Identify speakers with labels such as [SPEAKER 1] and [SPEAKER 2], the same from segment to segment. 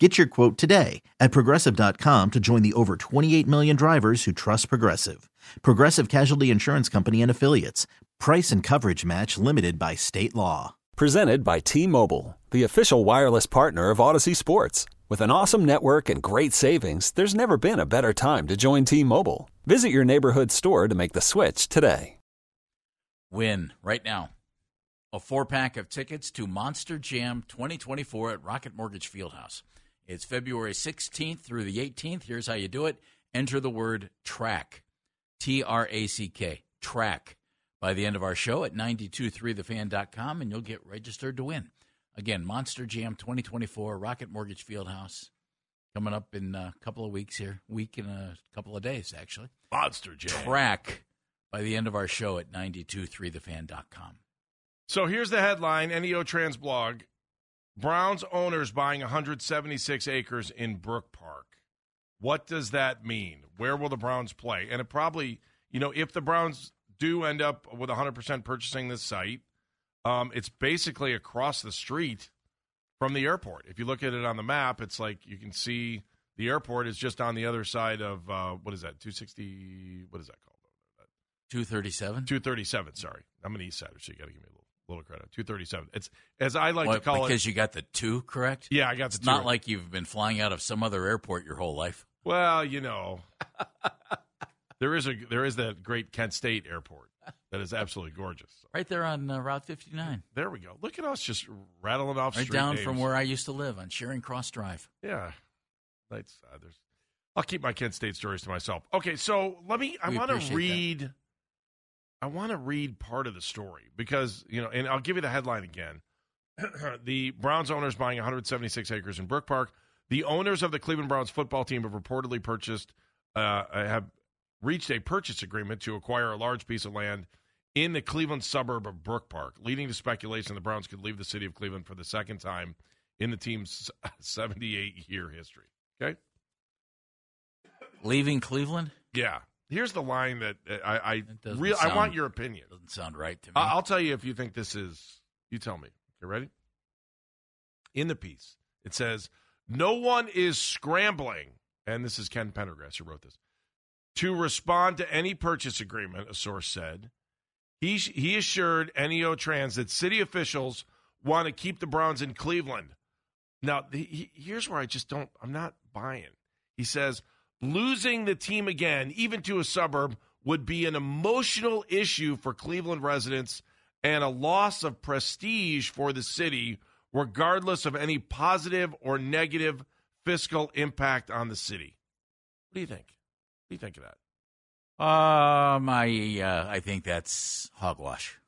[SPEAKER 1] Get your quote today at progressive.com to join the over 28 million drivers who trust Progressive. Progressive Casualty Insurance Company and Affiliates. Price and coverage match limited by state law.
[SPEAKER 2] Presented by T Mobile, the official wireless partner of Audacy Sports. With an awesome network and great savings, there's never been a better time to join T Mobile. Visit your neighborhood store to make the switch today.
[SPEAKER 3] Win right now. A four pack of tickets to Monster Jam 2024 at Rocket Mortgage Fieldhouse. It's February 16th through the 18th. Here's how you do it enter the word track, T R A C K, track, by the end of our show at 923thefan.com, and you'll get registered to win. Again, Monster Jam 2024, Rocket Mortgage Fieldhouse, coming up in a couple of weeks here, week and a couple of days, actually.
[SPEAKER 4] Monster Jam.
[SPEAKER 3] Track by the end of our show at 923thefan.com.
[SPEAKER 4] So here's the headline NEO Trans blog Browns owners buying 176 acres in Brook Park. What does that mean? Where will the Browns play? And it probably, you know, if the Browns do end up with 100% purchasing this site, um, it's basically across the street from the airport. If you look at it on the map, it's like you can see the airport is just on the other side of, uh, what is that, 260, what is that called?
[SPEAKER 3] 237?
[SPEAKER 4] 237, sorry. I'm an East Sider, so you got to give me a little little credit. 237. It's as I like to call
[SPEAKER 3] because
[SPEAKER 4] it.
[SPEAKER 3] Because you got the two correct?
[SPEAKER 4] yeah, I got the
[SPEAKER 3] It's not like you've been flying out of some other airport your whole life.
[SPEAKER 4] Well, you know, there is a there is that great Kent State Airport that is absolutely gorgeous. So,
[SPEAKER 3] Right there on uh, Route 59.
[SPEAKER 4] there we go. Look at us just rattling off
[SPEAKER 3] Right
[SPEAKER 4] street
[SPEAKER 3] down
[SPEAKER 4] names.
[SPEAKER 3] from where I used to live on Sharing Cross Drive.
[SPEAKER 4] Yeah, that's uh, there's. I'll keep my Kent State stories to myself. Okay, so let me. I want to
[SPEAKER 3] read. that.
[SPEAKER 4] I want to read part of the story because you know, and I'll give you the headline again. the Browns owners buying 176 acres in Brook Park. The owners of the Cleveland Browns football team have reportedly purchased, uh, have reached a purchase agreement to acquire a large piece of land in the Cleveland suburb of Brook Park, leading to speculation the Browns could leave the city of Cleveland for the second time in the team's 78 year history. Okay.
[SPEAKER 3] Leaving Cleveland?
[SPEAKER 4] Yeah. Here's the line that uh, I I real I want your opinion.
[SPEAKER 3] Doesn't sound right to me.
[SPEAKER 4] I'll tell you if you think this is. You tell me. You ready? In the piece, it says, "No one is scrambling," and this is Ken Prendergast who wrote this, to respond to any purchase agreement. A source said. He he assured NEO Trans that city officials want to keep the Browns in Cleveland. Now, the, he, here's where I just don't. I'm not buying. He says losing the team again, even to a suburb, would be an emotional issue for Cleveland residents and a loss of prestige for the city, regardless of any positive or negative fiscal impact on the city. What do you think? What do you think of that?
[SPEAKER 3] um, I, uh, I think that's hogwash.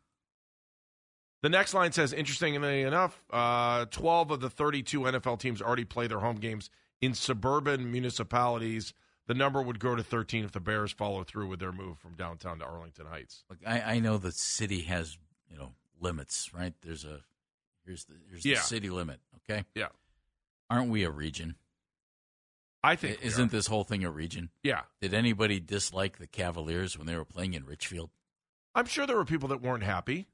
[SPEAKER 4] The next line says, interestingly enough, uh, 12 of the 32 NFL teams already play their home games in suburban municipalities. The number would go to 13 if the Bears follow through with their move from downtown to Arlington Heights.
[SPEAKER 3] Look, I, I know the city has, you know, limits, right? There's a, here's the, here's
[SPEAKER 4] Yeah.
[SPEAKER 3] the city limit, okay?
[SPEAKER 4] Yeah.
[SPEAKER 3] Aren't we a region?
[SPEAKER 4] I think.
[SPEAKER 3] Isn't this whole thing a region?
[SPEAKER 4] Yeah.
[SPEAKER 3] Did anybody dislike the Cavaliers when they were playing in Richfield?
[SPEAKER 4] I'm sure there were people that weren't happy.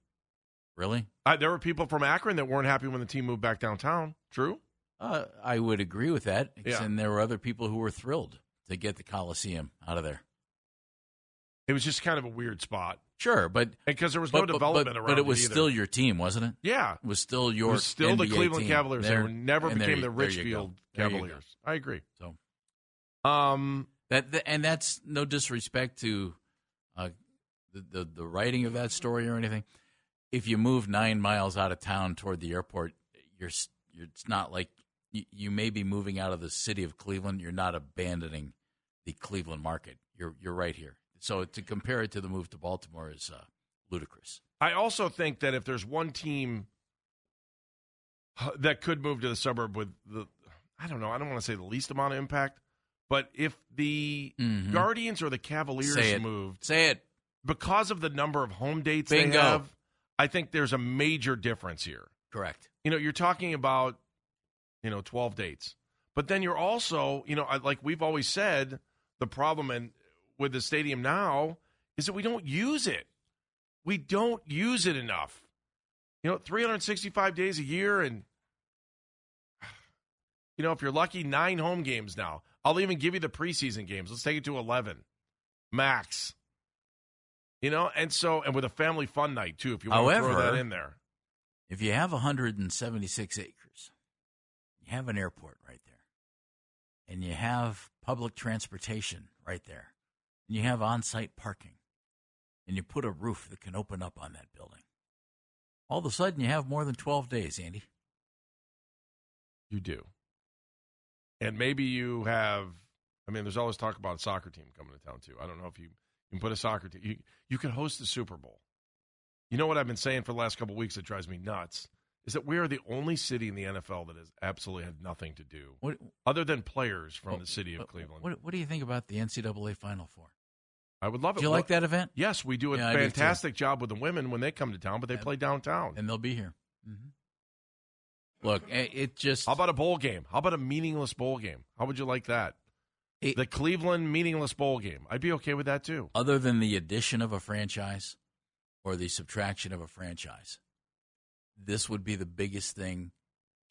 [SPEAKER 3] Really?
[SPEAKER 4] Uh, there were people from Akron that weren't happy when the team moved back downtown. True?
[SPEAKER 3] Uh, I would agree with that.
[SPEAKER 4] Yeah.
[SPEAKER 3] And there were other people who were thrilled to get the Coliseum out of there.
[SPEAKER 4] It was just kind of a weird spot.
[SPEAKER 3] Sure, but
[SPEAKER 4] Because there was
[SPEAKER 3] but,
[SPEAKER 4] no
[SPEAKER 3] but-
[SPEAKER 4] development
[SPEAKER 3] but,
[SPEAKER 4] around
[SPEAKER 3] but it was
[SPEAKER 4] either.
[SPEAKER 3] still your team, wasn't it?
[SPEAKER 4] Yeah.
[SPEAKER 3] It was still
[SPEAKER 4] It
[SPEAKER 3] your
[SPEAKER 4] was still the Cleveland
[SPEAKER 3] team.
[SPEAKER 4] Cavaliers.
[SPEAKER 3] There-
[SPEAKER 4] they never became
[SPEAKER 3] you-
[SPEAKER 4] the
[SPEAKER 3] there you go.
[SPEAKER 4] Richfield
[SPEAKER 3] There you go.
[SPEAKER 4] Cavaliers. I agree.
[SPEAKER 3] So
[SPEAKER 4] Um,
[SPEAKER 3] that, that- and that's no disrespect to uh, the, the the writing of that story or anything. If you move nine miles out of town toward the airport, you're, you're it's not like you, you may be moving out of the city of Cleveland. You're not abandoning the Cleveland market. You're you're right here. So to compare it to the move to Baltimore is uh, ludicrous.
[SPEAKER 4] I also think that if there's one team that could move to the suburb with the, I don't know, I don't want to say the least amount of impact, but if the
[SPEAKER 3] Mhm.
[SPEAKER 4] Guardians or the Cavaliers
[SPEAKER 3] Say
[SPEAKER 4] moved,
[SPEAKER 3] Say it.
[SPEAKER 4] because of the number of home dates
[SPEAKER 3] Bingo.
[SPEAKER 4] they have, I think there's a major difference here.
[SPEAKER 3] Correct.
[SPEAKER 4] You know, you're talking about, you know, 12 dates. But then you're also, you know, like we've always said, the problem in, with the stadium now is that we don't use it. We don't use it enough. You know, 365 days a year, and, you know, if you're lucky, nine home games now. I'll even give you the preseason games. Let's take it to 11 max. You know, and so, and with a family fun night, too, if you want to throw that in there.
[SPEAKER 3] If you have 176 acres, you have an airport right there, and you have public transportation right there, and you have on site parking, and you put a roof that can open up on that building, all of a sudden you have more than 12 days, Andy.
[SPEAKER 4] You do. And maybe you have I mean, there's always talk about a soccer team coming to town too. I don't know if you can put a soccer team you you can host the Super Bowl. You know what I've been saying for the last couple weeks that drives me nuts is that we are the only city in the NFL that has absolutely had nothing to do
[SPEAKER 3] What,
[SPEAKER 4] other than players from the city of
[SPEAKER 3] what-
[SPEAKER 4] Cleveland.
[SPEAKER 3] What, what do you think about the NCAA Final Four?
[SPEAKER 4] I would love it.
[SPEAKER 3] Do you like that event?
[SPEAKER 4] Yes, we do a
[SPEAKER 3] Yeah, I do,
[SPEAKER 4] fantastic job with the women when they come to town, but they
[SPEAKER 3] And-
[SPEAKER 4] play downtown.
[SPEAKER 3] And they'll be here. hmm Look, eh, it just
[SPEAKER 4] How about a bowl game? How about a meaningless bowl game? How would you like that?
[SPEAKER 3] it-
[SPEAKER 4] The Cleveland meaningless bowl game. I'd be okay with that too.
[SPEAKER 3] other than the addition of a franchise or the subtraction of a franchise, this would be the biggest thing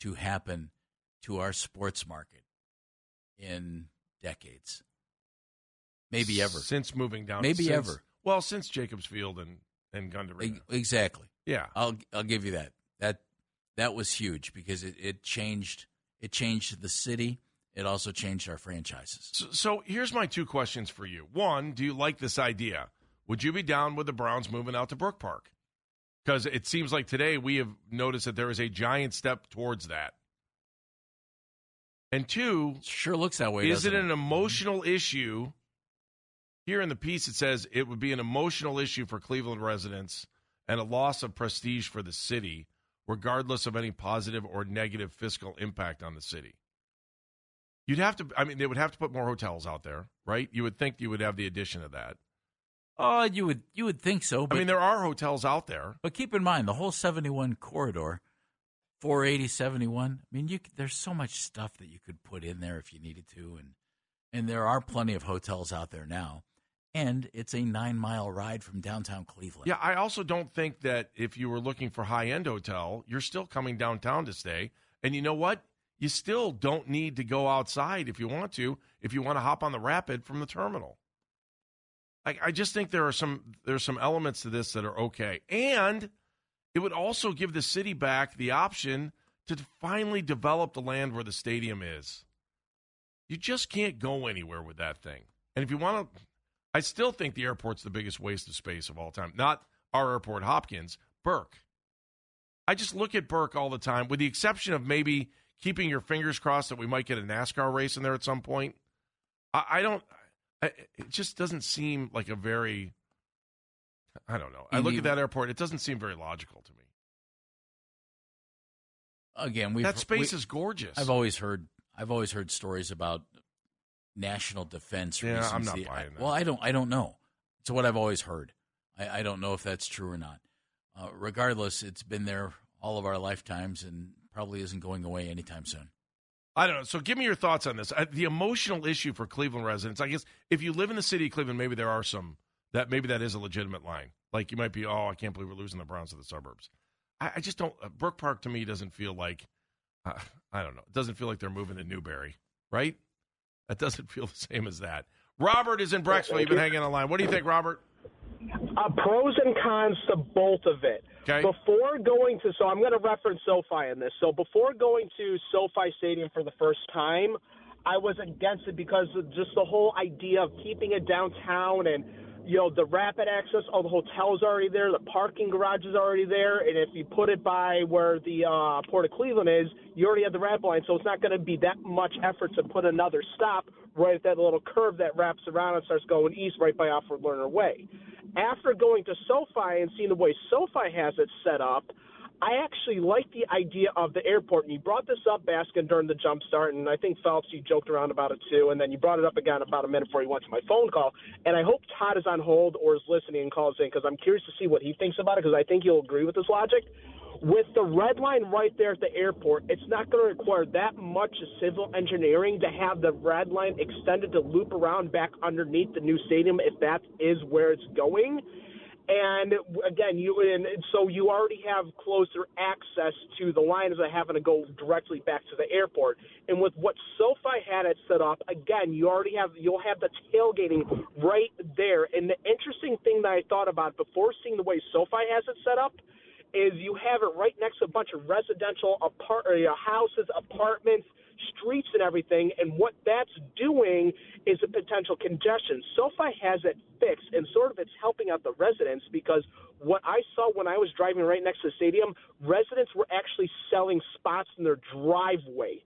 [SPEAKER 3] to happen to our sports market in decades. Maybe ever.
[SPEAKER 4] Since moving down.
[SPEAKER 3] Maybe
[SPEAKER 4] since-
[SPEAKER 3] ever.
[SPEAKER 4] Well, since Jacobs Field and and Gunda
[SPEAKER 3] E- Exactly.
[SPEAKER 4] Yeah.
[SPEAKER 3] I'll I'll give you that. That that was huge because it, it changed it changed the city. It also changed our franchises.
[SPEAKER 4] So, so here's my two questions for you. One, do you like this idea? Would you be down with the Browns moving out to Brook Park? Because it seems like today we have noticed that there is a giant step towards that. And two,
[SPEAKER 3] Sure looks that way.
[SPEAKER 4] is it an emotional issue? Here in the piece, it says it would be an emotional issue for Cleveland residents and a loss of prestige for the city, regardless of any positive or negative fiscal impact on the city. You'd have to, I mean, they would have to put more hotels out there, right? You would think you would have the addition of that.
[SPEAKER 3] Oh, you would you would think so. But
[SPEAKER 4] I mean, there are hotels out there.
[SPEAKER 3] But keep in mind the whole 71 corridor, 480, 71. I mean, you there's so much stuff that you could put in there if you needed to, and and there are plenty of hotels out there now, and it's a nine mile ride from downtown Cleveland.
[SPEAKER 4] Yeah, I also don't think that if you were looking for high end hotel, you're still coming downtown to stay. And you know what? You still don't need to go outside if you want to, if you want to hop on the rapid from the terminal. I, I just think there are some there's some elements to this that are okay. And it would also give the city back the option to finally develop the land where the stadium is. You just can't go anywhere with that thing. And if you want to I still think the airport's the biggest waste of space of all time. Not our airport, Hopkins, Burke. I just look at Burke all the time, with the exception of maybe keeping your fingers crossed that we might get a NASCAR race in there at some point. I, I don't. I, it just doesn't seem like a very. I don't know. I look at that airport; it doesn't seem very logical to me.
[SPEAKER 3] Again, we
[SPEAKER 4] that space is gorgeous.
[SPEAKER 3] I've always heard I've always heard stories about national defense
[SPEAKER 4] Yeah,
[SPEAKER 3] reasons.
[SPEAKER 4] I'm not
[SPEAKER 3] The-
[SPEAKER 4] buying that.
[SPEAKER 3] Well, I don't I don't know. It's what I've always heard. I, I don't know if that's true or not. Uh, regardless, it's been there all of our lifetimes and probably isn't going away anytime soon.
[SPEAKER 4] I don't know. So give me your thoughts on this. Uh, the emotional issue for Cleveland residents. I guess if you live in the city of Cleveland, maybe there are some that maybe that is a legitimate line. Like you might be, oh, I can't believe we're losing the Browns to the suburbs. I, I just don't. Uh, Brook Park to me doesn't feel like. Uh, I don't know. It doesn't feel like they're moving to Newbury, right? That doesn't feel the same as that. Robert is in Brecksville. You've been hanging on the line. What do you think, Robert?
[SPEAKER 5] Uh, pros and cons to both of it.
[SPEAKER 4] Okay.
[SPEAKER 5] Before going to, so I'm going to reference SoFi in this. So before going to SoFi Stadium for the first time, I was against it because of just the whole idea of keeping it downtown and you know the rapid access. All the hotels are already there, the parking garage is already there, and if you put it by where the uh, Port of Cleveland is, you already have the rapid line, so it's not going to be that much effort to put another stop right at that little curve that wraps around and starts going east right by Alfred Lerner Way after going to SoFi and seeing the way SoFi has it set up, I actually like the idea of the airport. And you brought this up, Baskin, during the jump start, and I think Phelps, you joked around about it too. And then you brought it up again about a minute before you went to my phone call. And I hope Todd is on hold or is listening and calls in because I'm curious to see what he thinks about it because I think he'll agree with this logic. With the red line right there at the airport, it's not going to require that much civil engineering to have the red line extended to loop around back underneath the new stadium if that is where it's going. And again, you and so you already have closer access to the line as I having to go directly back to the airport. And with what SoFi had it set up, again, you already have you'll have the tailgating right there. And the interesting thing that I thought about before seeing the way SoFi has it set up is you have it right next to a bunch of residential apart- uh, houses, apartments, streets and everything. And what that's doing is a potential congestion. SoFi has it fixed, and sort of it's helping out the residents because what I saw when I was driving right next to the stadium, residents were actually selling spots in their driveway.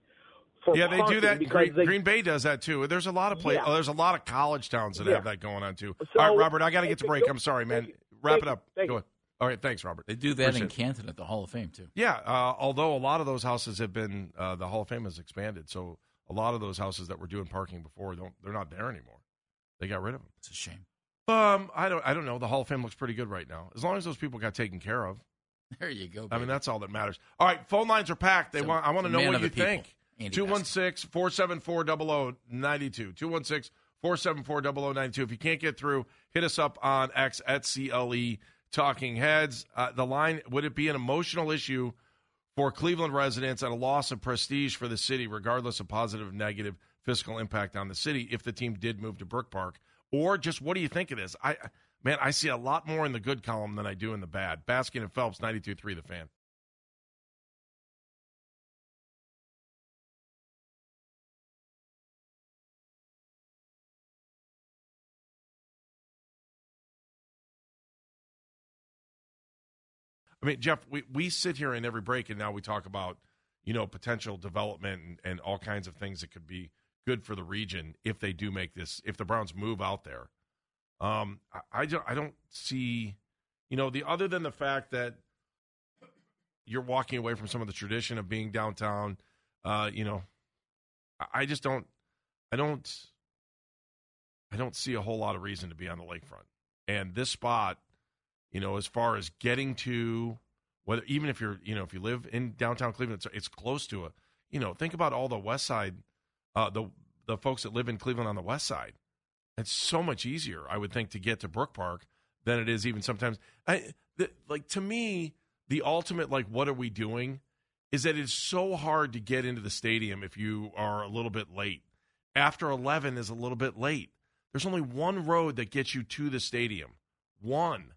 [SPEAKER 4] For Yeah, they do that. Green,
[SPEAKER 5] they,
[SPEAKER 4] Green, Bay does that too. There's a lot of places.
[SPEAKER 5] Yeah.
[SPEAKER 4] Oh, there's a lot of college towns that
[SPEAKER 5] Yeah.
[SPEAKER 4] have that going on too.
[SPEAKER 5] So-
[SPEAKER 4] All right, Robert, I got to get to break. I'm sorry, man. Wrap it up.
[SPEAKER 5] Thank
[SPEAKER 4] Go
[SPEAKER 5] you.
[SPEAKER 4] ahead. All right, thanks, Robert.
[SPEAKER 3] They do that in
[SPEAKER 4] Appreciate it.
[SPEAKER 3] Canton at the Hall of Fame too.
[SPEAKER 4] Yeah, uh, although a lot of those houses have been, uh, the Hall of Fame has expanded, so a lot of those houses that were doing parking before don't, they're not there anymore. They got rid of them.
[SPEAKER 3] It's a shame.
[SPEAKER 4] Um, I don't, I don't know. The Hall of Fame looks pretty good right now, as long as those people got taken care of.
[SPEAKER 3] There you go.
[SPEAKER 4] I mean, that's all that matters. All right, phone lines are packed. They
[SPEAKER 3] So-
[SPEAKER 4] want, I want to know what you
[SPEAKER 3] people,
[SPEAKER 4] think.
[SPEAKER 3] Andy
[SPEAKER 4] 216 474 0092. 216 474 0092. If you can't get through, hit us up on X at CLE Talking Heads. Uh, the line would it be an emotional issue for Cleveland residents and a loss of prestige for the city, regardless of positive negative fiscal impact on the city, if the team did move to Brook Park? Or just what do you think of this? I Man, I see a lot more in the good column than I do in the bad. Baskin and Phelps, 92.3 The Fan. I mean, Jeff, we, we sit here in every break and now we talk about, you know, potential development and, and all kinds of things that could be good for the region if they do make this, if the Browns move out there. Um, I, I don't, I don't see, you know, the other than the fact that you're walking away from some of the tradition of being downtown. Uh, you know, I, I just don't, I don't, I don't see a whole lot of reason to be on the lakefront. And this spot, you know, as far as getting to whether even if you're, you know, if you live in downtown Cleveland, it's, it's close to a, you know, think about all the West Side, uh, the the folks that live in Cleveland on the West Side. It's so much easier, I would think, to get to Brook Park than it is even sometimes. I, the, like to me, the ultimate like, what are we doing? Is that it's so hard to get into the stadium if you are a little bit late. After eleven is a little bit late. There's only one road that gets you to the stadium, one,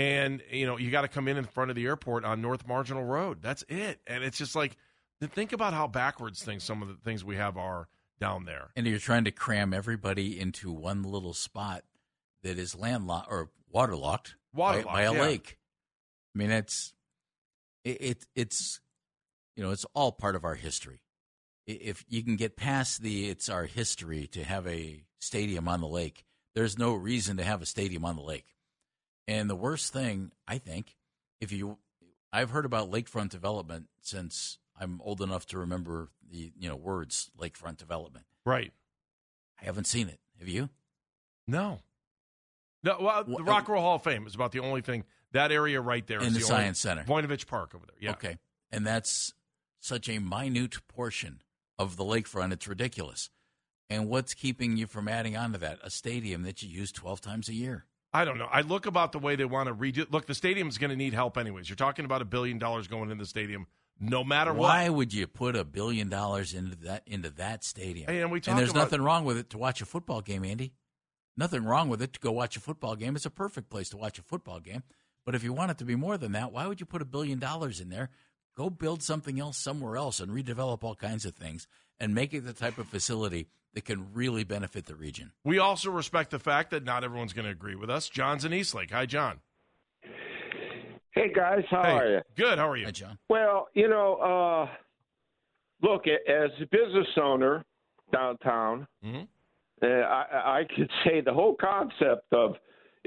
[SPEAKER 4] and you know you got to come in in front of the airport on North Marginal Road. That's it, and it's just like think about how backwards things some of the things we have are down there.
[SPEAKER 3] And you're trying to cram everybody into one little spot that is landlocked or waterlocked,
[SPEAKER 4] Waterlocked,
[SPEAKER 3] by, by a
[SPEAKER 4] yeah.
[SPEAKER 3] lake. I mean, it's it, it it's you know it's all part of our history. If you can get past the it's our history to have a stadium on the lake, there's no reason to have a stadium on the lake. And the worst thing, I think, if you I've heard about lakefront development since I'm old enough to remember the you know words lakefront development.
[SPEAKER 4] Right?
[SPEAKER 3] I haven't seen it. Have you?
[SPEAKER 4] No. No. Well, the Rock and Roll Hall of Fame is about the only thing. That area right there
[SPEAKER 3] In the
[SPEAKER 4] only-
[SPEAKER 3] Science Center.
[SPEAKER 4] Voinovich Park over there. Yeah.
[SPEAKER 3] Okay. And that's such a minute portion of the lakefront. It's ridiculous. And what's keeping you from adding on to that? A stadium that you use 12 times a year.
[SPEAKER 4] I don't know. I look about the way they want to redo. Look, the stadium's going to need help anyways. You're talking about a billion dollars going in the stadium, no matter
[SPEAKER 3] Why
[SPEAKER 4] what.
[SPEAKER 3] would you put a billion dollars into that into that stadium?
[SPEAKER 4] Hey, and we
[SPEAKER 3] and there's
[SPEAKER 4] about-
[SPEAKER 3] nothing wrong with it to watch a football game, Andy. Nothing wrong with it to go watch a football game. It's a perfect place to watch a football game. But if you want it to be more than that, why would you put a billion dollars in there? Go build something else somewhere else and redevelop all kinds of things and make it the type of facility that can really benefit the region.
[SPEAKER 4] We also respect the fact that not everyone's going to agree with us. John's in Eastlake. Hi, John.
[SPEAKER 6] Hey guys, how
[SPEAKER 4] hey,
[SPEAKER 6] are you?
[SPEAKER 4] good. How are you?
[SPEAKER 3] Hi, John.
[SPEAKER 6] Well, you know, uh, look, as a business owner downtown,
[SPEAKER 4] Mhm.
[SPEAKER 6] uh, I, I could say the whole concept of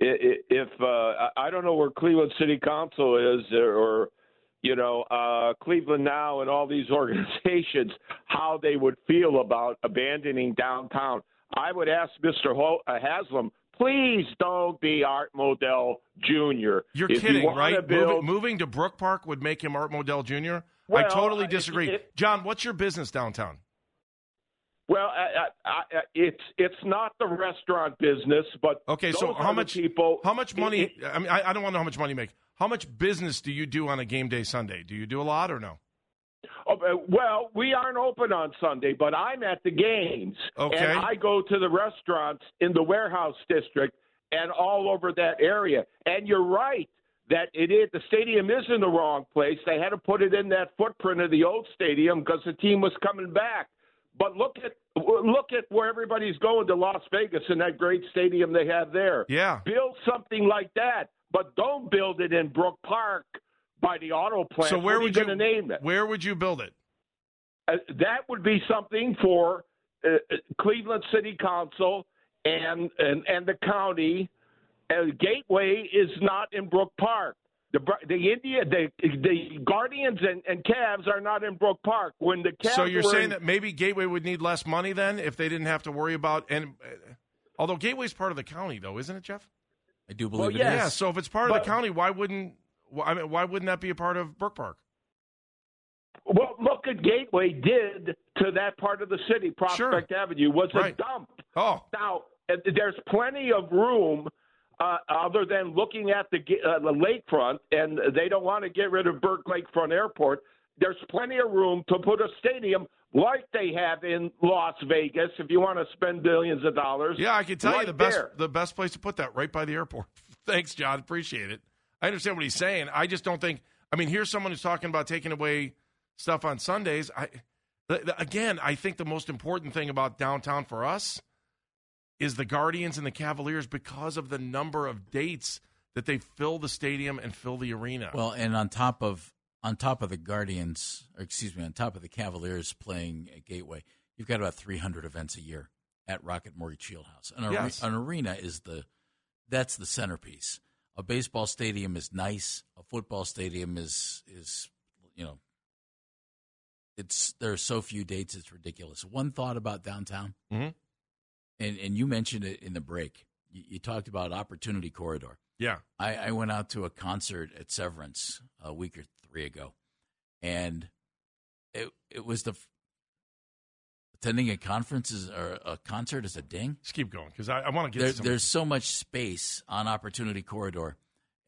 [SPEAKER 6] i- i- if uh, I- I don't know where Cleveland City Council is or you know, uh, Cleveland Now and all these organizations how they would feel about abandoning downtown. I would ask Mr. Ho- uh, Haslam, please don't be Art Modell Jr.
[SPEAKER 4] You're
[SPEAKER 6] If
[SPEAKER 4] kidding,
[SPEAKER 6] you
[SPEAKER 4] right?
[SPEAKER 6] Build,
[SPEAKER 4] moving, moving to Brook Park would make him Art Modell Jr. I
[SPEAKER 6] Well,
[SPEAKER 4] totally
[SPEAKER 6] it-
[SPEAKER 4] disagree.
[SPEAKER 6] it-
[SPEAKER 4] John, what's your business downtown?
[SPEAKER 6] Well, I, I, I, it's it's not the restaurant business, but
[SPEAKER 4] Okay, so how much
[SPEAKER 6] people?
[SPEAKER 4] How much money?
[SPEAKER 6] It-
[SPEAKER 4] I mean, I, I don't want to know how much money you make. How much business do you do on a game day Sunday? Do you do a lot or no?
[SPEAKER 6] Oh, uh, well, we aren't open on Sunday, but I'm at the games.
[SPEAKER 4] Okay.
[SPEAKER 6] And I go to the restaurants in the warehouse district and all over that area. And you're right that it is the stadium is in the wrong place. They had to put it in that footprint of the old stadium because the team was coming back. But look at look at where everybody's going to Las Vegas in that great stadium they have there.
[SPEAKER 4] Yeah.
[SPEAKER 6] Build something like that, but don't build it in Brook Park by the auto plant.
[SPEAKER 4] So where would
[SPEAKER 6] are
[SPEAKER 4] you
[SPEAKER 6] going to name it?
[SPEAKER 4] Where would you build it?
[SPEAKER 6] Uh, that would be something for uh, uh, Cleveland City Council and and, and the county. Uh, Gateway is not in Brook Park. The the India the the Guardians and, and Cavs are not in Brook Park. When the Cavs
[SPEAKER 4] So you're
[SPEAKER 6] were
[SPEAKER 4] saying
[SPEAKER 6] in-
[SPEAKER 4] that maybe Gateway would need less money then if they didn't have to worry about and uh, although Gateway's part of the county though, isn't it, Jeff?
[SPEAKER 3] I do
[SPEAKER 6] Well,
[SPEAKER 3] believe
[SPEAKER 6] yes.
[SPEAKER 3] it is.
[SPEAKER 4] Yeah. So if it's part of the county, why wouldn't why, I mean, why wouldn't that be a part of Brook Park?
[SPEAKER 6] what look at Gateway did to that part of the city, Prospect Avenue, was a dump.
[SPEAKER 4] Oh,
[SPEAKER 6] Now, uh, there's plenty of room uh, other than looking at the uh, the lakefront, and they don't want to get rid of Burke Lakefront Airport. There's plenty of room to put a stadium like they have in Las Vegas if you want to spend billions of dollars.
[SPEAKER 4] yeah. I can tell you
[SPEAKER 6] right
[SPEAKER 4] the best
[SPEAKER 6] there.
[SPEAKER 4] the best place to put that right by the airport. Thanks, John. Appreciate it. I understand what he's saying. I just don't think. I mean, here's someone who's talking about taking away stuff on Sundays. I again, I think the most important thing about downtown for us is the Guardians and the Cavaliers because of the number of dates that they fill the stadium and fill the arena.
[SPEAKER 3] Well, and on top of on top of the Guardians, or excuse me, on top of the Cavaliers playing at Gateway, you've got about 300 events a year at Rocket Mortgage Fieldhouse. An, are-
[SPEAKER 4] Yes.
[SPEAKER 3] an arena is the that's the centerpiece. A baseball stadium is nice. A football stadium is is you know it's there are so few dates it's ridiculous. One thought about downtown,
[SPEAKER 4] Mhm.
[SPEAKER 3] And and you mentioned it in the break. You, you talked about opportunity corridor.
[SPEAKER 4] yeah,
[SPEAKER 3] I, I went out to a concert at Severance a week or three ago, and it it was the attending a conference is or a concert is a ding.
[SPEAKER 4] just keep going because I, I want to get
[SPEAKER 3] There, there's so much space on Opportunity Corridor.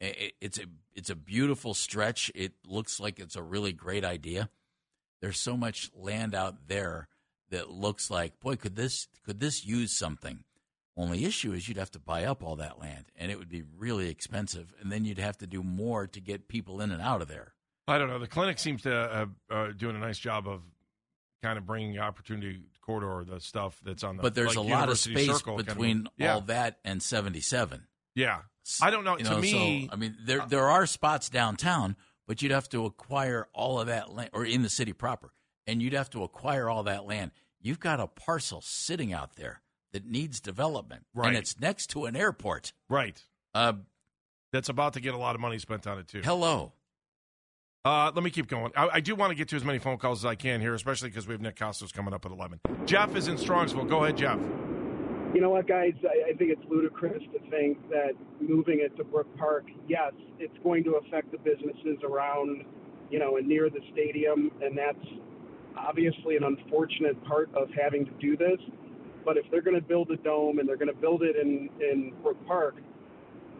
[SPEAKER 3] I- I- it's a it's a beautiful stretch. It looks like it's a really great idea. There's so much land out there that looks like boy could this could this use something. Only issue is you'd have to buy up all that land, and it would be really expensive, and then you'd have to do more to get people in and out of there.
[SPEAKER 4] I don't know. The clinic seems to uh, uh, doing a nice job of kind of bringing the opportunity corridor, the stuff that's on the.
[SPEAKER 3] But there's
[SPEAKER 4] like,
[SPEAKER 3] a lot of space
[SPEAKER 4] Circle kind of-
[SPEAKER 3] between
[SPEAKER 4] yeah,
[SPEAKER 3] all that and 77.
[SPEAKER 4] yeah. I don't know.
[SPEAKER 3] You
[SPEAKER 4] to
[SPEAKER 3] know,
[SPEAKER 4] me,
[SPEAKER 3] so, I mean, there there are spots downtown, but you'd have to acquire all of that land, or in the city proper, and you'd have to acquire all that land. You've got a parcel sitting out there that needs development,
[SPEAKER 4] Right.
[SPEAKER 3] and it's next to an airport.
[SPEAKER 4] right.
[SPEAKER 3] Uh,
[SPEAKER 4] That's about to get a lot of money spent on it too.
[SPEAKER 3] hello,
[SPEAKER 4] Uh, let me keep going. I, I do want to get to as many phone calls as I can here, especially because we have Nick Kostos coming up at 11. Jeff is in Strongsville. Go ahead, Jeff.
[SPEAKER 7] You know what, guys? I, I think it's ludicrous to think that moving it to Brook Park, yes, it's going to affect the businesses around, you know, and near the stadium, and that's obviously an unfortunate part of having to do this. But if they're going to build a dome and they're going to build it in in Brook Park,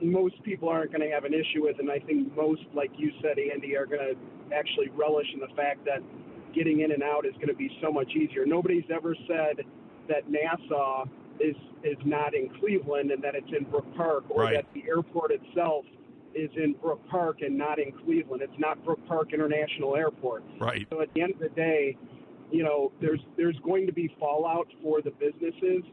[SPEAKER 7] most people aren't going to have an issue with, it. and I think most, like you said, Andy, are going to actually relish in the fact that getting in and out is going to be so much easier. Nobody's ever said that NASA is is not in Cleveland and that it's in Brook Park, or
[SPEAKER 4] Right.
[SPEAKER 7] that the airport itself is in Brook Park and not in Cleveland. It's not Brook Park International Airport.
[SPEAKER 4] Right.
[SPEAKER 7] So at the end of the day, you know, there's there's going to be fallout for the businesses,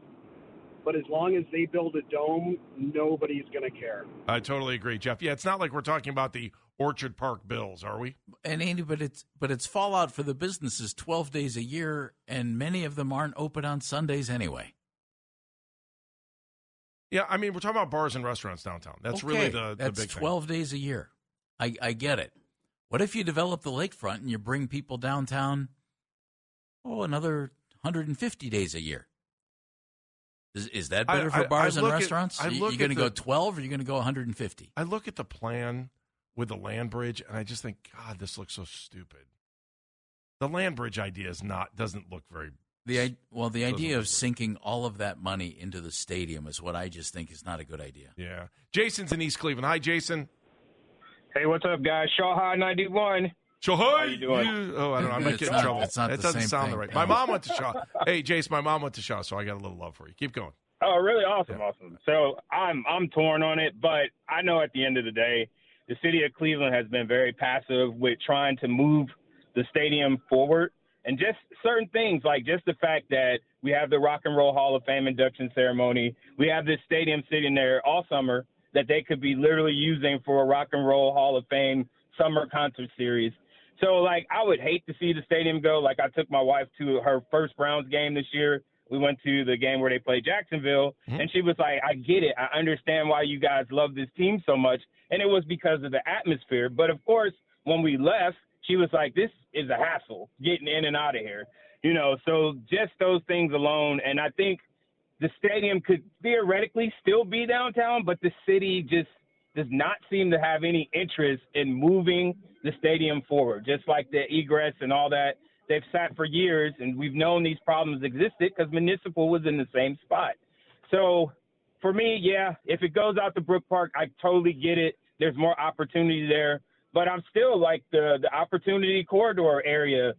[SPEAKER 7] but as long as they build a dome, nobody's going to care.
[SPEAKER 4] I totally agree, Jeff. Yeah, it's not like we're talking about the Orchard Park Bills, are we?
[SPEAKER 3] and Andy, but it's but it's fallout for the businesses. Twelve days a year, and many of them aren't open on Sundays anyway.
[SPEAKER 4] Yeah, I mean, we're talking about bars and restaurants downtown. That's really
[SPEAKER 3] Okay,
[SPEAKER 4] the, the
[SPEAKER 3] that's
[SPEAKER 4] big thing.
[SPEAKER 3] twelve days a year. I I get it. What if you develop the lakefront and you bring people downtown? Oh, another 150 days a year. Is, is that better
[SPEAKER 4] I-
[SPEAKER 3] for
[SPEAKER 4] I-
[SPEAKER 3] bars
[SPEAKER 4] I
[SPEAKER 3] and
[SPEAKER 4] at-
[SPEAKER 3] restaurants?
[SPEAKER 4] I
[SPEAKER 3] you going to go 12 or are you going to go 150?
[SPEAKER 4] I look at the plan with the land bridge, and I just think, God, this looks so stupid. The land bridge idea is not doesn't look very.
[SPEAKER 3] The well, the idea of sinking all of that money into the stadium is what I just think is not a good idea.
[SPEAKER 4] Yeah, Jason's in East Cleveland. Hi, Jason.
[SPEAKER 8] Hey, what's up, guys? Shaw High 91.
[SPEAKER 4] So
[SPEAKER 8] How you doing?
[SPEAKER 4] oh, I don't know. I might get in trouble.
[SPEAKER 3] it's not
[SPEAKER 4] That
[SPEAKER 3] the
[SPEAKER 4] doesn't
[SPEAKER 3] same
[SPEAKER 4] sound
[SPEAKER 3] thing.
[SPEAKER 4] right. My mom went to Shaw. hey, Jason, my mom went to Shaw, so I got a little love for you. Keep going.
[SPEAKER 8] Oh, really? Awesome,
[SPEAKER 4] Yeah.
[SPEAKER 8] awesome. So I'm I'm torn on it, but I know at the end of the day, the city of Cleveland has been very passive with trying to move the stadium forward, and just certain things like just the fact that we have the Rock and Roll Hall of Fame induction ceremony, we have this stadium sitting there all summer that they could be literally using for a Rock and Roll Hall of Fame summer concert series. So like I would hate to see the stadium go. Like I took my wife to her first Browns game this year. We went to the game where they played Jacksonville,
[SPEAKER 4] Mhm.
[SPEAKER 8] and she was like, "I get it. I understand why you guys love this team so much." And it was because of the atmosphere. But of course, when we left, she was like, "This is a hassle getting in and out of here." You know, so just those things alone, and I think the stadium could theoretically still be downtown, but the city just does not seem to have any interest in moving the stadium forward. Just like the egress and all that, they've sat for years, and we've known these problems existed because municipal was in the same spot. So for me, yeah, if it goes out to Brook Park, I totally get it. There's more opportunity there, but I'm still like the the opportunity corridor area.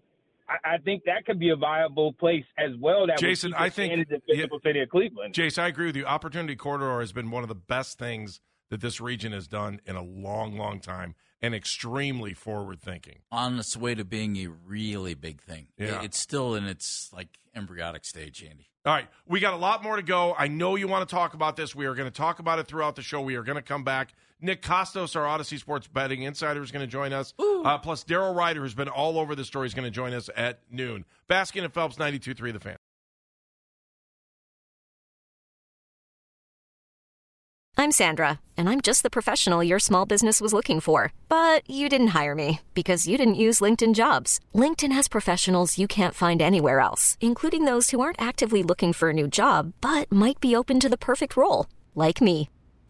[SPEAKER 8] I, I think that could be a viable place as well. That would
[SPEAKER 4] Jason,
[SPEAKER 8] keep
[SPEAKER 4] I think-
[SPEAKER 8] in the physical city of Cleveland.
[SPEAKER 4] Jason, I agree with you. Opportunity Corridor has been one of the best things that this region has done in a long, long time and extremely forward thinking.
[SPEAKER 3] On its way to being a really big thing.
[SPEAKER 4] Yeah.
[SPEAKER 3] It's still in its like embryonic stage, Andy.
[SPEAKER 4] All right, we got a lot more to go. I know you want to talk about this. We are going to talk about it throughout the show. We are going to come back. Nick Kostos, our Audacy Sports betting insider, is going to join us. Uh, plus, Daryl Ruiter, who's been all over the story, is going to join us at noon. Baskin and Phelps, 92.3 The Fan.
[SPEAKER 9] I'm Sandra, and I'm just the professional your small business was looking for. But you didn't hire me because you didn't use LinkedIn jobs. LinkedIn has professionals you can't find anywhere else, including those who aren't actively looking for a new job but might be open to the perfect role, like me.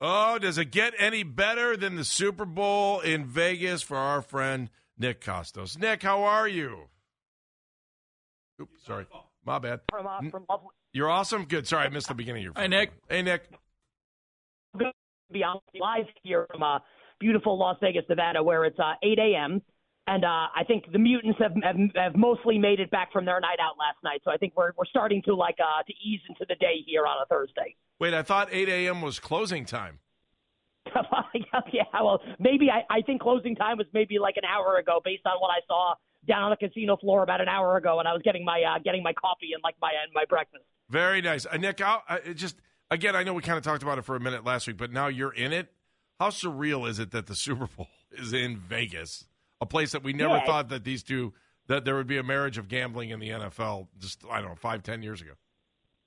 [SPEAKER 4] Oh, does it get any better than the Super Bowl in Vegas for our friend Nick Kostos? Nick, how are you? Oops, sorry. My bad.
[SPEAKER 10] From, uh, from lovely,
[SPEAKER 4] You're awesome. Good. Sorry, I missed the beginning of your
[SPEAKER 3] Hi, Nick.
[SPEAKER 4] Hey, Nick.
[SPEAKER 10] good to be on live here from uh, beautiful Las Vegas, Nevada, where it's uh, 8 a.m. And uh, I think the mutants have, have have mostly made it back from their night out last night. So I think we're we're starting to like uh, to ease into the day here on a Thursday.
[SPEAKER 4] Wait, I thought 8 a.m. was closing time.
[SPEAKER 10] yeah, well, maybe I, I think closing time was maybe like an hour ago, based on what I saw down on the casino floor about an hour ago, and I was getting my uh, getting my coffee and like my and my breakfast.
[SPEAKER 4] Very nice, uh, Nick. I'll, uh, just again, I know we kind of talked about it for a minute last week, but now you're in it. How surreal is it that the Super Bowl is in Vegas, a place that we never
[SPEAKER 10] Yeah.
[SPEAKER 4] thought that these two that there would be a marriage of gambling in the NFL? Just I don't know, five, ten years ago.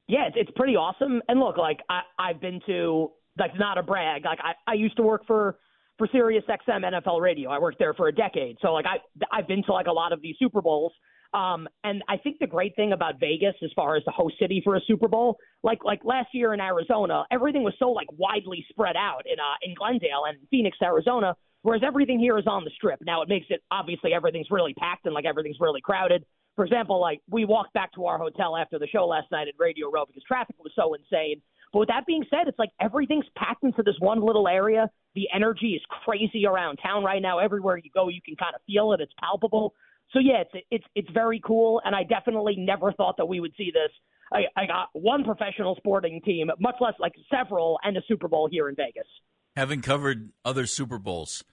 [SPEAKER 10] Yeah, it's, it's pretty awesome. And look, like I, I've been to like not a brag. Like I, I used to work for for Sirius XM NFL Radio. I worked there for a decade. So like I I've been to like a lot of these Super Bowls. Um, and I think the great thing about Vegas, as far as the host city for a Super Bowl, like like last year in Arizona, everything was so like widely spread out in uh, in Glendale and Phoenix, Arizona. Whereas everything here is on the strip. Now it makes it obviously everything's really packed and like everything's really crowded. For example, like we walked back to our hotel after the show last night at Radio Row because traffic was so insane. But with that being said, it's like everything's packed into this one little area. The energy is crazy around town right now. Everywhere you go, you can kind of feel it. It's palpable. So yeah, it's it's it's very cool, and I definitely never thought that we would see this. I, I got one professional sporting team, much less like several, and a Super Bowl here in Vegas.
[SPEAKER 3] Having covered other Super Bowls,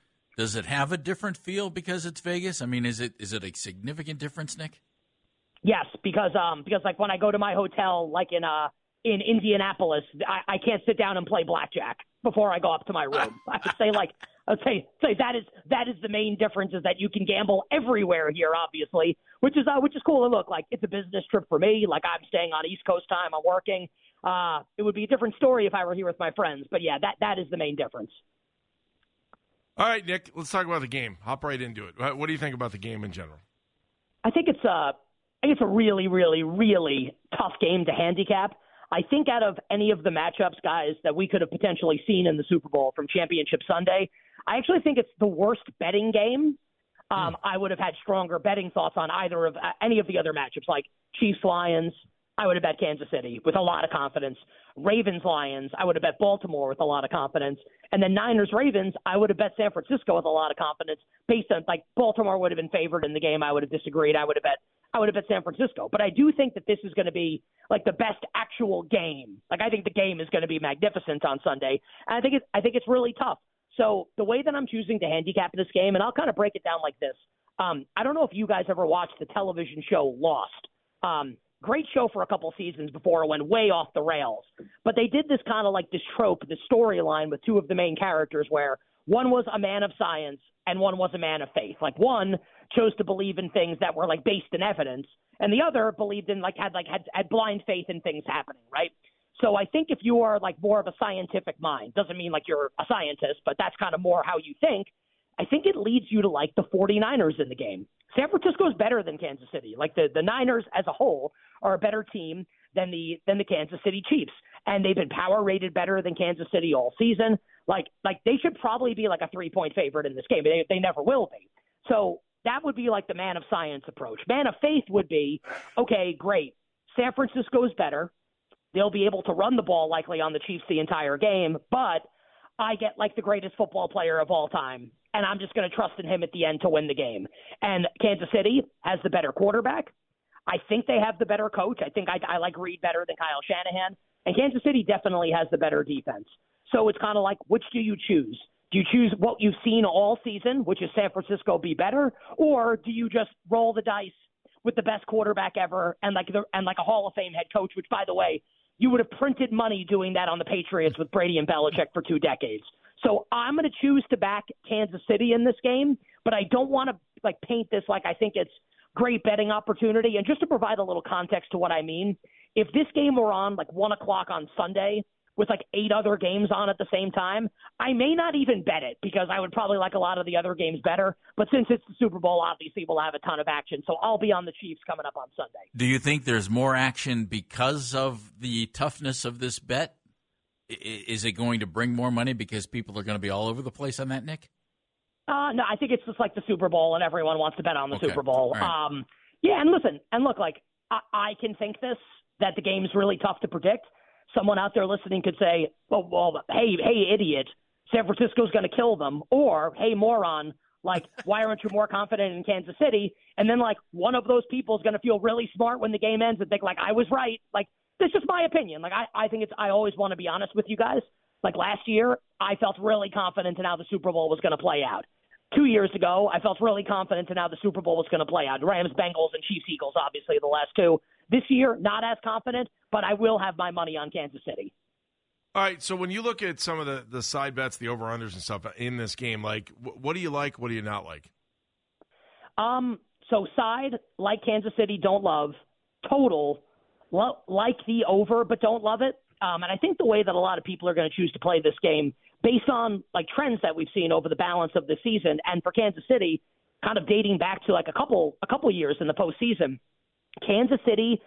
[SPEAKER 3] does it have a different feel because it's Vegas? I mean, is it is it a significant difference, Nick?
[SPEAKER 10] Yes, because um because like when I go to my hotel, like in uh in Indianapolis, I, I can't sit down and play blackjack before I go up to my room. I would say like I'd say say that is that is the main difference is that you can gamble everywhere here, obviously, which is uh, which is cool. And look, like it's a business trip for me. Like I'm staying on East Coast time. I'm working. Uh, it would be a different story if I were here with my friends. But yeah, that that is the main difference.
[SPEAKER 4] All right, Nick, let's talk about the game. Hop right into it. What what do you think about the game in general?
[SPEAKER 10] I think it's a, I think it's a really, really, really tough game to handicap. I think out of any of the matchups, guys, that we could have potentially seen in the Super Bowl from Championship Sunday, I actually think it's the worst betting game. Um, I would have had stronger betting thoughts on either of uh, any of the other matchups, like Chiefs Lions. I would have bet Kansas City with a lot of confidence. Ravens Lions, I would have bet Baltimore with a lot of confidence. And then Niners Ravens, I would have bet San Francisco with a lot of confidence based on like Baltimore would have been favored in the game. I would have disagreed. I would have bet I would have bet San Francisco. But I do think that this is going to be like the best actual game. Like I think the game is going to be magnificent on Sunday. And I think it's I think it's really tough. So the way that I'm choosing to handicap this game, and I'll kind of break it down like this. Um, I don't know if you guys ever watched the television show Lost. Um, great show for a couple seasons before it went way off the rails. But they did this kind of like this trope, this storyline with two of the main characters where one was a man of science and one was a man of faith. Like one chose to believe in things that were like based in evidence, and the other believed in like had like had, had blind faith in things happening, right? So I think if you are like more of a scientific mind, doesn't mean like you're a scientist, but that's kind of more how you think. I think it leads you to like the 49ers in the game. San Francisco is better than Kansas City. Like the, the Niners as a whole are a better team than the than the Kansas City Chiefs. And they've been power rated better than Kansas City all season. Like like they should probably be like a three point favorite in this game. They they never will be. So that would be like the man of science approach. Man of faith would be, okay, great. San Francisco's better. They'll be able to run the ball likely on the Chiefs the entire game, but I get like the greatest football player of all time, and I'm just going to trust in him at the end to win the game. And Kansas City has the better quarterback. I think they have the better coach. I think I, I like Reid better than Kyle Shanahan. And Kansas City definitely has the better defense. So it's kind of like, which do you choose? Do you choose what you've seen all season, which is San Francisco be better, or do you just roll the dice with the best quarterback ever and like the, and like a Hall of Fame head coach? Which, by the way, you would have printed money doing that on the Patriots with Brady and Belichick for two decades. So I'm going to choose to back Kansas City in this game, but I don't want to like paint this like I think it's great betting opportunity. And just to provide a little context to what I mean, if this game were on like one o'clock on Sunday with like eight other games on at the same time, I may not even bet it because I would probably like a lot of the other games better. But since it's the Super Bowl, obviously we'll have a ton of action. So I'll be on the Chiefs coming up on Sunday.
[SPEAKER 3] Do you think there's more action because of the toughness of this bet? Is it going to bring more money because people are going to be all over the place on that, Nick?
[SPEAKER 10] Uh, no, I think it's just like the Super Bowl, and everyone wants to bet on the
[SPEAKER 3] Okay.
[SPEAKER 10] Super Bowl.
[SPEAKER 3] Right.
[SPEAKER 10] Um, yeah, and listen, and look, like I, I can think this that the game's really tough to predict. Someone out there listening could say, "Well, well, hey, hey, idiot, San Francisco's going to kill them," or "Hey, moron, Like, why aren't you more confident in Kansas City? And then like one of those people is going to feel really smart when the game ends and think like I was right. Like this just my opinion. Like I, I think it's I always want to be honest with you guys. Like last year, I felt really confident in how the Super Bowl was going to play out. Two years ago, I felt really confident in how the Super Bowl was going to play out. Rams, Bengals, and Chiefs, Eagles, obviously the last two. This year, not as confident, but I will have my money on Kansas City.
[SPEAKER 4] All right. So when you look at some of the, the side bets, the over unders and stuff in this game, like what do you like? What do you not like?
[SPEAKER 10] Um. So side like Kansas City, don't love. Total lo- like the over, but don't love it. Um, and I think the way that a lot of people are going to choose to play this game, based on like trends that we've seen over the balance of the season, and for Kansas City, kind of dating back to like a couple a couple years in the postseason, Kansas City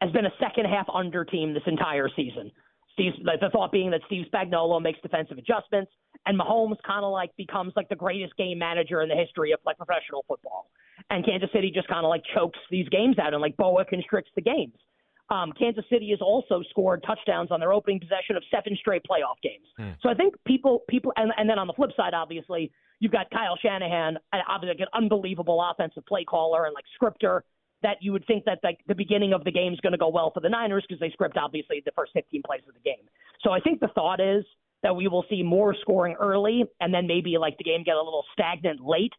[SPEAKER 10] has been a second half under team this entire season. Steve, the thought being that Steve Spagnuolo makes defensive adjustments, and Mahomes kind of like becomes like the greatest game manager in the history of like professional football, and Kansas City just kind of like chokes these games out and like boa constricts the games. Um, Kansas City has also scored touchdowns on their opening possession of seven straight playoff games. Hmm. So I think people, people, and, and then on the flip side, obviously, you've got Kyle Shanahan, obviously like an unbelievable offensive play caller and like scripter that you would think that like the beginning of the game is going to go well for the Niners because they script obviously the first 15 plays of the game. So I think the thought is that we will see more scoring early and then maybe like the game get a little stagnant late.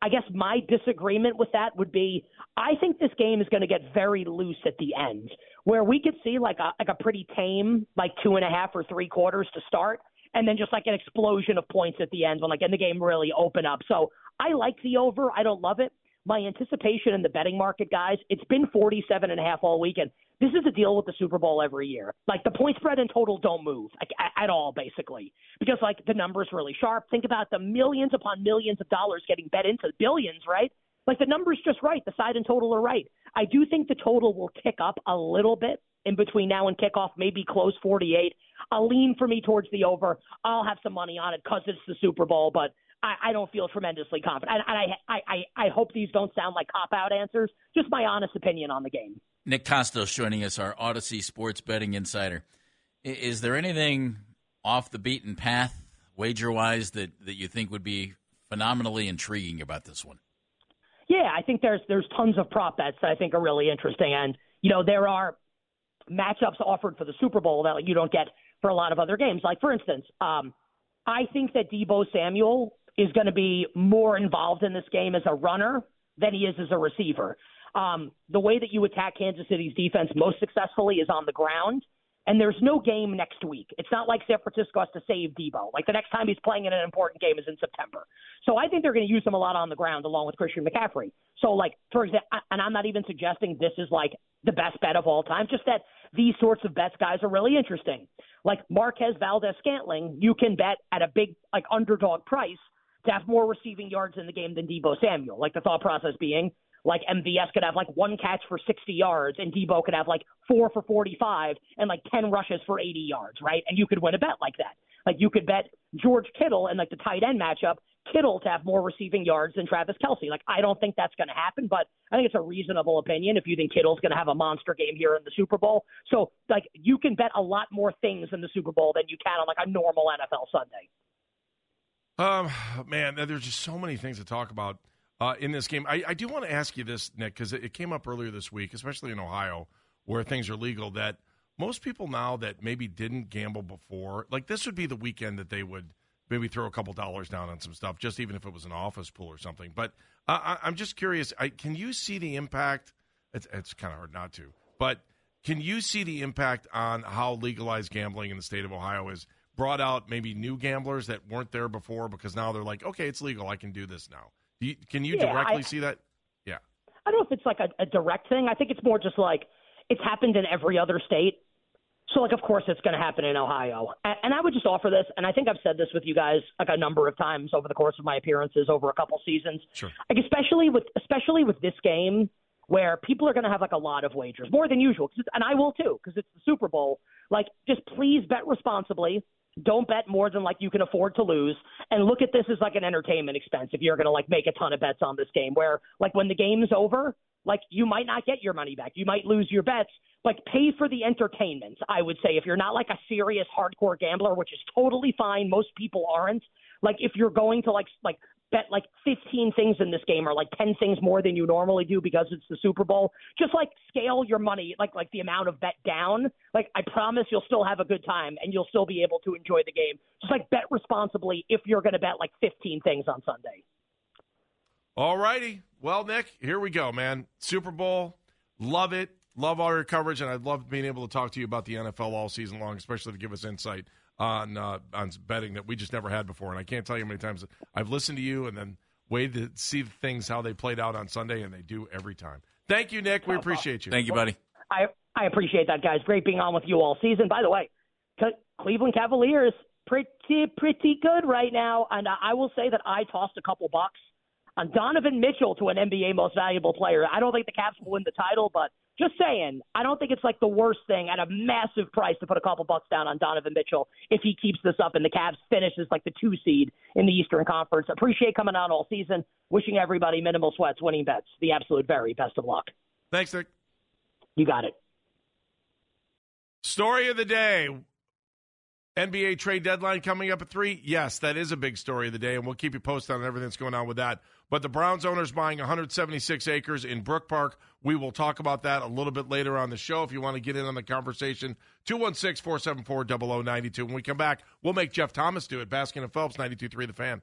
[SPEAKER 10] I guess my disagreement with that would be I think this game is going to get very loose at the end, where we could see like a like a pretty tame like two and a half or three quarters to start, and then just like an explosion of points at the end when like in the game really open up. So I like the over. I don't love it my anticipation in the betting market, guys, it's been 47 and a half all weekend. This is a deal with the Super Bowl every year. Like the point spread in total don't move like, at all, basically, because like the numbers really sharp. Think about the millions upon millions of dollars getting bet into billions, right? Like the numbers just right. The side and total are right. I do think the total will tick up a little bit in between now and kickoff, maybe close 48. I'll lean for me towards the over. I'll have some money on it because it's the Super Bowl, but I, I don't feel tremendously confident. And, and I, I, I hope these don't sound like cop out answers. Just my honest opinion on the game.
[SPEAKER 3] Nick Kostos joining us, our Audacy Sports Betting Insider. Is there anything off the beaten path, wager wise, that, that you think would be phenomenally intriguing about this one?
[SPEAKER 10] Yeah, I think there's there's tons of prop bets that I think are really interesting, and you know there are matchups offered for the Super Bowl that you don't get for a lot of other games. Like for instance, um, I think that Deebo Samuel is going to be more involved in this game as a runner than he is as a receiver. Um, the way that you attack Kansas City's defense most successfully is on the ground. And there's no game next week. It's not like San Francisco has to save Deebo. Like the next time he's playing in an important game is in September. So I think they're going to use him a lot on the ground along with Christian McCaffrey. So like for example, and I'm not even suggesting this is like the best bet of all time. Just that these sorts of bets, guys, are really interesting. Like Marquez Valdes-Scantling, you can bet at a big like underdog price to have more receiving yards in the game than Deebo Samuel. Like the thought process being, like MVS could have like one catch for 60 yards, and Deebo could have like four for 45 and like 10 rushes for 80 yards, right? And you could win a bet like that. Like you could bet George Kittle and like the tight end matchup, Kittle to have more receiving yards than Travis Kelce. Like I don't think that's going to happen, but I think it's a reasonable opinion if you think Kittle's going to have a monster game here in the Super Bowl. So like you can bet a lot more things in the Super Bowl than you can on like a normal NFL Sunday.
[SPEAKER 4] Um, man, there's just so many things to talk about uh, in this game. I, I do want to ask you this, Nick, because it, it came up earlier this week, especially in Ohio, where things are legal. That most people now that maybe didn't gamble before, like this would be the weekend that they would maybe throw a couple dollars down on some stuff, just even if it was an office pool or something. But uh, I, am just curious. I, can you see the impact? It's, it's kind of hard not to, but can you see the impact on how legalized gambling in the state of Ohio is? Brought out maybe new gamblers that weren't there before because now they're like, okay, it's legal. I can do this now. Do you, can you yeah, directly I, see that? Yeah.
[SPEAKER 10] I don't know if it's like a, a direct thing. I think it's more just like it's happened in every other state. So, like, of course, it's going to happen in Ohio. And, and I would just offer this, and I think I've said this with you guys like a number of times over the course of my appearances over a couple seasons.
[SPEAKER 4] Sure.
[SPEAKER 10] Like, especially with especially with this game, where people are going to have like a lot of wagers, more than usual, and I will too, because it's the Super Bowl. Like, just please bet responsibly. Don't bet more than like you can afford to lose, and look at this as like an entertainment expense. If you're going to like make a ton of bets on this game, where like when the game's over, like you might not get your money back, you might lose your bets. Like pay for the entertainment. I would say if you're not like a serious hardcore gambler, which is totally fine. Most people aren't. Like if you're going to like like bet like 15 things in this game or like 10 things more than you normally do because it's the Super Bowl. Just like scale your money, like like the amount of bet down. Like I promise you'll still have a good time and you'll still be able to enjoy the game. Just like bet responsibly if you're going to bet like 15 things on Sunday.
[SPEAKER 4] All righty. Well, Nick, here we go, man. Super Bowl, love it. Love all your coverage, and I love being able to talk to you about the NFL all season long, especially to give us insight on uh, on betting that we just never had before. And I can't tell you how many times I've listened to you and then waited to see the things how they played out on Sunday, and they do every time. Thank you, Nick. We appreciate you.
[SPEAKER 3] Thank you, buddy.
[SPEAKER 10] I I appreciate that, guys. Great being on with you all season. By the way, Cleveland Cavaliers pretty pretty good right now, and I will say that I tossed a couple bucks on Donovan Mitchell to an NBA Most Valuable Player. I don't think the Cavs will win the title, but just saying, I don't think it's like the worst thing at a massive price to put a couple bucks down on Donovan Mitchell if he keeps this up and the Cavs finishes like the two seed in the Eastern Conference. Appreciate coming on all season. Wishing everybody minimal sweats, winning bets. The absolute very best of luck.
[SPEAKER 4] Thanks, Nick.
[SPEAKER 10] You got it.
[SPEAKER 4] Story of the day. NBA trade deadline coming up at three. Yes, that is a big story of the day, and we'll keep you posted on everything that's going on with that. But the Browns owners buying 176 acres in Brook Park. We will talk about that a little bit later on the show. If you want to get in on the conversation, 216 474 0092. When we come back, we'll make Jeff Thomas do it. Baskin and Phelps, 92.3 The Fan.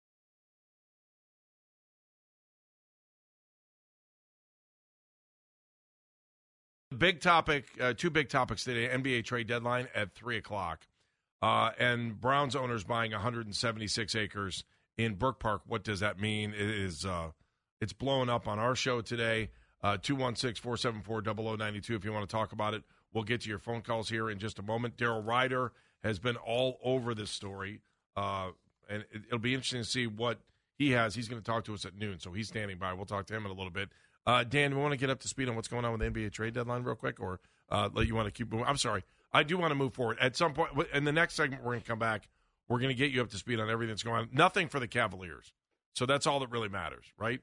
[SPEAKER 4] Big topic, uh, two big topics today NBA trade deadline at 3 o'clock. Uh, and Browns owners buying 176 acres in Brook Park. What does that mean? It is uh, it's blowing up on our show today. Uh, 216 474 0092 if you want to talk about it. We'll get to your phone calls here in just a moment. Daryl Ruiter has been all over this story, uh, and it, it'll be interesting to see what he has. He's going to talk to us at noon, so he's standing by. We'll talk to him in a little bit. Uh, Dan, we want to get up to speed on what's going on with the NBA trade deadline real quick, or uh, you want to keep moving? I'm sorry. I do want to move forward. At some point, in the next segment, we're going to come back. We're going to get you up to speed on everything that's going on. Nothing for the Cavaliers. So that's all that really matters, right?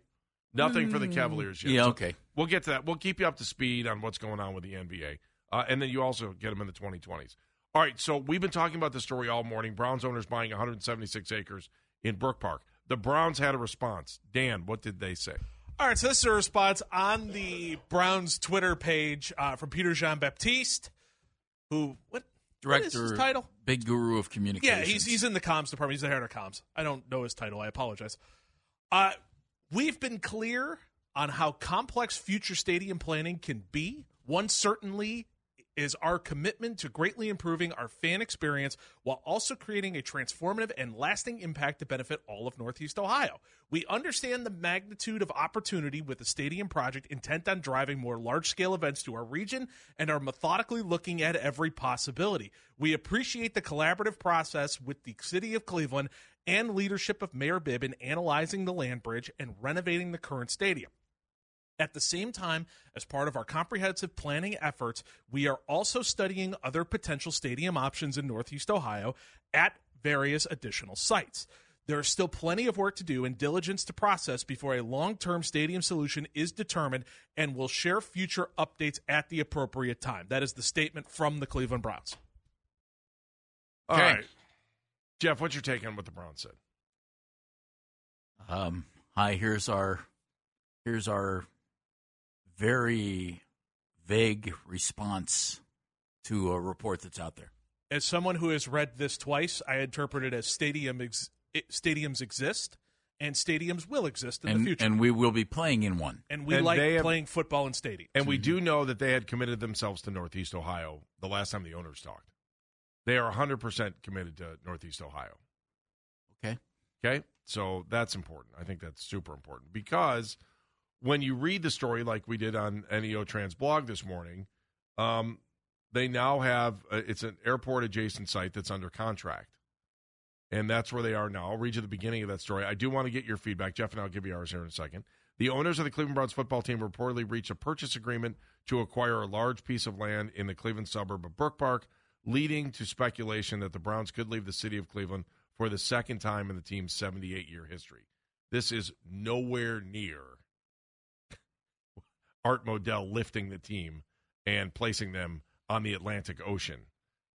[SPEAKER 4] Nothing mm, for the mm. Cavaliers yet.
[SPEAKER 3] Yeah,
[SPEAKER 4] so
[SPEAKER 3] okay.
[SPEAKER 4] We'll get to that. We'll keep you up to speed on what's going on with the NBA. Uh, and then you also get them in the 2020s. All right, so we've been talking about the story all morning. Browns owners buying 176 acres in Brook Park. The Browns had a response. Dan, what did they say?
[SPEAKER 11] All right, so this is a response on the Browns Twitter page uh, from Peter John-Baptiste, who what
[SPEAKER 3] director
[SPEAKER 11] what is his title?
[SPEAKER 3] Big guru of communications.
[SPEAKER 11] Yeah, he's he's in the comms department. He's the head of comms. I don't know his title. I apologize. Uh, we've been clear on how complex future stadium planning can be. One certainly is our commitment to greatly improving our fan experience while also creating a transformative and lasting impact to benefit all of Northeast Ohio. We understand the magnitude of opportunity with the stadium project intent on driving more large scale events to our region and are methodically looking at every possibility. We appreciate the collaborative process with the City of Cleveland and leadership of Mayor Bibb in analyzing the land bridge and renovating the current stadium. At the same time, as part of our comprehensive planning efforts, we are also studying other potential stadium options in Northeast Ohio at various additional sites. There is still plenty of work to do and diligence to process before a long term stadium solution is determined, and we'll share future updates at the appropriate time. That is the statement from the Cleveland Browns.
[SPEAKER 4] All
[SPEAKER 3] Okay.
[SPEAKER 4] right, Jeff, what's your take on what the Browns said?
[SPEAKER 3] Um, hi, here's our here's our very vague response to a report that's out there.
[SPEAKER 11] As someone who has read this twice, I interpret it as stadium ex- stadiums exist and stadiums will exist in
[SPEAKER 3] and,
[SPEAKER 11] the future.
[SPEAKER 3] and we will be playing in one.
[SPEAKER 11] And we
[SPEAKER 4] And
[SPEAKER 11] like
[SPEAKER 4] have-
[SPEAKER 11] playing football in stadiums.
[SPEAKER 4] And we mm-hmm. do know that they had committed themselves to Northeast Ohio the last time the owners talked. They are 100% committed to Northeast Ohio.
[SPEAKER 3] Okay.
[SPEAKER 4] Okay. So that's important. I think that's super important because when you read the story like we did on NEOtrans blog this morning, um, they now have uh, it's an airport adjacent site that's under contract. And that's where they are now. I'll read you the beginning of that story. I do want to get your feedback, Jeff, and I'll give you ours here in a second. The owners of the Cleveland Browns football team reportedly reached a purchase agreement to acquire a large piece of land in the Cleveland suburb of Brook Park, leading to speculation that the Browns could leave the city of Cleveland for the second time in the team's 78 year history. This is nowhere near Art Modell lifting the team and placing them on the Atlantic Ocean.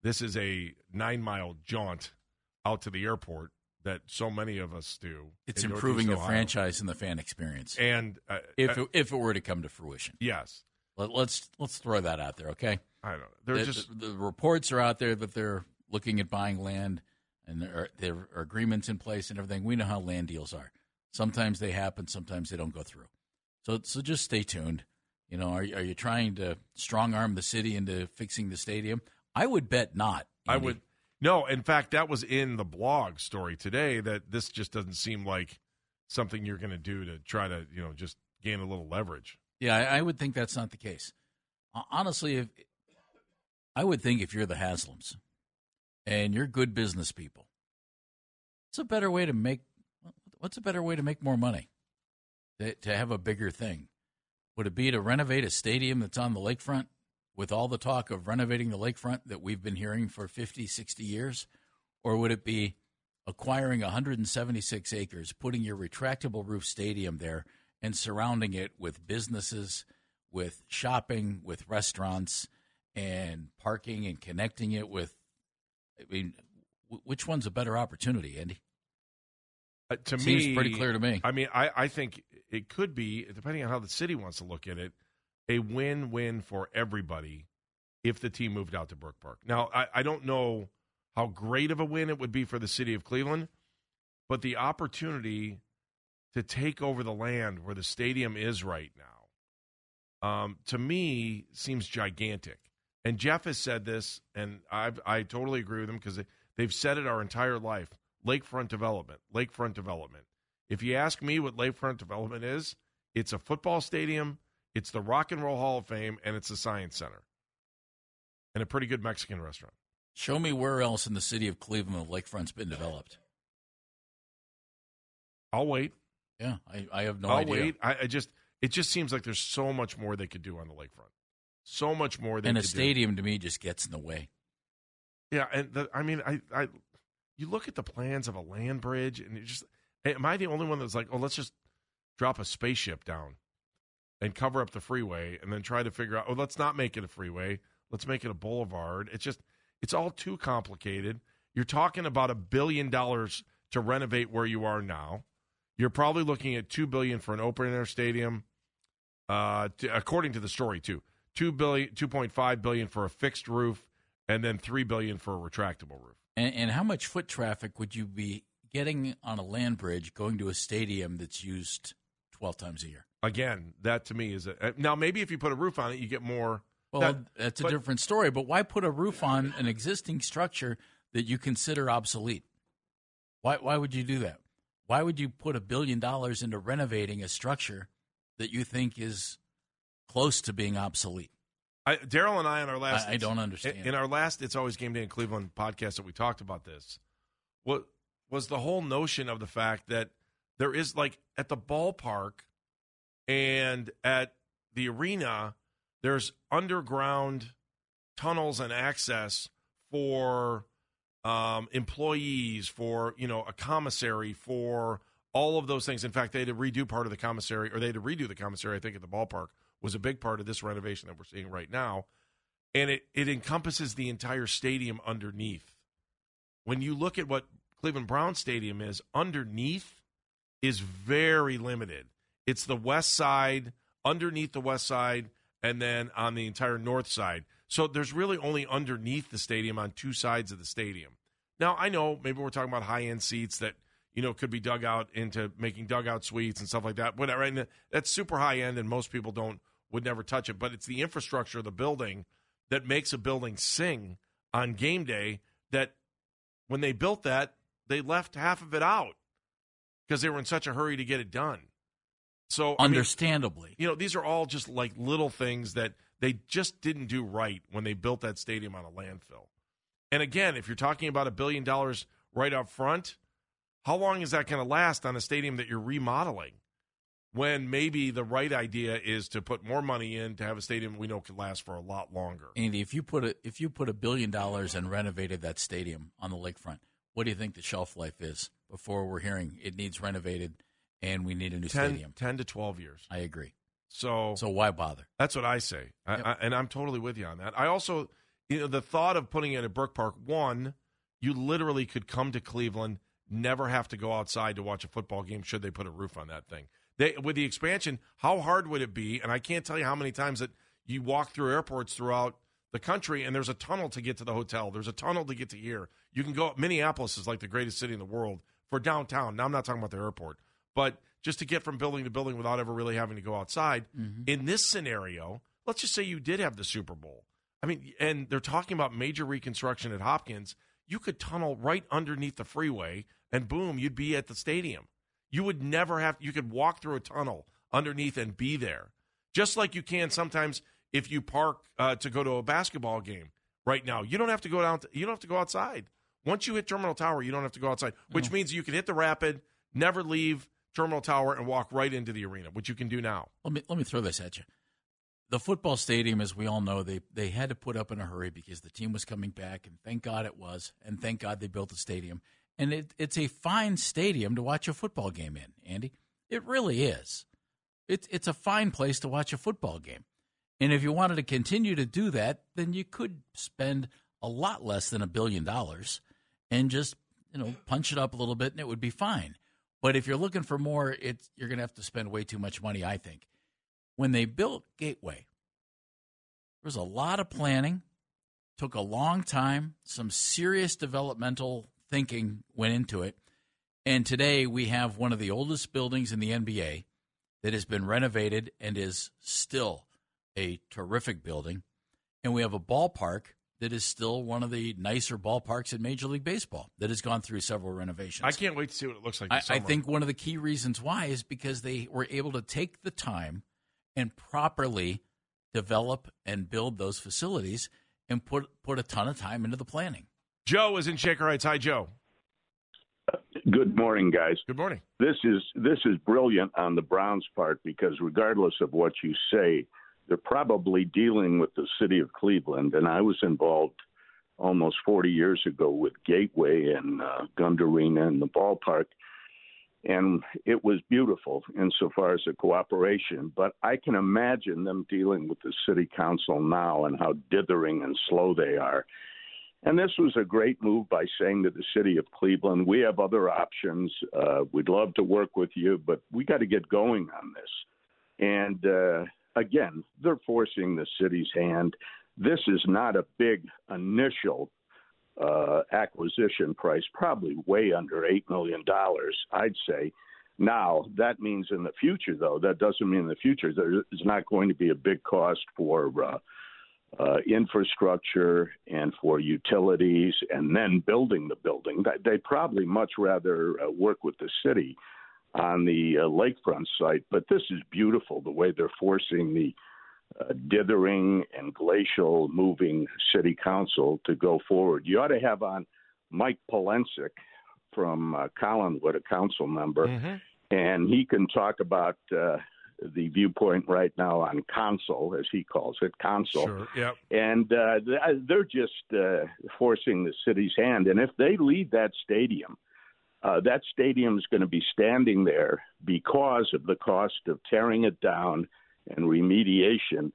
[SPEAKER 4] This is a nine mile jaunt out to the airport that so many of us do.
[SPEAKER 3] It's
[SPEAKER 4] in
[SPEAKER 3] improving the
[SPEAKER 4] Ohio.
[SPEAKER 3] franchise and the fan experience.
[SPEAKER 4] And uh,
[SPEAKER 3] if
[SPEAKER 4] uh,
[SPEAKER 3] it, if it were to come to fruition,
[SPEAKER 4] yes,
[SPEAKER 3] Let, let's let's throw that out there, okay?
[SPEAKER 4] I don't know. They're
[SPEAKER 3] The-
[SPEAKER 4] just
[SPEAKER 3] the, the reports are out there that they're looking at buying land, and there are, there are agreements in place and everything. We know how land deals are. Sometimes they happen, sometimes they don't go through. So so just stay tuned. You know, are you- are you trying to strong arm the city into fixing the stadium? I would bet not.
[SPEAKER 4] I would no. In fact, that was in the blog story today. That this just doesn't seem like something you're going to do to try to you know just gain a little leverage.
[SPEAKER 3] Yeah, I, I would think that's not the case. Honestly, if I would think if you're the Haslams and you're good business people, what's a better way to make what's a better way to make more money? To, to have a bigger thing. Would it be to renovate a stadium that's on the lakefront with all the talk of renovating the lakefront that we've been hearing for 50, 60 years? Or would it be acquiring 176 acres, putting your retractable roof stadium there, and surrounding it with businesses, with shopping, with restaurants, and parking, and connecting it with? I mean, which one's a better opportunity, Andy?
[SPEAKER 4] Uh, to
[SPEAKER 3] Seems
[SPEAKER 4] me,
[SPEAKER 3] pretty clear to me.
[SPEAKER 4] I mean, I, I think it could be, depending on how the city wants to look at it, a win-win for everybody if the team moved out to Brook Park. Now, I, I don't know how great of a win it would be for the city of Cleveland, but the opportunity to take over the land where the stadium is right now, um, to me, seems gigantic. And Jeff has said this, and I've, I totally agree with him because they, they've said it our entire life lakefront development, lakefront development. If you ask me what lakefront development is, it's a football stadium, it's the Rock and Roll Hall of Fame, and it's a science center, and a pretty good Mexican restaurant.
[SPEAKER 3] Show me where else in the city of Cleveland the lakefront's been developed.
[SPEAKER 4] I'll wait.
[SPEAKER 3] Yeah, I, I have no
[SPEAKER 4] I'll
[SPEAKER 3] idea.
[SPEAKER 4] wait. I, I just it just seems like there's so much more they could do on the lakefront. So much more they
[SPEAKER 3] and a
[SPEAKER 4] could do.
[SPEAKER 3] stadium to me just gets in the way.
[SPEAKER 4] Yeah, and the, I mean, I, I, you look at the plans of a land bridge, and you just, am I the only one that's like, oh, let's just drop a spaceship down and cover up the freeway, and then try to figure out, oh, let's not make it a freeway, let's make it a boulevard. It's just, it's all too complicated. You're talking about a billion dollars to renovate where you are now. You're probably looking at two billion for an open air stadium, uh, according to the story too. Two billion, two point five billion for a fixed roof, and then three billion for a retractable roof.
[SPEAKER 3] And, and how much foot traffic would you be getting on a land bridge going to a stadium that's used 12 times a year?
[SPEAKER 4] Again, that to me is a, uh, now maybe if you put a roof on it, you get more.
[SPEAKER 3] Well,
[SPEAKER 4] that-
[SPEAKER 3] that's a
[SPEAKER 4] but-
[SPEAKER 3] different story. But why put a roof on an existing structure that you consider obsolete? Why, why would you do that? Why would you put a billion dollars into renovating a structure that you think is close to being obsolete?
[SPEAKER 4] I, Daryl and I on our last
[SPEAKER 3] I- I don't understand.
[SPEAKER 4] in, in our last It's Always Game Day in Cleveland podcast that we talked about this. What was the whole notion of the fact that there is like at the ballpark, And at the arena, there's underground tunnels and access for um, employees, for you know a commissary, for all of those things. In fact, they had to redo part of the commissary, or they had to redo the commissary. I think at the ballpark was a big part of this renovation that we're seeing right now, and it it encompasses the entire stadium underneath. When you look at what Cleveland Brown Stadium is underneath, is very limited. It's the west side, underneath the west side, and then on the entire north side. So there's really only underneath the stadium on two sides of the stadium. Now, I know maybe we're talking about high end seats that, you know, could be dug out into making dugout suites and stuff like that. Whatever. And that's super high end and most people don't would never touch it. But it's the infrastructure of the building that makes a building sing on game day that when they built that, they left half of it out because they were in such a hurry to get it done. So I mean,
[SPEAKER 3] Understandably.
[SPEAKER 4] you know, these are all just like little things that they just didn't do right when they built that stadium on a landfill. And again, if you're talking about a billion dollars right up front, how long is that going to last on a stadium that you're remodeling? When maybe the right idea is to put more money in to have a stadium we know can last for a lot longer.
[SPEAKER 3] Andy, if you put a if you put a billion dollars and renovated that stadium on the lakefront, what do you think the shelf life is before we're hearing it needs renovated and we need a new
[SPEAKER 4] 10,
[SPEAKER 3] stadium?
[SPEAKER 4] 10 to 12 years.
[SPEAKER 3] I agree.
[SPEAKER 4] So
[SPEAKER 3] So why bother?
[SPEAKER 4] That's what I say, I, I, and I'm totally with you on that. I also, you know, the thought of putting it at Brook Park. One, you literally could come to Cleveland, never have to go outside to watch a football game. Should they put a roof on that thing? They with the expansion, how hard would it be? And I can't tell you how many times that you walk through airports throughout the country, and there's a tunnel to get to the hotel. There's a tunnel to get to here. You can go. Minneapolis is like the greatest city in the world for downtown. Now I'm not talking about the airport, but just to get from building to building without ever really having to go outside. Mm-hmm. In this scenario, let's just say you did have the Super Bowl. I mean, and they're talking about major reconstruction at Hopkins. You could tunnel right underneath the freeway, and boom, you'd be at the stadium. You would never have. You could walk through a tunnel underneath and be there, just like you can sometimes if you park uh, to go to a basketball game. Right now, you don't have to go down. you don't have to go outside. Once you hit Terminal Tower, you don't have to go outside, which means you can hit the rapid, never leave Terminal Tower, and walk right into the arena, which you can do now.
[SPEAKER 3] Let me let me throw this at you. The football stadium, as we all know, they they had to put up in a hurry because the team was coming back, and thank God it was, and thank God they built the stadium. And it, it's a fine stadium to watch a football game in, Andy. It really is. It's it's a fine place to watch a football game. And if you wanted to continue to do that, then you could spend a lot less than a billion dollars and just you know punch it up a little bit, and it would be fine. But if you're looking for more, it's you're going to have to spend way too much money. I think when they built Gateway, there was a lot of planning, took a long time, some serious developmental thinking went into it. And today we have one of the oldest buildings in the NBA that has been renovated and is still a terrific building. And we have a ballpark that is still one of the nicer ballparks in Major League Baseball that has gone through several renovations.
[SPEAKER 4] I can't wait to see what it looks like.
[SPEAKER 3] I,
[SPEAKER 4] This
[SPEAKER 3] I think one of the key reasons why is because they were able to take the time and properly develop and build those facilities and put put a ton of time into the planning.
[SPEAKER 4] Joe is in Shaker Heights. Hi, Joe.
[SPEAKER 12] Good morning, guys.
[SPEAKER 4] Good morning.
[SPEAKER 12] This is this is brilliant on the Browns' part because regardless of what you say, they're probably dealing with the city of Cleveland, and I was involved almost 40 years ago with Gateway and uh, Gund Arena and the ballpark, and it was beautiful insofar as the cooperation. But I can imagine them dealing with the city council now and how dithering and slow they are. And this was a great move by saying to the city of Cleveland, we have other options. Uh, we'd love to work with you, but we got to get going on this. And uh, again, they're forcing the city's hand. This is not a big initial uh, acquisition price, probably way under $8 million, I'd say. Now, that means in the future, though, that doesn't mean in the future there is not going to be a big cost for. Uh, infrastructure and for utilities, and then building the building. They- They'd probably much rather uh, work with the city on the uh, lakefront site. But this is beautiful the way they're forcing the uh, dithering and glacial moving city council to go forward. You ought to have on Mike Polensek from uh, Collinwood, a council member, and he can talk about uh, the viewpoint right now on console, as he calls it, console.
[SPEAKER 4] Sure. Yep.
[SPEAKER 12] And uh, they're just uh, forcing the city's hand. And if they leave that stadium, uh, that stadium is going to be standing there because of the cost of tearing it down and remediation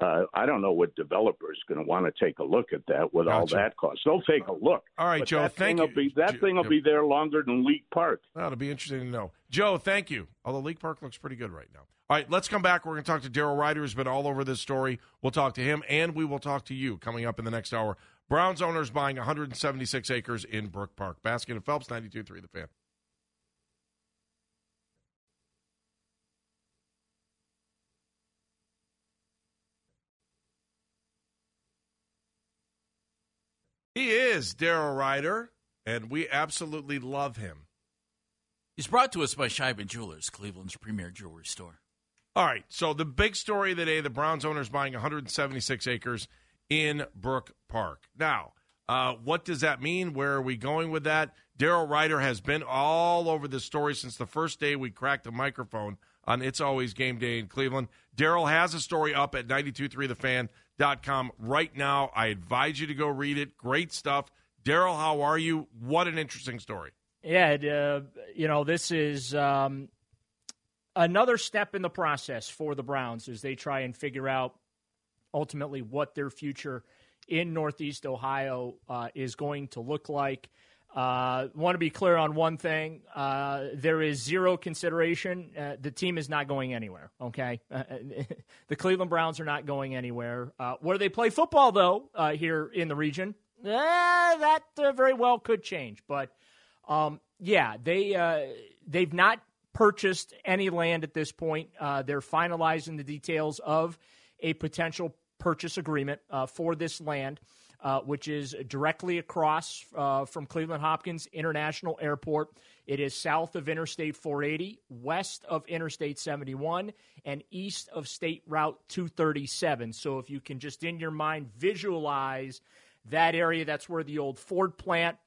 [SPEAKER 12] uh, I don't know what developer is going to want to take a look at that with
[SPEAKER 4] Gotcha.
[SPEAKER 12] all that cost. They'll take a look.
[SPEAKER 4] All right,
[SPEAKER 12] but
[SPEAKER 4] Joe,
[SPEAKER 12] That
[SPEAKER 4] thank
[SPEAKER 12] thing will
[SPEAKER 4] you.
[SPEAKER 12] Be, that
[SPEAKER 4] Joe-
[SPEAKER 12] thing will be there longer than League Park.
[SPEAKER 4] That'll be interesting to know. Joe, thank you. Although League Park looks pretty good right now. All right, let's come back. We're going to talk to Daryl Ruiter, who's been all over this story. We'll talk to him, and we will talk to you coming up in the next hour. Browns owners buying 176 acres in Brook Park. Baskin and Phelps, 92.3 The Fan. He is Daryl Ruiter, and we absolutely love him.
[SPEAKER 3] He's brought to us by Sheiban Jewelers, Cleveland's premier jewelry store.
[SPEAKER 4] All right. So the big story of the day: the Browns owners buying 176 acres in Brook Park. Now, uh, what does that mean? Where are we going with that? Daryl Ruiter has been all over this story since the first day we cracked the microphone on It's Always Game Day in Cleveland. Daryl has a story up at 923thefan.com right now. I advise you to go read it. Great stuff. Daryl, how are you? What an interesting story.
[SPEAKER 13] Yeah, uh, you know, this is um, another step in the process for the Browns as they try and figure out ultimately what their future in Northeast Ohio uh, is going to look like. Uh, Want to be clear on one thing: uh, there is zero consideration. Uh, the team is not going anywhere. Okay, uh, the Cleveland Browns are not going anywhere. Uh, where they play football, though, uh, here in the region, that uh, very well could change. But um, yeah, they uh, they've not purchased any land at this point. Uh, they're finalizing the details of a potential purchase agreement uh, for this land, uh, which is directly across uh, from Cleveland Hopkins International Airport. It is south of Interstate 480, west of Interstate 71, and east of State Route 237. So if you can just in your mind visualize that area, that's where the old Ford plant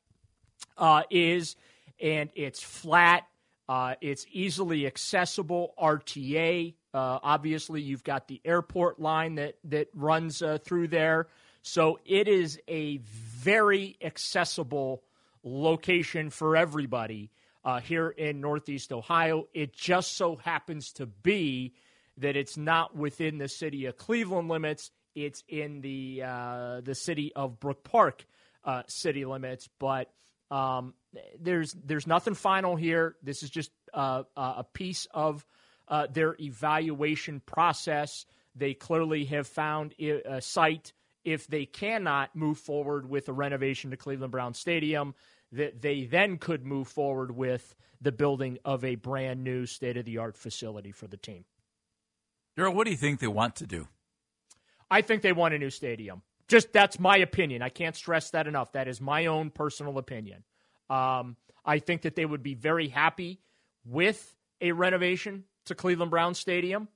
[SPEAKER 13] uh, is, and it's flat. Uh, it's easily accessible. RTA. Uh, obviously, you've got the airport line that that runs uh, through there, so it is a very accessible location for everybody uh, here in Northeast Ohio. It just so happens to be that it's not within the city of Cleveland limits. It's in the uh, the city of Brook Park uh, city limits, but um, there's there's nothing final here. This is just uh, a piece of uh, their evaluation process. They clearly have found a site. If they cannot move forward with a renovation to Cleveland Brown Stadium, that they then could move forward with the building of a brand new state of the art facility for the team.
[SPEAKER 3] Daryl, what do you think they want to do?
[SPEAKER 13] I think they want a new stadium. Just that's my opinion. I can't stress that enough. That is my own personal opinion. Um, I think that they would be very happy with a renovation to Cleveland Brown Stadium.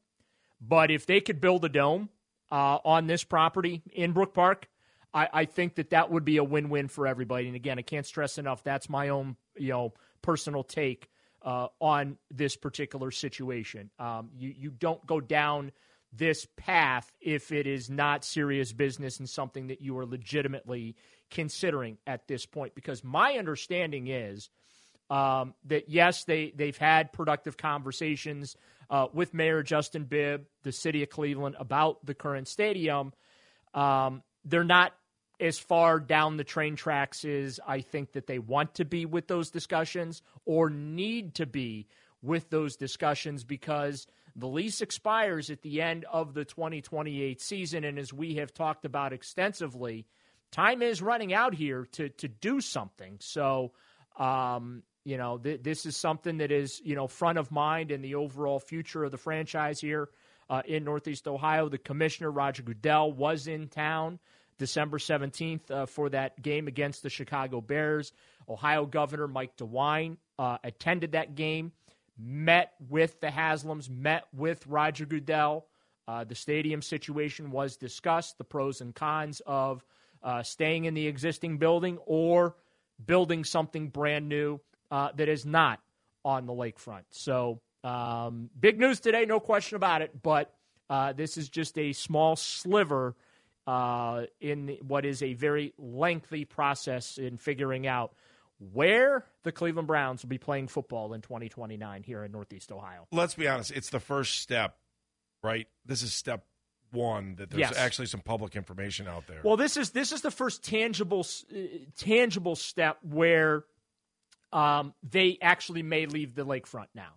[SPEAKER 13] But if they could build a dome uh, on this property in Brook Park, I, I think that that would be a win-win for everybody. And again, I can't stress enough. That's my own, you know, personal take uh, on this particular situation. Um, you you don't go down this path if it is not serious business and something that you are legitimately considering at this point. Because my understanding is um, that yes, they they've had productive conversations uh, with Mayor Justin Bibb, the city of Cleveland, about the current stadium. Um, they're not as far down the train tracks as I think that they want to be with those discussions or need to be with those discussions because the lease expires at the end of the 2028 season. And as we have talked about extensively, time is running out here to, to do something. So, um, you know, th- this is something that is, you know, front of mind in the overall future of the franchise here uh, in Northeast Ohio. The commissioner, Roger Goodell, was in town December 17th uh, for that game against the Chicago Bears. Ohio Governor Mike DeWine uh, attended that game, met with the Haslams, met with Roger Goodell. Uh, the stadium situation was discussed, the pros and cons of uh, staying in the existing building or building something brand new uh, that is not on the lakefront. So Um, big news today, no question about it. But uh, this is just a small sliver uh, in what is a very lengthy process in figuring out where the Cleveland Browns will be playing football in 2029 here in Northeast Ohio.
[SPEAKER 4] Let's be honest, it's the first step, right? This is step one that there's
[SPEAKER 13] Yes.
[SPEAKER 4] actually some public information out there.
[SPEAKER 13] Well, this is this is the first tangible uh, tangible step where um, they actually may leave the lakefront now.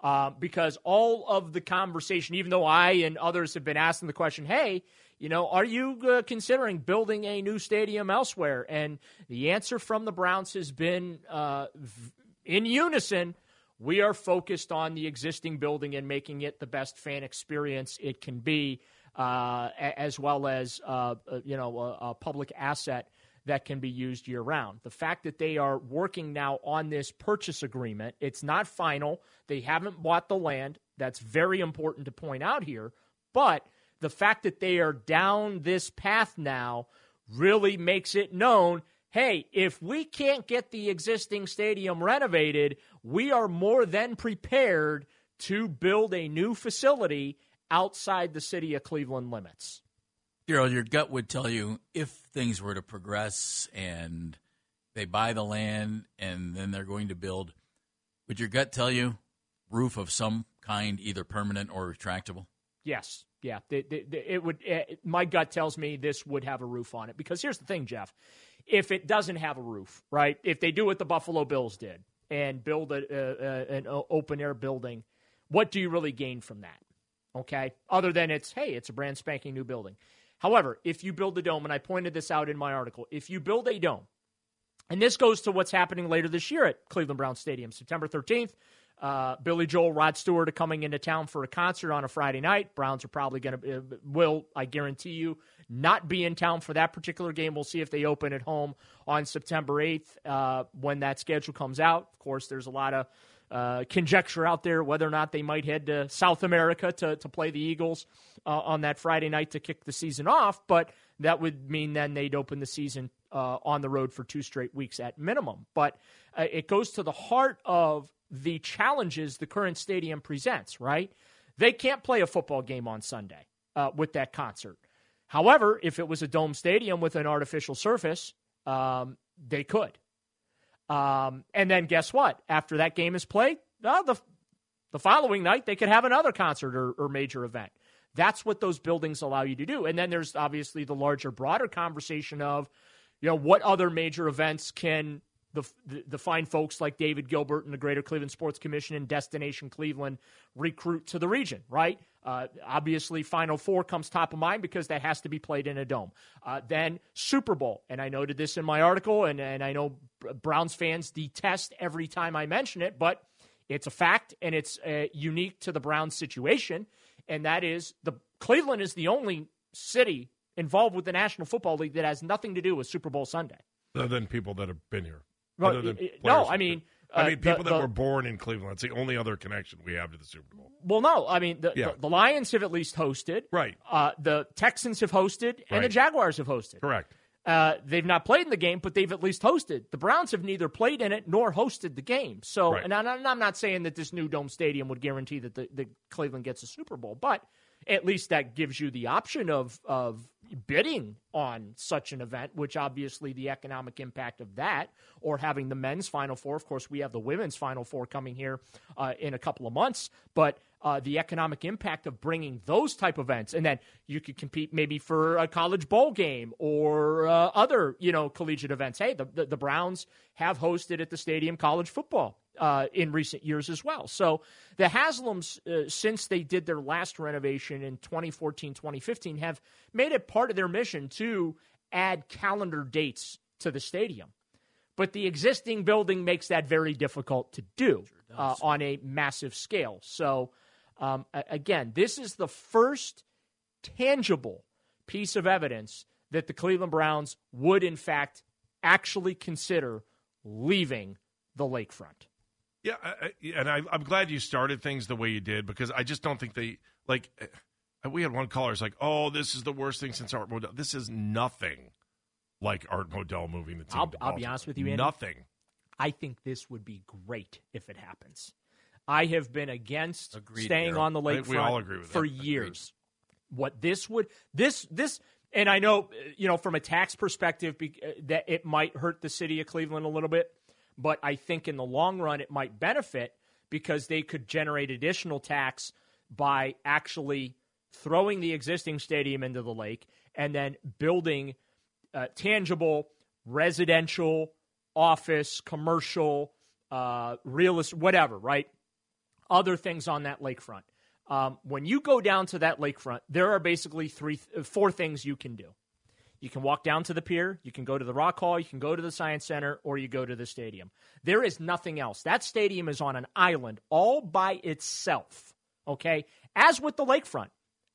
[SPEAKER 13] Uh, because all of the conversation, even though I and others have been asking the question, hey, you know, are you uh, considering building a new stadium elsewhere? And the answer from the Browns has been uh, in unison. We are focused on the existing building and making it the best fan experience it can be, uh, as well as uh, uh, you know a, a public asset that can be used year round. The fact that they are working now on this purchase agreement, it's not final. They haven't bought the land. That's very important to point out here. But the fact that they are down this path now really makes it known hey, if we can't get the existing stadium renovated, we are more than prepared to build a new facility outside the city of Cleveland limits.
[SPEAKER 3] Daryl, your gut would tell you if things were to progress and they buy the land and then they're going to build, would your gut tell you roof of some kind, either permanent or retractable?
[SPEAKER 13] Yes. Yeah. They- they- It would. eh, My gut tells me this would have a roof on it because here's the thing, Jeff. If it doesn't have a roof, right? If they do what the Buffalo Bills did and build a, a, a- an open air building, what do you really gain from that? Okay. Other than it's hey, it's a brand spanking new building. However, if you build a dome, and I pointed this out in my article, if you build a dome, and this goes to what's happening later this year at Cleveland Brown Stadium, September 13th. Uh, Billy Joel, Rod Stewart are coming into town for a concert on a Friday night. Browns are probably going to, uh, will, I guarantee you, not be in town for that particular game. We'll see if they open at home on September 8th uh, when that schedule comes out. Of course, there's a lot of uh, conjecture out there whether or not they might head to South America to, to play the Eagles uh, on that Friday night to kick the season off. But that would mean then they'd open the season uh, on the road for two straight weeks at minimum. But uh, it goes to the heart of the challenges the current stadium presents, right? They can't play a football game on Sunday uh, with that concert. However, if it was a dome stadium with an artificial surface, um, they could. Um, and then guess what? After that game is played, uh, the the following night they could have another concert or, or major event. That's what those buildings allow you to do. And then there's obviously the larger, broader conversation of, you know, what other major events can the, the fine folks like David Gilbert and the Greater Cleveland Sports Commission and Destination Cleveland recruit to the region, right? Uh, obviously, Final Four comes top of mind because that has to be played in a dome. Uh, then Super Bowl, and I noted this in my article, and, and I know Browns fans detest every time I mention it, but it's a fact and it's uh, unique to the Browns situation, and that is the Cleveland is the only city involved with the National Football League that has nothing to do with Super Bowl Sunday.
[SPEAKER 4] Other than people that have been here.
[SPEAKER 13] Well,
[SPEAKER 4] Other than
[SPEAKER 13] i- i-
[SPEAKER 4] players
[SPEAKER 13] no, I mean,
[SPEAKER 4] I
[SPEAKER 13] uh,
[SPEAKER 4] mean people
[SPEAKER 13] the-
[SPEAKER 4] that
[SPEAKER 13] the-
[SPEAKER 4] were born in Cleveland. It's the only other connection we have to the Super Bowl.
[SPEAKER 13] Well, no, I mean the,
[SPEAKER 4] Yeah.
[SPEAKER 13] the, the Lions have at least hosted,
[SPEAKER 4] right?
[SPEAKER 13] Uh, the Texans have hosted, and the Jaguars have hosted.
[SPEAKER 4] Correct.
[SPEAKER 13] Uh, they've not played in the game, but they've at least hosted. The Browns have neither played in it nor hosted the game. So,
[SPEAKER 4] Right.
[SPEAKER 13] and I'm, I'm not saying that this new dome stadium would guarantee that the, the Cleveland gets a Super Bowl, but at least that gives you the option of of bidding on such an event, which obviously the economic impact of that, or having the men's Final Four. Of course, we have the women's Final Four coming here uh, in a couple of months, but uh, the economic impact of bringing those type events, and then you could compete maybe for a college bowl game or uh, other you know collegiate events. Hey, the, the the Browns have hosted at the stadium college football uh, in recent years as well. So the Haslams, uh, since they did their last renovation in 2014, 2015, have made it part of their mission to add calendar dates to the stadium. But the existing building makes that very difficult to do uh, on a massive scale. So, um, again, this is the first tangible piece of evidence that the Cleveland Browns would, in fact, actually consider leaving the lakefront.
[SPEAKER 4] Yeah, I, and I, I'm glad you started things the way you did because I just don't think they like. uh, We had one caller who's like, "Oh, this is the worst thing since Art Modell." This is nothing like Art Modell moving the team.
[SPEAKER 13] I'll, I'll be honest with you, Andy.
[SPEAKER 4] Nothing.
[SPEAKER 13] I think this would be great if it happens. I have been against
[SPEAKER 3] Agreed,
[SPEAKER 13] staying
[SPEAKER 3] Daryl.
[SPEAKER 13] on the
[SPEAKER 4] I think we
[SPEAKER 13] lakefront
[SPEAKER 4] all agree with
[SPEAKER 13] for
[SPEAKER 4] that.
[SPEAKER 13] years. What this would this this and I know uh, you know from a tax perspective uh, that it might hurt the city of Cleveland a little bit, but I think in the long run it might benefit because they could generate additional tax by actually throwing the existing stadium into the lake and then building uh, tangible residential, office, commercial, uh, real estate, whatever, right? Other things on that lakefront. Um, when you go down to that lakefront, there are basically three, uh, four things you can do. You can walk down to the pier, you can go to the Rock Hall, you can go to the Science Center, or you go to the stadium. There is nothing else. That stadium is on an island all by itself, okay? As with the lakefront.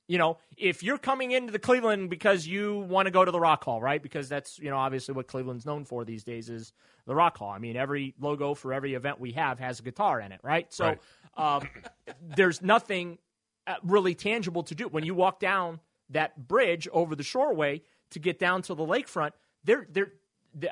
[SPEAKER 13] You know, if you're coming into the Cleveland because you want to go to the Rock Hall, right? Because that's, you know, obviously what Cleveland's known for these days is the Rock Hall. I mean, every logo for every event we have has a guitar in it, right? So
[SPEAKER 4] Right.
[SPEAKER 13] Um, there's nothing uh, really tangible to do. When you walk down that bridge over the shoreway to get down to the lakefront, there, there,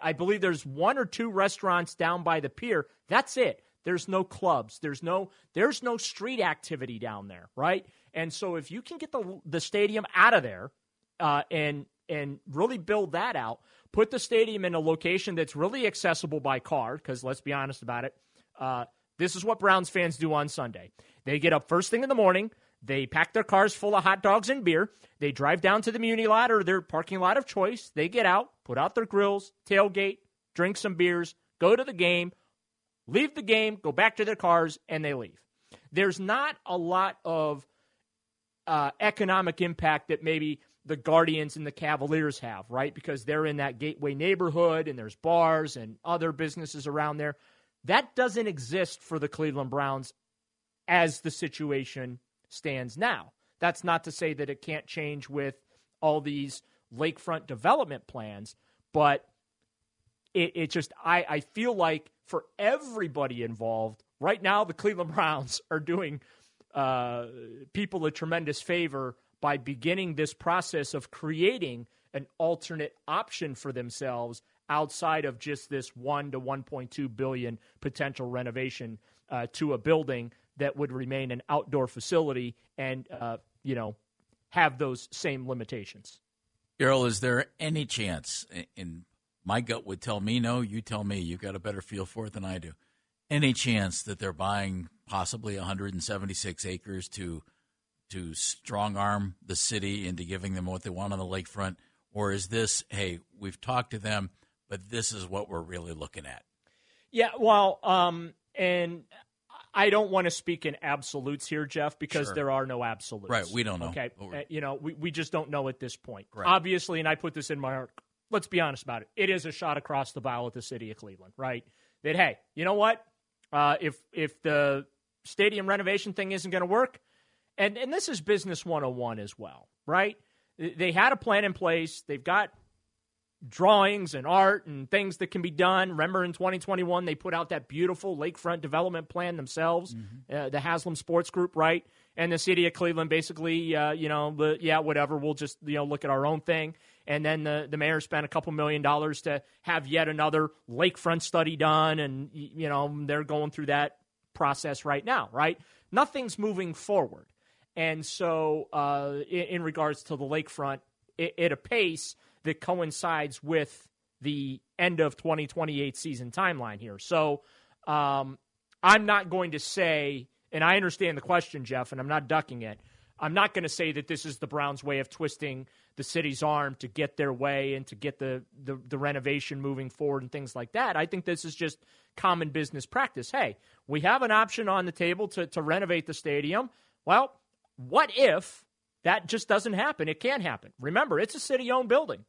[SPEAKER 13] I believe there's one or two restaurants down by the pier. That's it. There's no clubs. There's no there's no street activity down there, right? And so if you can get the the stadium out of there uh, and and really build that out, put the stadium in a location that's really accessible by car. Because let's be honest about it, uh, this is what Browns fans do on Sunday. They get up first thing in the morning. They pack their cars full of hot dogs and beer. They drive down to the Muni lot or their parking lot of choice. They get out, put out their grills, tailgate, drink some beers, go to the game, leave the game, go back to their cars, and they leave. There's not a lot of uh, economic impact that maybe the Guardians and the Cavaliers have, right? Because they're in that gateway neighborhood and there's bars and other businesses around there. That doesn't exist for the Cleveland Browns as the situation stands now. That's not to say that it can't change with all these lakefront development plans, but it, it just I, I feel like for everybody involved right now the cleveland browns are doing uh, people a tremendous favor by beginning this process of creating an alternate option for themselves outside of just this 1 to 1.2 billion potential renovation uh, to a building that would remain an outdoor facility and uh, you know have those same limitations
[SPEAKER 3] Errol, is there any chance, and my gut would tell me no, you tell me, you've got a better feel for it than I do, any chance that they're buying possibly 176 acres to to strong arm the city into giving them what they want on the lakefront? Or is this, hey, we've talked to them, but this is what we're really looking at?
[SPEAKER 13] Yeah, well, um, and I don't want to speak in absolutes here, Jeff, because
[SPEAKER 3] Sure.
[SPEAKER 13] there are no absolutes.
[SPEAKER 3] Right, we don't know.
[SPEAKER 13] Okay, Uh, you know, we, we just don't know at this point.
[SPEAKER 3] Right.
[SPEAKER 13] Obviously, and I put this in my article. Let's be honest about it. It is a shot across the bow at the city of Cleveland, right? That hey, you know what? Uh, if if the stadium renovation thing isn't going to work, and and this is business 101 as well, right? They had a plan in place. They've got drawings and art and things that can be done. Remember in 2021, they put out that beautiful lakefront development plan themselves, uh, the Haslam Sports Group, right? And the city of Cleveland basically, uh, you know, yeah, whatever, we'll just, you know, look at our own thing. And then the, the mayor spent a couple million dollars to have yet another lakefront study done. And, you know, they're going through that process right now, right? Nothing's moving forward. And so, uh, in, in regards to the lakefront, i- at a pace that coincides with the end of 2028 season timeline here. So, um, I'm not going to say, and I understand the question, Jeff, and I'm not ducking it. I'm not going to say that this is the Browns' way of twisting the city's arm to get their way and to get the, the, the renovation moving forward and things like that. I think this is just common business practice. Hey, we have an option on the table to, to renovate the stadium. Well, what if that just doesn't happen? It can't happen. Remember, it's a city owned building.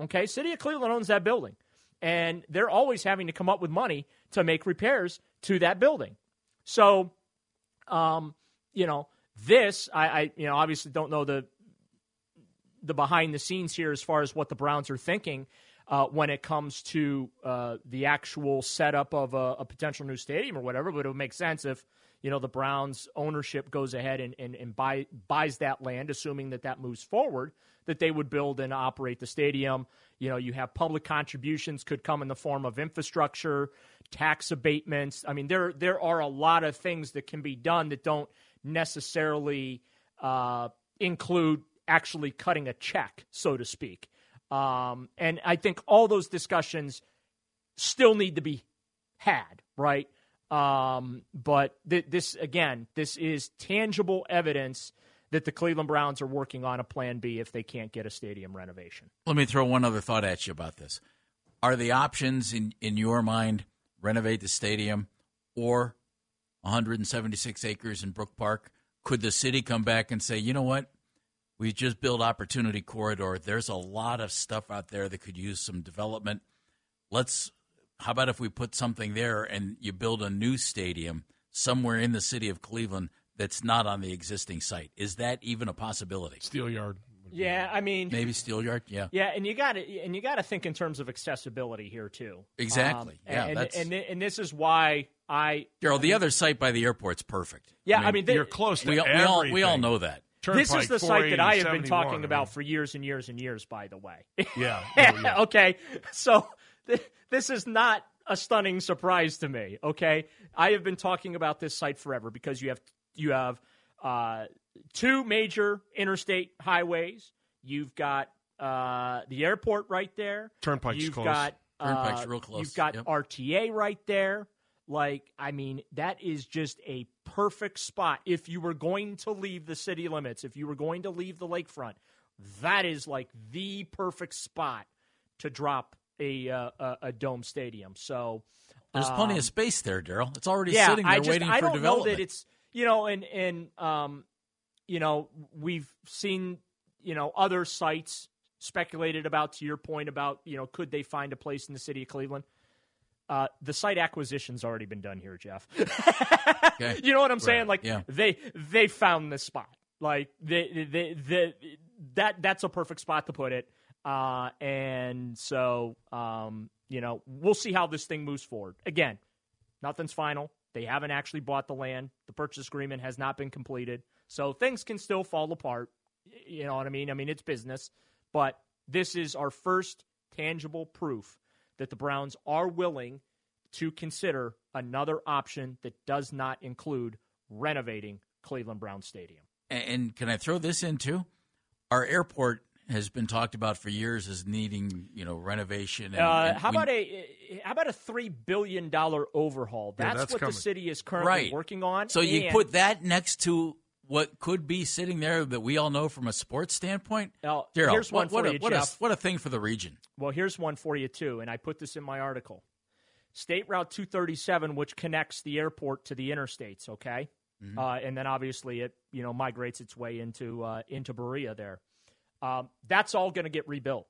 [SPEAKER 13] Okay, City of Cleveland owns that building, and they're always having to come up with money to make repairs to that building. So, um, you know, this I, I you know obviously don't know the the behind the scenes here as far as what the Browns are thinking uh, when it comes to uh, the actual setup of a, a potential new stadium or whatever. But it would make sense if you know the Browns ownership goes ahead and, and, and buy, buys that land, assuming that that moves forward, that they would build and operate the stadium. You know, you have public contributions could come in the form of infrastructure, tax abatements. I mean, there there are a lot of things that can be done that don't necessarily uh, include actually cutting a check, so to speak. Um, and I think all those discussions still need to be had, right? Um, but th- this again, this is tangible evidence that the Cleveland Browns are working on a plan B if they can't get a stadium renovation.
[SPEAKER 3] Let me throw one other thought at you about this. Are the options in, in your mind renovate the stadium or 176 acres in Brook Park? Could the city come back and say, you know what? We just built Opportunity Corridor. There's a lot of stuff out there that could use some development. Let's, how about if we put something there and you build a new stadium somewhere in the city of Cleveland that's not on the existing site? Is that even a possibility?
[SPEAKER 4] Steel Yard.
[SPEAKER 13] Yeah, I mean,
[SPEAKER 3] Maybe Steel Yard? Yeah.
[SPEAKER 13] Yeah, and you got to and you got to think in terms of accessibility here too.
[SPEAKER 3] Exactly.
[SPEAKER 13] Um,
[SPEAKER 3] Yeah,
[SPEAKER 13] and,
[SPEAKER 3] that's-
[SPEAKER 13] and and this is why I
[SPEAKER 3] Daryl,
[SPEAKER 13] I
[SPEAKER 3] the
[SPEAKER 13] mean,
[SPEAKER 3] other site by the airport's perfect.
[SPEAKER 13] Yeah, I mean, they-
[SPEAKER 4] You're close to
[SPEAKER 3] we, all- we all we all know that.
[SPEAKER 13] this is the site that I have been
[SPEAKER 4] 480,
[SPEAKER 13] talking
[SPEAKER 4] 71,
[SPEAKER 13] about for years and years and years. By the way,
[SPEAKER 4] Yeah. Oh, yeah.
[SPEAKER 13] okay, so th- this is not a stunning surprise to me. Okay, I have been talking about this site forever because you have you have uh, two major interstate highways. You've got uh, the airport right there.
[SPEAKER 4] Turnpike's
[SPEAKER 13] You've
[SPEAKER 4] close.
[SPEAKER 13] got
[SPEAKER 3] Turnpike's
[SPEAKER 13] uh,
[SPEAKER 3] real close.
[SPEAKER 13] You've got
[SPEAKER 3] Yep.
[SPEAKER 13] RTA right there. Like, I mean, that is just a perfect spot. If you were going to leave the city limits, if you were going to leave the lakefront, that is like the perfect spot to drop a uh, a, dome stadium. So
[SPEAKER 3] There's plenty
[SPEAKER 13] um,
[SPEAKER 3] of space there, Daryl. It's already
[SPEAKER 13] yeah,
[SPEAKER 3] sitting there
[SPEAKER 13] I just,
[SPEAKER 3] waiting
[SPEAKER 13] I
[SPEAKER 3] for development.
[SPEAKER 13] know that it's you know, and and um, you know, we've seen you know other sites speculated about. To your point about you know, could they find a place in the city of Cleveland? Uh, the site acquisition's already been done here, Jeff.
[SPEAKER 3] Okay.
[SPEAKER 13] You know what I'm saying?
[SPEAKER 3] Right,
[SPEAKER 13] Like
[SPEAKER 3] yeah.
[SPEAKER 13] they they found this spot. Like they, they, they, that that's a perfect spot to put it. Uh, and so um, you know we'll see how this thing moves forward. Again, nothing's final. They haven't actually bought the land. The purchase agreement has not been completed. So things can still fall apart. You know what I mean? I mean, it's business. But this is our first tangible proof that the Browns are willing to consider another option that does not include renovating Cleveland Brown Stadium.
[SPEAKER 3] And, can I throw this in too? Our airport has been talked about for years as needing, you know, renovation. And,
[SPEAKER 13] Uh,
[SPEAKER 3] and
[SPEAKER 13] how
[SPEAKER 3] we-
[SPEAKER 13] about a how about a three billion dollar overhaul?
[SPEAKER 4] Yeah,
[SPEAKER 13] That's,
[SPEAKER 4] that's
[SPEAKER 13] what
[SPEAKER 4] coming.
[SPEAKER 13] the city is currently
[SPEAKER 3] right
[SPEAKER 13] working on.
[SPEAKER 3] So you put that next to what could be sitting there that we all know from a sports standpoint.
[SPEAKER 13] Now,
[SPEAKER 3] Daryl,
[SPEAKER 13] here's one
[SPEAKER 3] what, what
[SPEAKER 13] for
[SPEAKER 3] a,
[SPEAKER 13] you,
[SPEAKER 3] what a what a thing for the region.
[SPEAKER 13] Well, here's one for you too, and I put this in my article. State Route 237, which connects the airport to the interstates, okay,
[SPEAKER 3] Mm-hmm.
[SPEAKER 13] uh, and then obviously it you know migrates its way into uh, into Berea there. Um, that's all going to get rebuilt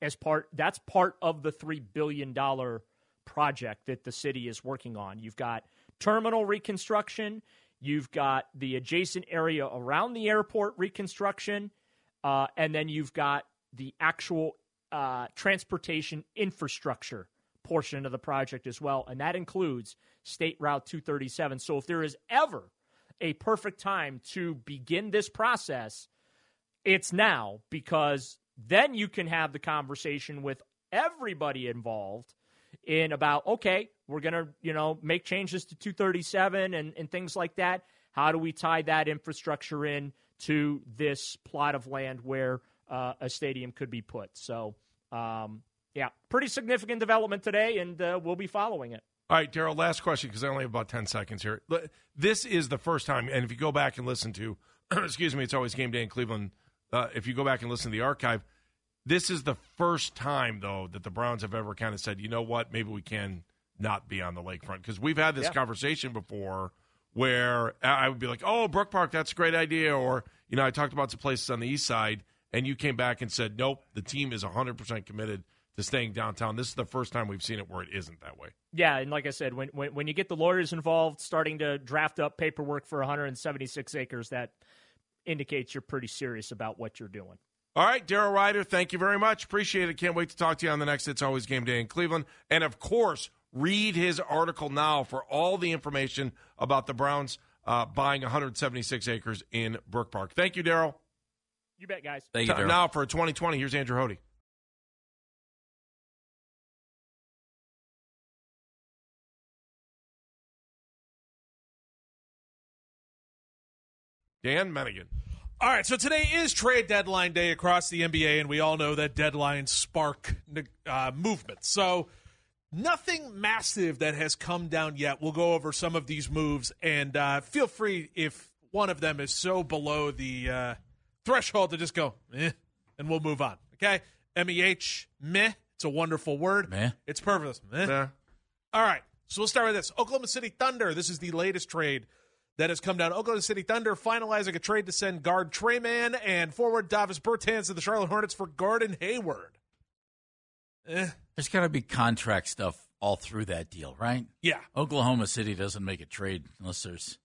[SPEAKER 13] as part. That's part of the three billion dollar project that the city is working on. You've got terminal reconstruction. You've got the adjacent area around the airport reconstruction, uh, and then you've got the actual uh, transportation infrastructure portion of the project as well, and that includes State Route 237. So if there is ever a perfect time to begin this process, it's now because then you can have the conversation with everybody involved in about okay we're going to you know make changes to 237 and, and things like that how do we tie that infrastructure in to this plot of land where uh, a stadium could be put so um, yeah pretty significant development today and uh, we'll be following it
[SPEAKER 4] All right, Daryl, last question because I only have about 10 seconds here. This is the first time, and if you go back and listen to, excuse me, it's always game day in Cleveland. Uh, if you go back and listen to the archive, this is the first time, though, that the Browns have ever kind of said, you know what, maybe we can not be on the lakefront. Because we've had this
[SPEAKER 14] Yeah.
[SPEAKER 4] conversation before where I would be like, oh, Brook Park, that's a great idea. Or, you know, I talked about some places on the east side, and you came back and said, nope, the team is 100% committed to staying downtown. This is the first time we've seen it where it isn't that way.
[SPEAKER 13] Yeah, and like I said, when, when when you get the lawyers involved, starting to draft up paperwork for 176 acres, that indicates you're pretty serious about what you're doing.
[SPEAKER 4] All right, Daryl Ruiter, thank you very much. Appreciate it. Can't wait to talk to you on the next It's Always Game Day in Cleveland. And of course, read his article now for all the information about the Browns uh, buying 176 acres in Brook Park. Thank you, Daryl.
[SPEAKER 13] You bet, guys.
[SPEAKER 3] Thank you,
[SPEAKER 4] Time
[SPEAKER 3] Daryl.
[SPEAKER 4] Now for 2020, here's Andrew Hody. Dan Mennigan.
[SPEAKER 11] All right, so today is trade deadline day across the NBA, and we all know that deadlines spark uh, movement. So, nothing massive that has come down yet. We'll go over some of these moves, and uh, feel free if one of them is so below the uh, threshold to just go, eh, and we'll move on. Okay? M E H, meh. It's a wonderful word.
[SPEAKER 3] Meh.
[SPEAKER 11] It's perfect. Meh.
[SPEAKER 4] Nah.
[SPEAKER 11] All right, so we'll start with this Oklahoma City Thunder. This is the latest trade that has come down. Oklahoma City Thunder finalizing a trade to send guard Tre Mann and forward Davis Bertans to the Charlotte Hornets for Gordon Hayward. Eh.
[SPEAKER 3] There's got to be contract stuff all through that deal, right?
[SPEAKER 11] Yeah.
[SPEAKER 3] Oklahoma City doesn't make a trade unless there's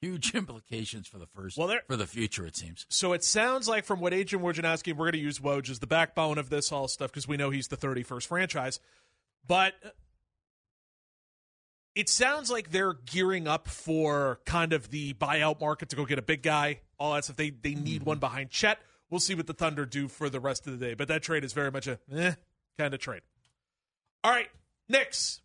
[SPEAKER 3] huge implications for the first
[SPEAKER 11] well, there,
[SPEAKER 3] for the future. It seems.
[SPEAKER 11] So it sounds like from what Adrian Wojnarowski, we're going to use Woj as the backbone of this all stuff because we know he's the 31st franchise, but it sounds like they're gearing up for kind of the buyout market to go get a big guy, all that stuff. They they need mm-hmm. one behind Chet. We'll see what the Thunder do for the rest of the day, but that trade is very much a eh, kind of trade. All right, Knicks.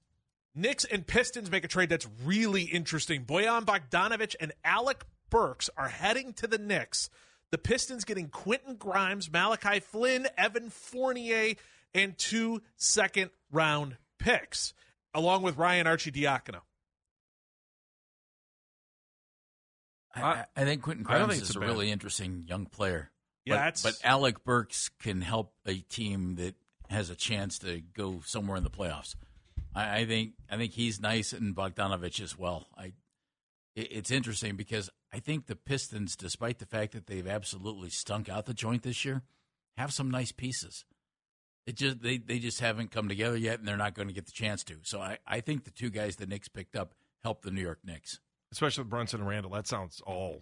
[SPEAKER 11] Knicks and Pistons make a trade that's really interesting. Bojan Bogdanovic and Alec Burks are heading to the Knicks. The Pistons getting Quentin Grimes, Malachi Flynn, Evan Fournier, and two second round picks along with Ryan Arcidiacono.
[SPEAKER 3] I, I think Quentin Grimes is a, really interesting young player.
[SPEAKER 11] Yeah,
[SPEAKER 3] but, but Alec Burks can help a team that has a chance to go somewhere in the playoffs. I, I think I think he's nice and Bogdanovich as well. I it, it's interesting because I think the Pistons, despite the fact that they've absolutely stunk out the joint this year, have some nice pieces. It just they, they just haven't come together yet, and they're not going to get the chance to. So I, I think the two guys the Knicks picked up help the New York Knicks,
[SPEAKER 4] especially with Brunson and Randle. That sounds all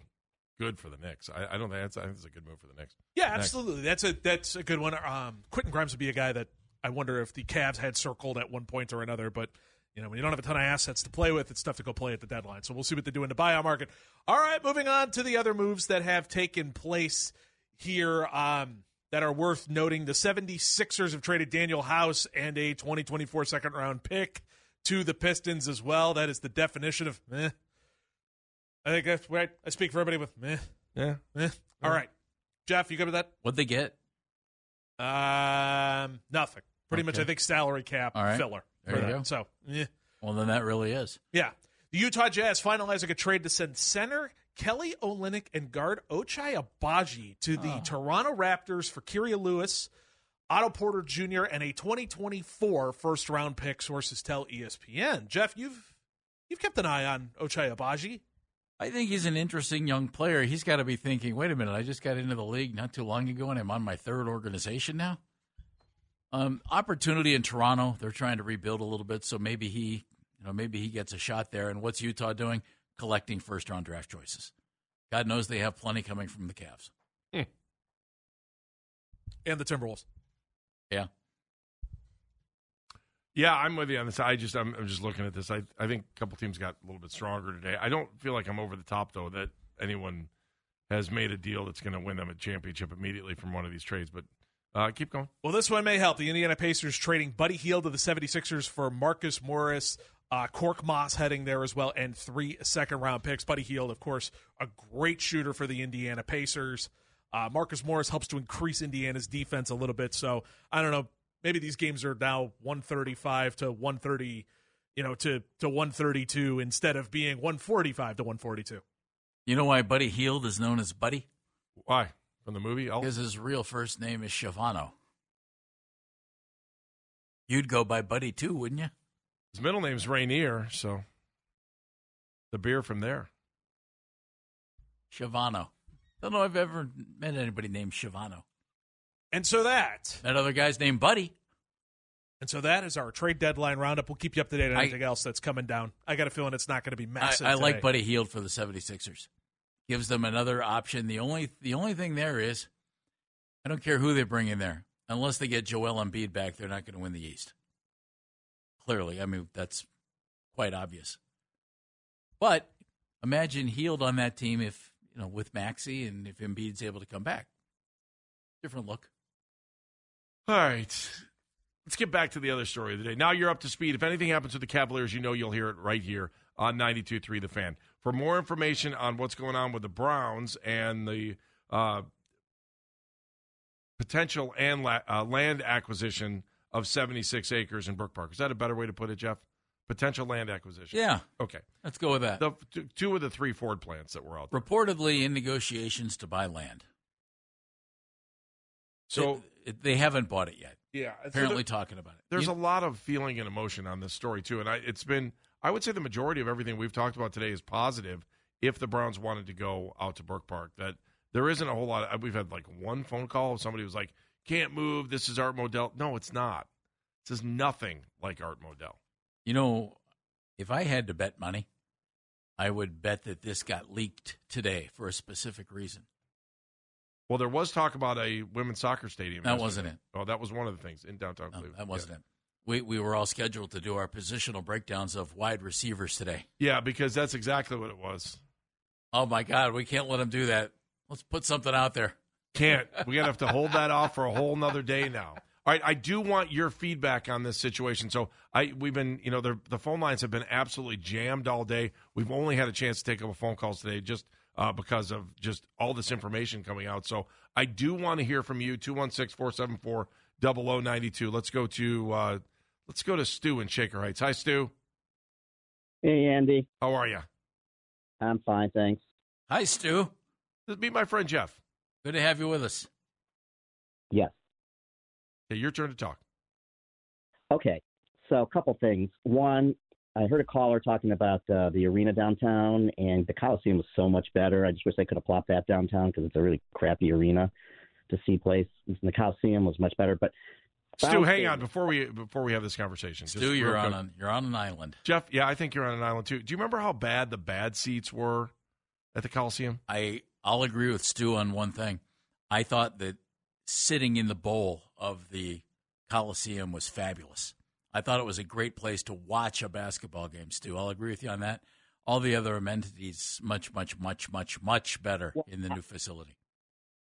[SPEAKER 4] good for the Knicks. I, I don't think that's I think it's a good move for the Knicks.
[SPEAKER 11] Yeah, absolutely. That's a that's a good one. Um, Quentin Grimes would be a guy that I wonder if the Cavs had circled at one point or another, but. You know, when you don't have a ton of assets to play with, it's tough to go play at the deadline. So we'll see what they do in the buyout market. All right, moving on to the other moves that have taken place here. Um, that are worth noting. The 76ers have traded Danuel House and a 2024 second round pick to the Pistons as well. That is the definition of meh. I think that's right. I speak for everybody with meh.
[SPEAKER 4] Yeah.
[SPEAKER 11] Meh. All right. Jeff, you good with that?
[SPEAKER 3] What'd they get?
[SPEAKER 11] Um, nothing. Pretty okay. much, I think salary cap
[SPEAKER 3] All right.
[SPEAKER 11] filler.
[SPEAKER 3] There you
[SPEAKER 11] that.
[SPEAKER 3] go.
[SPEAKER 11] So, yeah.
[SPEAKER 3] Well, then that really is.
[SPEAKER 11] Yeah. The Utah Jazz finalizing a trade to send center Kelly Olynyk and guard Ochai Agbaji to the oh. Toronto Raptors for Kira Lewis, Otto Porter Jr., and a 2024 first round pick. Sources tell ESPN. Jeff, you've you've kept an eye on Ochai Agbaji.
[SPEAKER 3] I think he's an interesting young player. He's got to be thinking, wait a minute, I just got into the league not too long ago, and I'm on my third organization now. Um, opportunity in Toronto. They're trying to rebuild a little bit, so maybe he, you know, maybe he gets a shot there. And what's Utah doing? Collecting first round draft choices. God knows they have plenty coming from the Cavs.
[SPEAKER 11] Hmm. And the Timberwolves.
[SPEAKER 3] Yeah.
[SPEAKER 4] Yeah, I'm with you on this. I just I'm, I'm just looking at this. I I think a couple teams got a little bit stronger today. I don't feel like I'm over the top though that anyone has made a deal that's going to win them a championship immediately from one of these trades, but uh, keep going.
[SPEAKER 11] Well, this one may help. The Indiana Pacers trading Buddy Hield to the 76ers for Marcus Morris, uh, Moss heading there as well, and three second round picks. Buddy Hield, of course, a great shooter for the Indiana Pacers. Uh, Marcus Morris helps to increase Indiana's defense a little bit. So I don't know. Maybe these games are now 135 to 130, you know, to, to 132 instead of being 145 to 142.
[SPEAKER 3] You know why Buddy Hield is known as Buddy?
[SPEAKER 4] Why? From the movie?
[SPEAKER 3] Because his real first name is Chavano. You'd go by Buddy too, wouldn't you?
[SPEAKER 4] His middle name's Rainier, so the beer from there.
[SPEAKER 3] Chavano. Don't know if I've ever met anybody named Chavano.
[SPEAKER 11] And so that.
[SPEAKER 3] That other guy's named Buddy.
[SPEAKER 11] And so that is our trade deadline roundup. We'll keep you up to date on anything I, else that's coming down. I got a feeling it's not going to be massive.
[SPEAKER 3] I, I like Buddy Hield for the 76ers. Gives them another option. The only the only thing there is I don't care who they bring in there. Unless they get Joel Embiid back, they're not going to win the East. Clearly, I mean that's quite obvious. But imagine Hield on that team if you know with Maxey and if Embiid's able to come back. Different look.
[SPEAKER 4] All right. Let's get back to the other story of the day. Now you're up to speed. If anything happens with the Cavaliers, you know you'll hear it right here on 92.3 The Fan. for more information on what's going on with the Browns and the uh, potential and la- uh, land acquisition of 76 acres in Brook Park. Is that a better way to put it, Jeff? Potential land acquisition.
[SPEAKER 3] Yeah.
[SPEAKER 4] Okay.
[SPEAKER 3] Let's go with that.
[SPEAKER 4] The, two of the three Ford plants that were out there.
[SPEAKER 3] Reportedly in negotiations to buy land.
[SPEAKER 4] So
[SPEAKER 3] It- it- they haven't bought it yet.
[SPEAKER 4] Yeah, so
[SPEAKER 3] apparently
[SPEAKER 4] there-
[SPEAKER 3] talking about it.
[SPEAKER 4] There's
[SPEAKER 3] You-
[SPEAKER 4] a lot of feeling and emotion on this story too, and I, it's been. I would say the majority of everything we've talked about today is positive. If the Browns wanted to go out to Brook Park, that there isn't a whole lot. Of, we've had like one phone call. of Somebody was like, "Can't move. This is Art Modell." No, it's not. This is nothing like Art Modell.
[SPEAKER 3] You know, if I had to bet money, I would bet that this got leaked today for a specific reason.
[SPEAKER 4] Well, there was talk about a women's soccer stadium.
[SPEAKER 3] That
[SPEAKER 4] yesterday.
[SPEAKER 3] wasn't it.
[SPEAKER 4] Oh, that was one of the things in downtown Cleveland.
[SPEAKER 3] That wasn't it. We we were all scheduled to do our positional breakdowns of wide receivers today.
[SPEAKER 4] Yeah, because that's exactly what it was.
[SPEAKER 3] Oh my God, we can't let them do that. Let's put something out there.
[SPEAKER 4] Can't. We're gonna have to hold that off for a whole nother day now. All right, I do want your feedback on this situation. So I we've been, you know, the the phone lines have been absolutely jammed all day. We've only had a chance to take up a phone calls today just uh, because of just all this information coming out. So I do want to hear from you 216-474-0092. Let's go to uh, let's go to Stu in Shaker Heights. Hi Stu.
[SPEAKER 14] Hey, Andy.
[SPEAKER 4] How are you?
[SPEAKER 14] I'm fine, thanks.
[SPEAKER 3] Hi, Stu.
[SPEAKER 4] Meet my friend Jeff.
[SPEAKER 3] Good to have you with us.
[SPEAKER 14] Yes.
[SPEAKER 4] Okay, your turn to talk.
[SPEAKER 14] Okay. So, a couple things. One, I heard a caller talking about uh, the arena downtown, and the Coliseum was so much better. I just wish they could have plopped that downtown because it's a really crappy arena to see place. And the Coliseum was much better. But
[SPEAKER 4] Stu, hang
[SPEAKER 14] Stadium-
[SPEAKER 4] on before we before we have this conversation. Just
[SPEAKER 3] Stu, you're on
[SPEAKER 4] quick.
[SPEAKER 3] an, you're on an island.
[SPEAKER 4] Jeff, yeah, I think you're on an island too. Do you remember how bad the bad seats were at the Coliseum?
[SPEAKER 3] I I'll agree with Stu on one thing. I thought that sitting in the bowl of the Coliseum was fabulous. I thought it was a great place to watch a basketball game, Stu. I'll agree with you on that. All the other amenities much, much, much, much, much better in the new facility.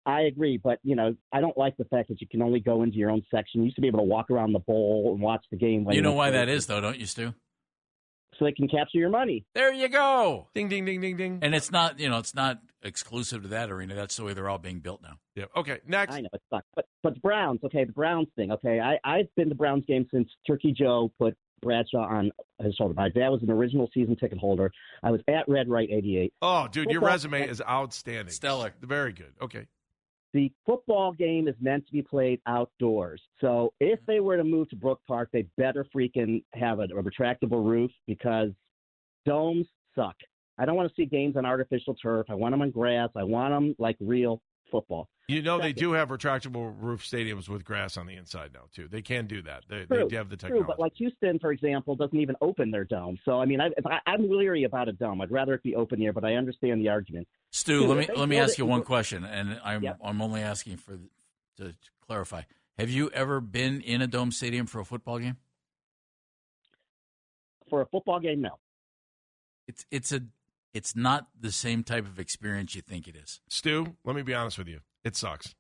[SPEAKER 14] I agree, but you know, I don't like the fact that you can only go into your own section. You used to be able to walk around the bowl and watch the game. when
[SPEAKER 3] You know why
[SPEAKER 14] went
[SPEAKER 3] that
[SPEAKER 14] to-
[SPEAKER 3] is, though, don't you, Stu?
[SPEAKER 14] So they can capture your money.
[SPEAKER 3] There you go.
[SPEAKER 4] Ding, ding, ding, ding, ding.
[SPEAKER 3] And it's not, you know, it's not exclusive to that arena. That's the way they're all being built now.
[SPEAKER 4] Yeah. Okay. Next.
[SPEAKER 14] I know it sucks, but but the Browns. Okay, the Browns thing. Okay, I I've been to Browns game since Turkey Joe put Bradshaw on his shoulder. My dad was an original season ticket holder. I was at Red Right '88.
[SPEAKER 4] Oh, dude, your resume is outstanding.
[SPEAKER 3] Stellar.
[SPEAKER 4] Very good. Okay.
[SPEAKER 14] the football game is meant to be played outdoors. So if they were to move to Brook Park, they better freaking have a, a retractable roof because domes suck. I don't want to see games on artificial turf. I want them on grass. I want them like real football.
[SPEAKER 4] You know they do have retractable roof stadiums with grass on the inside now too. They can do that. They,
[SPEAKER 14] True,
[SPEAKER 4] they have the technology.
[SPEAKER 14] true, but like Houston, for example, doesn't even open their dome. So I mean, I, if I, I'm leery about a dome. I'd rather it be open here, but I understand the argument.
[SPEAKER 3] Stu,
[SPEAKER 14] Dude,
[SPEAKER 3] let me let me ask
[SPEAKER 14] it
[SPEAKER 3] you one question, and I'm
[SPEAKER 14] Yep.
[SPEAKER 3] I'm only asking for to clarify. Have you ever been in a dome stadium for a football game?
[SPEAKER 14] For a football game, no.
[SPEAKER 3] It's it's a it's not the same type of experience you think it is.
[SPEAKER 4] Stu, let me be honest with you. It sucks.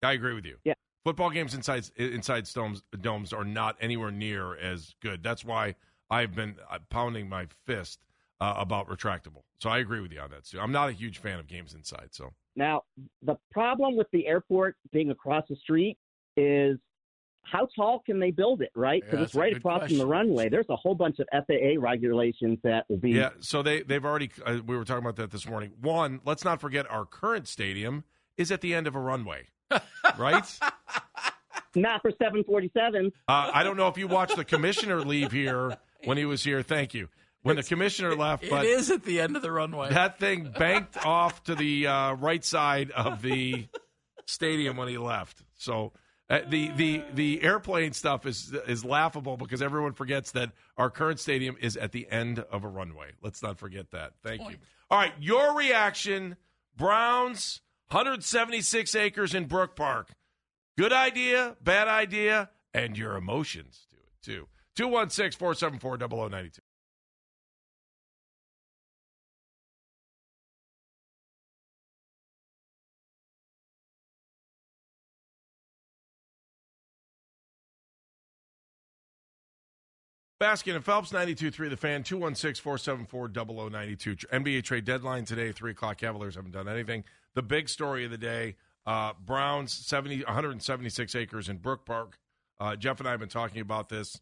[SPEAKER 4] I agree with you.
[SPEAKER 14] Yeah.
[SPEAKER 4] Football games inside inside domes domes are not anywhere near as good. That's why I've been uh, pounding my fist uh, about retractable. So I agree with you on that, Stu. I'm not a huge fan of games inside. So
[SPEAKER 14] Now, the problem with the airport being across the street is how tall can they build it, right? Because
[SPEAKER 4] that's
[SPEAKER 14] it's right
[SPEAKER 4] good
[SPEAKER 14] across from the runway. There's a whole bunch of FAA regulations that will be.
[SPEAKER 4] yeah, so they they've already uh, we were talking about that this morning. One, let's not forget our current stadium is at the end of a runway, right?
[SPEAKER 14] Not for 747.
[SPEAKER 4] Uh, I don't know if you watched the commissioner leave here when he was here. Thank you. When the commissioner left, but
[SPEAKER 3] it is at the end of the runway.
[SPEAKER 4] that thing banked off to the uh, right side of the stadium when he left. So uh, the the the airplane stuff is is laughable because everyone forgets that our current stadium is at the end of a runway. Let's not forget that. Thank you. All right, your reaction: Browns, 176 acres in Brook Park. Good idea, bad idea, and your emotions to it too. 216 474 0092. Baskin and Phelps, 92.3 The Fan, 216-474-0092. NBA trade deadline today, 3 o'clock. Cavaliers haven't done anything. The big story of the day, uh, Browns, 70, 176 acres in Brook Park. Uh, Jeff and I have been talking about this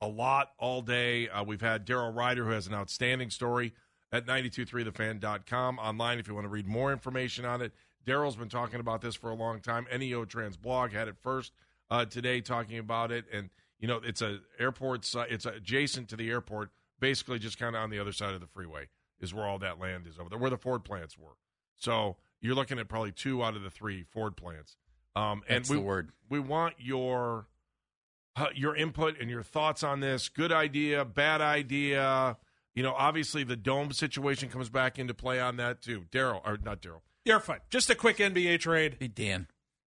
[SPEAKER 4] a lot all day. Uh, we've had Daryl Ruiter, who has an outstanding story at 923thefan.com. Online, if you want to read more information on it. Daryl's been talking about this for a long time. NEOtrans blog had it first uh, today, talking about it. And, you know, it's a airport, it's adjacent to the airport, basically just kind of on the other side of the freeway is where all that land is over there, where the Ford plants were. So you're looking at probably two out of the three Ford plants. Um, and
[SPEAKER 3] That's
[SPEAKER 4] we,
[SPEAKER 3] the word.
[SPEAKER 4] we want your uh, your input and your thoughts on this. Good idea, bad idea. You know, obviously the dome situation comes back into play on that too. Daryl, or not Daryl.
[SPEAKER 11] You're fine. Just a quick NBA trade.
[SPEAKER 3] Hey, Dan.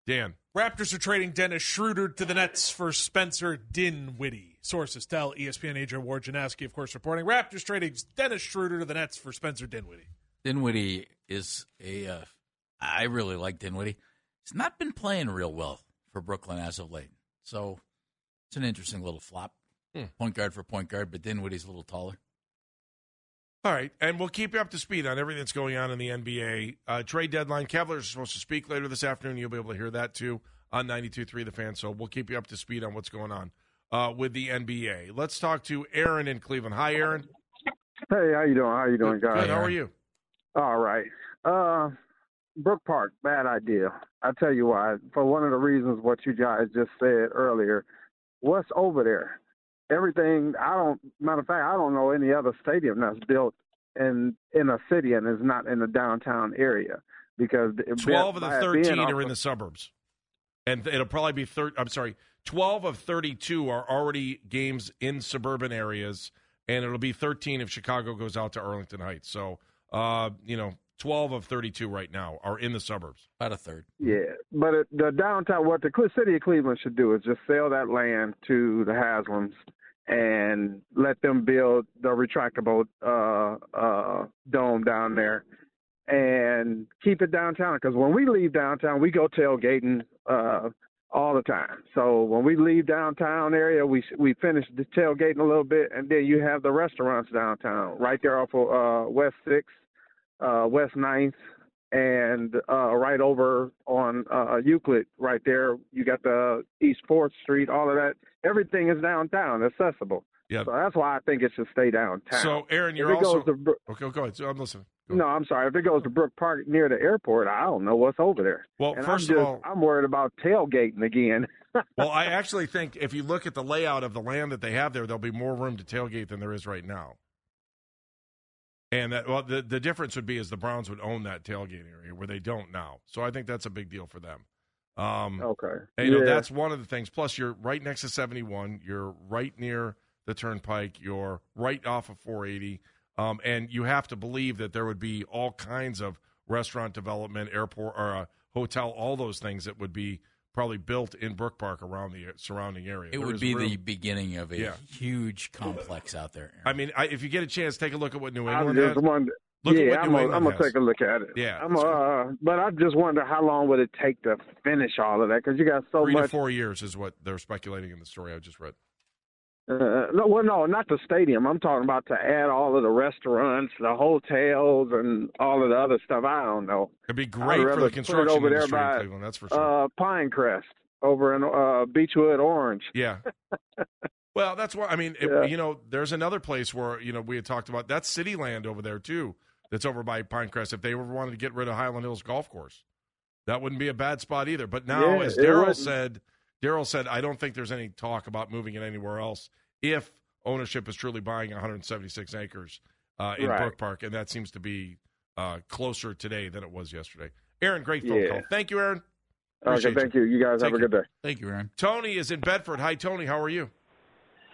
[SPEAKER 4] Dan.
[SPEAKER 11] Raptors are trading Dennis Schroeder to the Nets for Spencer Dinwiddie. Sources tell ESPN Adrian Wojnarowski, of course, reporting Raptors trading Dennis Schroeder to the Nets for Spencer Dinwiddie.
[SPEAKER 3] Dinwiddie is a. Uh, I really like Dinwiddie. He's not been playing real well for Brooklyn as of late. So it's an interesting little flop.
[SPEAKER 4] Hmm.
[SPEAKER 3] Point guard for point guard, but Dinwiddie's a little taller.
[SPEAKER 4] All right, and we'll keep you up to speed on everything that's going on in the NBA. Uh, trade deadline. Cavaliers are supposed to speak later this afternoon. You'll be able to hear that too on 92.3 The Fan. So we'll keep you up to speed on what's going on uh, with the NBA. Let's talk to Aaron in Cleveland. Hi, Aaron.
[SPEAKER 15] Hey, how you doing? How you doing, guys?
[SPEAKER 4] Good. How are you?
[SPEAKER 15] All right. Uh, Brook Park, bad idea. I tell you why. For one of the reasons what you guys just said earlier. What's over there? Everything. I don't. Matter of fact, I don't know any other stadium that's built in in a city and is not in the downtown area because
[SPEAKER 4] Twelve of the thirteen are in the suburbs, and it'll probably be thir- I'm sorry, twelve of thirty-two are already games in suburban areas, and it'll be thirteen if Chicago goes out to Arlington Heights. So, uh, you know, twelve of thirty-two right now are in the suburbs.
[SPEAKER 3] About a third.
[SPEAKER 15] Yeah, but it, the downtown, what the city of Cleveland should do is just sell that land to the Haslams and let them build the retractable uh, uh, dome down there and keep it downtown. Because when we leave downtown, we go tailgating uh, all the time. So when we leave downtown area, we we finish the tailgating a little bit, and then you have the restaurants downtown, right there off of uh, West Sixth, uh, West Ninth, and uh, right over on uh, Euclid, right there. You got the East Fourth Street, all of that. Everything is downtown, accessible.
[SPEAKER 4] Yeah.
[SPEAKER 15] So that's why I think it should stay downtown.
[SPEAKER 4] So, Aaron, you're also
[SPEAKER 15] Bro-
[SPEAKER 4] okay. Go ahead. So I'm listening.
[SPEAKER 15] no, I'm sorry. If it goes to Brook Park near the airport, I don't know what's over there.
[SPEAKER 4] Well,
[SPEAKER 15] and
[SPEAKER 4] first
[SPEAKER 15] I'm
[SPEAKER 4] of all-
[SPEAKER 15] I'm worried about tailgating again.
[SPEAKER 4] well, I actually think if you look at the layout of the land that they have there, there'll be more room to tailgate than there is right now. And that well, the the difference would be is the Browns would own that tailgate area where they don't now. So I think that's a big deal for them. Um,
[SPEAKER 15] okay.
[SPEAKER 4] and, you know, that's one of the things. Plus, you're right next to 71. You're right near the turnpike. You're right off of 480. Um, and you have to believe that there would be all kinds of restaurant development, airport, or a hotel, all those things that would be probably built in Brook Park around the surrounding area.
[SPEAKER 3] It
[SPEAKER 4] There
[SPEAKER 3] would be
[SPEAKER 4] real-
[SPEAKER 3] the beginning of a
[SPEAKER 4] Yeah.
[SPEAKER 3] huge complex out there.
[SPEAKER 4] I mean, I, if you get a chance, take a look at what New
[SPEAKER 15] I
[SPEAKER 4] England
[SPEAKER 15] just
[SPEAKER 4] has.
[SPEAKER 15] wonder.
[SPEAKER 4] Look
[SPEAKER 15] yeah, I'm gonna,
[SPEAKER 4] England
[SPEAKER 15] I'm gonna
[SPEAKER 4] has.
[SPEAKER 15] take a look at it.
[SPEAKER 4] Yeah,
[SPEAKER 15] I'm uh, but I just wonder how long would it take to finish all of that because you got so
[SPEAKER 4] Three to
[SPEAKER 15] much.
[SPEAKER 4] four years is what they're speculating in the story I just read.
[SPEAKER 15] Uh, no, well, no, not the stadium. I'm talking about to add all of the restaurants, the hotels, and all of the other stuff. I don't know.
[SPEAKER 4] It'd be great for the construction
[SPEAKER 15] over there by,
[SPEAKER 4] Cleveland. That's for sure.
[SPEAKER 15] Uh, Pinecrest over in uh, Beechwood Orange.
[SPEAKER 4] Yeah. well, that's why I mean, it-
[SPEAKER 15] Yeah.
[SPEAKER 4] you know, there's another place where you know we had talked about that's city land over there too. That's over by Pinecrest. If they ever wanted to get rid of Highland Hills Golf Course, that wouldn't be a bad spot either. But now,
[SPEAKER 15] Yeah,
[SPEAKER 4] as Daryl said, Daryl said, I don't think there's any talk about moving it anywhere else if ownership is truly buying 176 acres uh, in
[SPEAKER 15] Right.
[SPEAKER 4] Brook Park, and that seems to be uh, closer today than it was yesterday. Aaron, great phone
[SPEAKER 15] Yeah.
[SPEAKER 4] call. Thank you, Aaron.
[SPEAKER 15] Okay, thank you. You guys have
[SPEAKER 4] Take
[SPEAKER 15] a good day.
[SPEAKER 3] Thank you, Aaron.
[SPEAKER 4] Tony is in Bedford. Hi, Tony. How are you?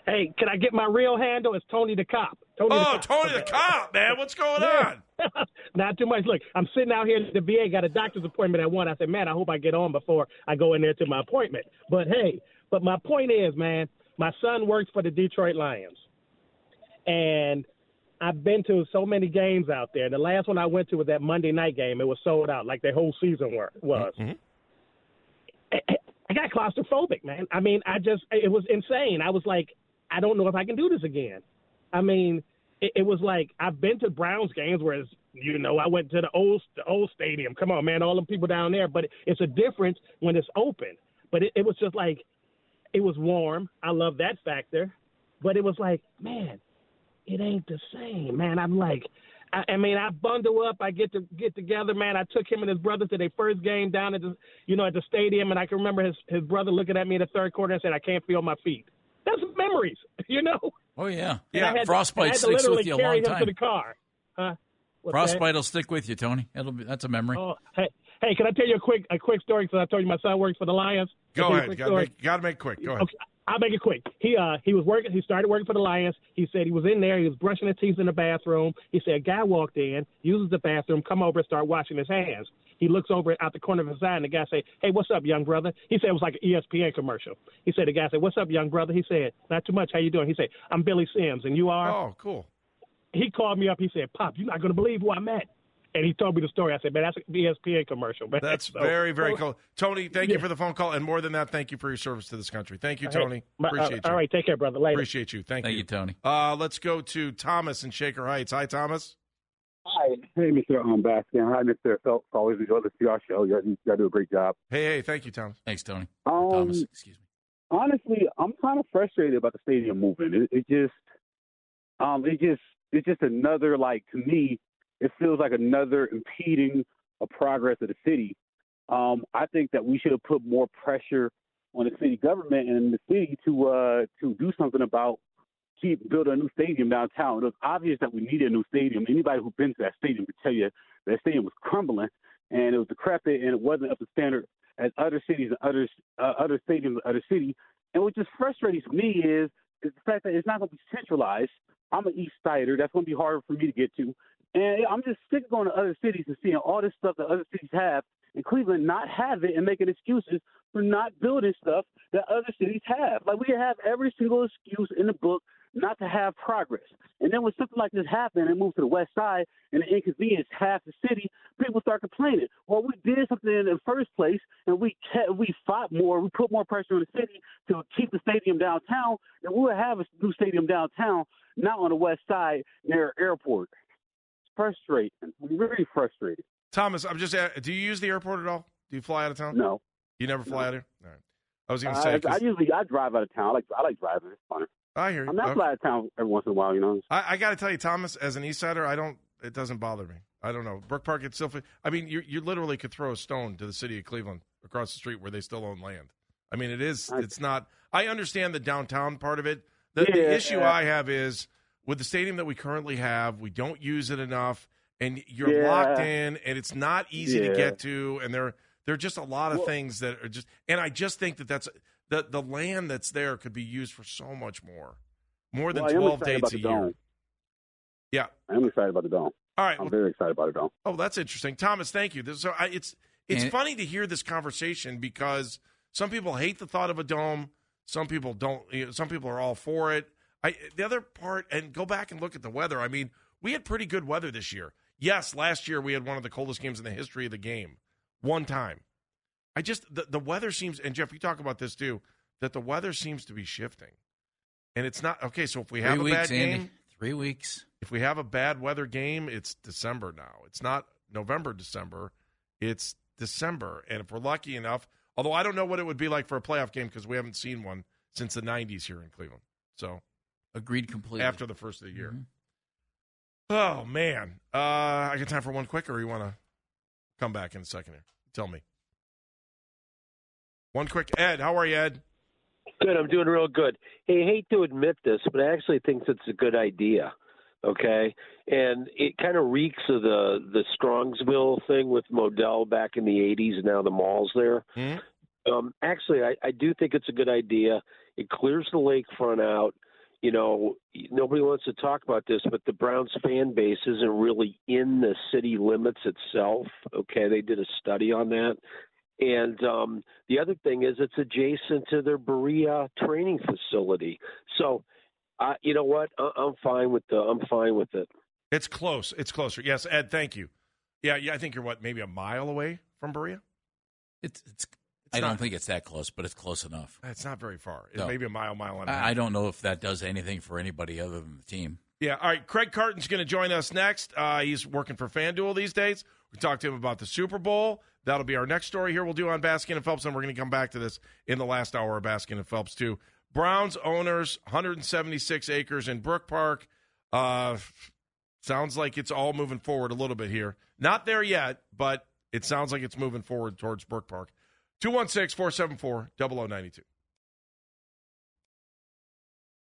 [SPEAKER 16] Hey, can I get my real handle? It's Tony the Cop. Tony
[SPEAKER 4] oh,
[SPEAKER 16] the.
[SPEAKER 4] Tony the Cop, man. What's going on?
[SPEAKER 16] Not too much. Look, I'm sitting out here at the VA, got a doctor's appointment at one. I said, man, I hope I get on before I go in there to my appointment. But hey, but my point is, man, my son works for the Detroit Lions, and I've been to so many games out there. The last one I went to was that Monday night game. It was sold out, like the whole season were, was. Mm-hmm. I got claustrophobic, man. I mean, I just it was insane. I was like, I don't know if I can do this again. I mean, it, it was like I've been to Browns games where it's, you know I went to the old the old stadium. Come on, man, all them people down there. But it's a difference when it's open. But it, it was just like it was warm. I love that factor. But it was like, man, it ain't the same, man. I'm like, I, I mean, I bundle up. I get to get together, man. I took him and his brother to their first game down at the, you know, at the stadium, and I can remember his his brother looking at me in the third quarter and said, "I can't feel my feet." That's memories, you know.
[SPEAKER 3] Oh yeah,
[SPEAKER 16] And
[SPEAKER 3] yeah.
[SPEAKER 16] had-
[SPEAKER 3] Frostbite
[SPEAKER 16] I had to
[SPEAKER 3] sticks with you a long
[SPEAKER 16] him
[SPEAKER 3] time.
[SPEAKER 16] to the car. Huh? What's
[SPEAKER 3] Frostbite
[SPEAKER 16] that?
[SPEAKER 3] will stick with you, Tony. It'll be that's a memory.
[SPEAKER 16] Oh, hey, hey, can I tell you a quick a quick story? Because I told you my son works for the Lions.
[SPEAKER 4] Go
[SPEAKER 16] tell you
[SPEAKER 4] ahead. Got to make, gotta make quick. Go ahead.
[SPEAKER 16] Okay, I'll make it quick. He uh he was working. He started working for the Lions. He said he was in there. He was brushing his teeth in the bathroom. He said a guy walked in, uses the bathroom, come over and start washing his hands. He looks over out the corner of his eye, and the guy say, "Hey, what's up, young brother?" He said it was like an ESPN commercial. He said the guy said, "What's up, young brother?" He said, "Not too much. How you doing?" He said, "I'm Billy Sims, and you are."
[SPEAKER 4] Oh, cool.
[SPEAKER 16] He called me up. He said, "Pop, you're not gonna believe who I met." And he told me the story. I said, "Man, that's an E ESPN commercial." Man.
[SPEAKER 4] That's
[SPEAKER 16] So-
[SPEAKER 4] very, very cool. Tony, thank you for the phone call. And more than that, thank you for your service to this country. Thank you,
[SPEAKER 16] Hey,
[SPEAKER 4] Tony.
[SPEAKER 16] my- uh,
[SPEAKER 4] Appreciate you.
[SPEAKER 16] All right, take care, brother. Later.
[SPEAKER 4] Appreciate you. Thank,
[SPEAKER 3] Thank you, Tony.
[SPEAKER 4] Uh, let's go to Thomas in Shaker Heights. Hi, Thomas.
[SPEAKER 17] Hi. Hey, Mr. Um, Baskin. Hi, Mr. Phelps. Always enjoy the CR show. You guys, you guys do a great job.
[SPEAKER 4] Hey, hey, thank you, Thomas.
[SPEAKER 3] Thanks, Tony.
[SPEAKER 17] Um,
[SPEAKER 3] Thomas, excuse me.
[SPEAKER 17] Honestly, I'm kind of frustrated about the stadium moving. It, it just, um, it just, it's just another like to me, it feels like another impeding a progress of the city. Um, I think that we should have put more pressure on the city government and the city to uh to do something about keep building a new stadium downtown. It was obvious that we needed a new stadium. Anybody who's been to that stadium could tell you that stadium was crumbling and it was decrepit and it wasn't up to standard as other cities and other uh, other stadiums in other cities. And what just frustrating for me is is the fact that it's not going to be centralized. I'm an East Sider. That's going to be harder for me to get to. And I'm just sick of going to other cities and seeing all this stuff that other cities have, and Cleveland not have it and making excuses for not building stuff that other cities have. Like we have every single excuse in the book not to have progress. And then when something like this happened and moved to the west side and it inconvenienced half the city, people start complaining. Well, we did something in the first place and we kept, we fought more, we put more pressure on the city to keep the stadium downtown, and we would have a new stadium downtown, not on the west side near airport. Frustrating. We're really frustrated.
[SPEAKER 4] Thomas, I'm just. Do you use the airport at all? Do you fly out of town?
[SPEAKER 17] No.
[SPEAKER 4] You never fly out here. All right. I was going to
[SPEAKER 17] I,
[SPEAKER 4] say.
[SPEAKER 17] I
[SPEAKER 4] 'cause-
[SPEAKER 17] usually I drive out of town. I like I like driving. It's fun.
[SPEAKER 4] I hear you.
[SPEAKER 17] I mean, I
[SPEAKER 4] Okay.
[SPEAKER 17] fly out of town every once in a while. You know.
[SPEAKER 4] I, I got to tell you, Thomas, as an East Sider, I don't. It doesn't bother me. I don't know. Brook Park, itself. I mean, you you literally could throw a stone to the city of Cleveland across the street where they still own land. I mean, it is. It's not. I understand the downtown part of it. The, the
[SPEAKER 17] Yeah.
[SPEAKER 4] issue I have is with the stadium that we currently have. We don't use it enough, and you're
[SPEAKER 17] Yeah.
[SPEAKER 4] locked in, and it's not easy to get to. And there there are just a lot of things that are just. And I just think that that's the the land that's there could be used for so much more, more than
[SPEAKER 17] Well,
[SPEAKER 4] twelve dates a year.
[SPEAKER 17] dome.
[SPEAKER 4] Yeah.
[SPEAKER 17] I'm excited about the dome.
[SPEAKER 4] All right.
[SPEAKER 17] I'm very excited about the dome.
[SPEAKER 4] Oh, that's interesting, Thomas. Thank you. This, so I, it's it's
[SPEAKER 17] And-
[SPEAKER 4] funny to hear this conversation because some people hate the thought of a dome. Some people don't. You know, some people are all for it. I the other part, and go back and look at the weather. I mean, we had pretty good weather this year. Yes, last year we had one of the coldest games in the history of the game, one time. I just the, the weather seems, and Jeff, you talk about this too, that the weather seems to be shifting, and it's not okay. So if we have
[SPEAKER 3] Three
[SPEAKER 4] a
[SPEAKER 3] weeks,
[SPEAKER 4] bad
[SPEAKER 3] Andy.
[SPEAKER 4] game,
[SPEAKER 3] Three weeks.
[SPEAKER 4] if we have a bad weather game, it's December now. It's not November, December. It's December. And if we're lucky enough, although I don't know what it would be like for a playoff game because we haven't seen one since the 90s here in Cleveland. So,
[SPEAKER 3] agreed completely.
[SPEAKER 4] After the first of the year. Oh, man. Uh, I got time for one quick, or you want to come back in a second here? Tell me. One quick. Ed, how are you, Ed?
[SPEAKER 18] Good. I'm doing real good. Hey, I hate to admit this, but I actually think it's a good idea. Okay, and it kind of reeks of the the Strongsville thing with Modell back in the '80s. and Now the mall's there. Um, actually, I, I do think it's a good idea. It clears the lakefront out. You know, nobody wants to talk about this, but the Browns fan base isn't really in the city limits itself. Okay, they did a study on that. And um, the other thing is, it's adjacent to their Berea training facility. So, uh, you know what? I- I'm fine with the. I'm fine with it.
[SPEAKER 4] It's close. It's closer. Yes, Ed, thank you. Yeah, yeah, I think you're what, maybe a mile away from Berea?
[SPEAKER 3] It's it's I
[SPEAKER 4] not-
[SPEAKER 3] don't think it's that close, but it's close enough.
[SPEAKER 4] It's not very far. It's
[SPEAKER 3] No.
[SPEAKER 4] maybe a mile, mile and a half.
[SPEAKER 3] I I don't know if that does anything for anybody other than the team.
[SPEAKER 4] Yeah. All right. Craig Carton's going to join us next. Uh, he's working for FanDuel these days. We talked to him about the Super Bowl. That'll be our next story here. We'll do on Baskin and Phelps, and we're going to come back to this in the last hour of Baskin and Phelps too. Browns owners, 176 acres in Brook Park. Uh, sounds like it's all moving forward a little bit here. Not there yet, but it sounds like it's moving forward towards Brook Park. 216 474 0092.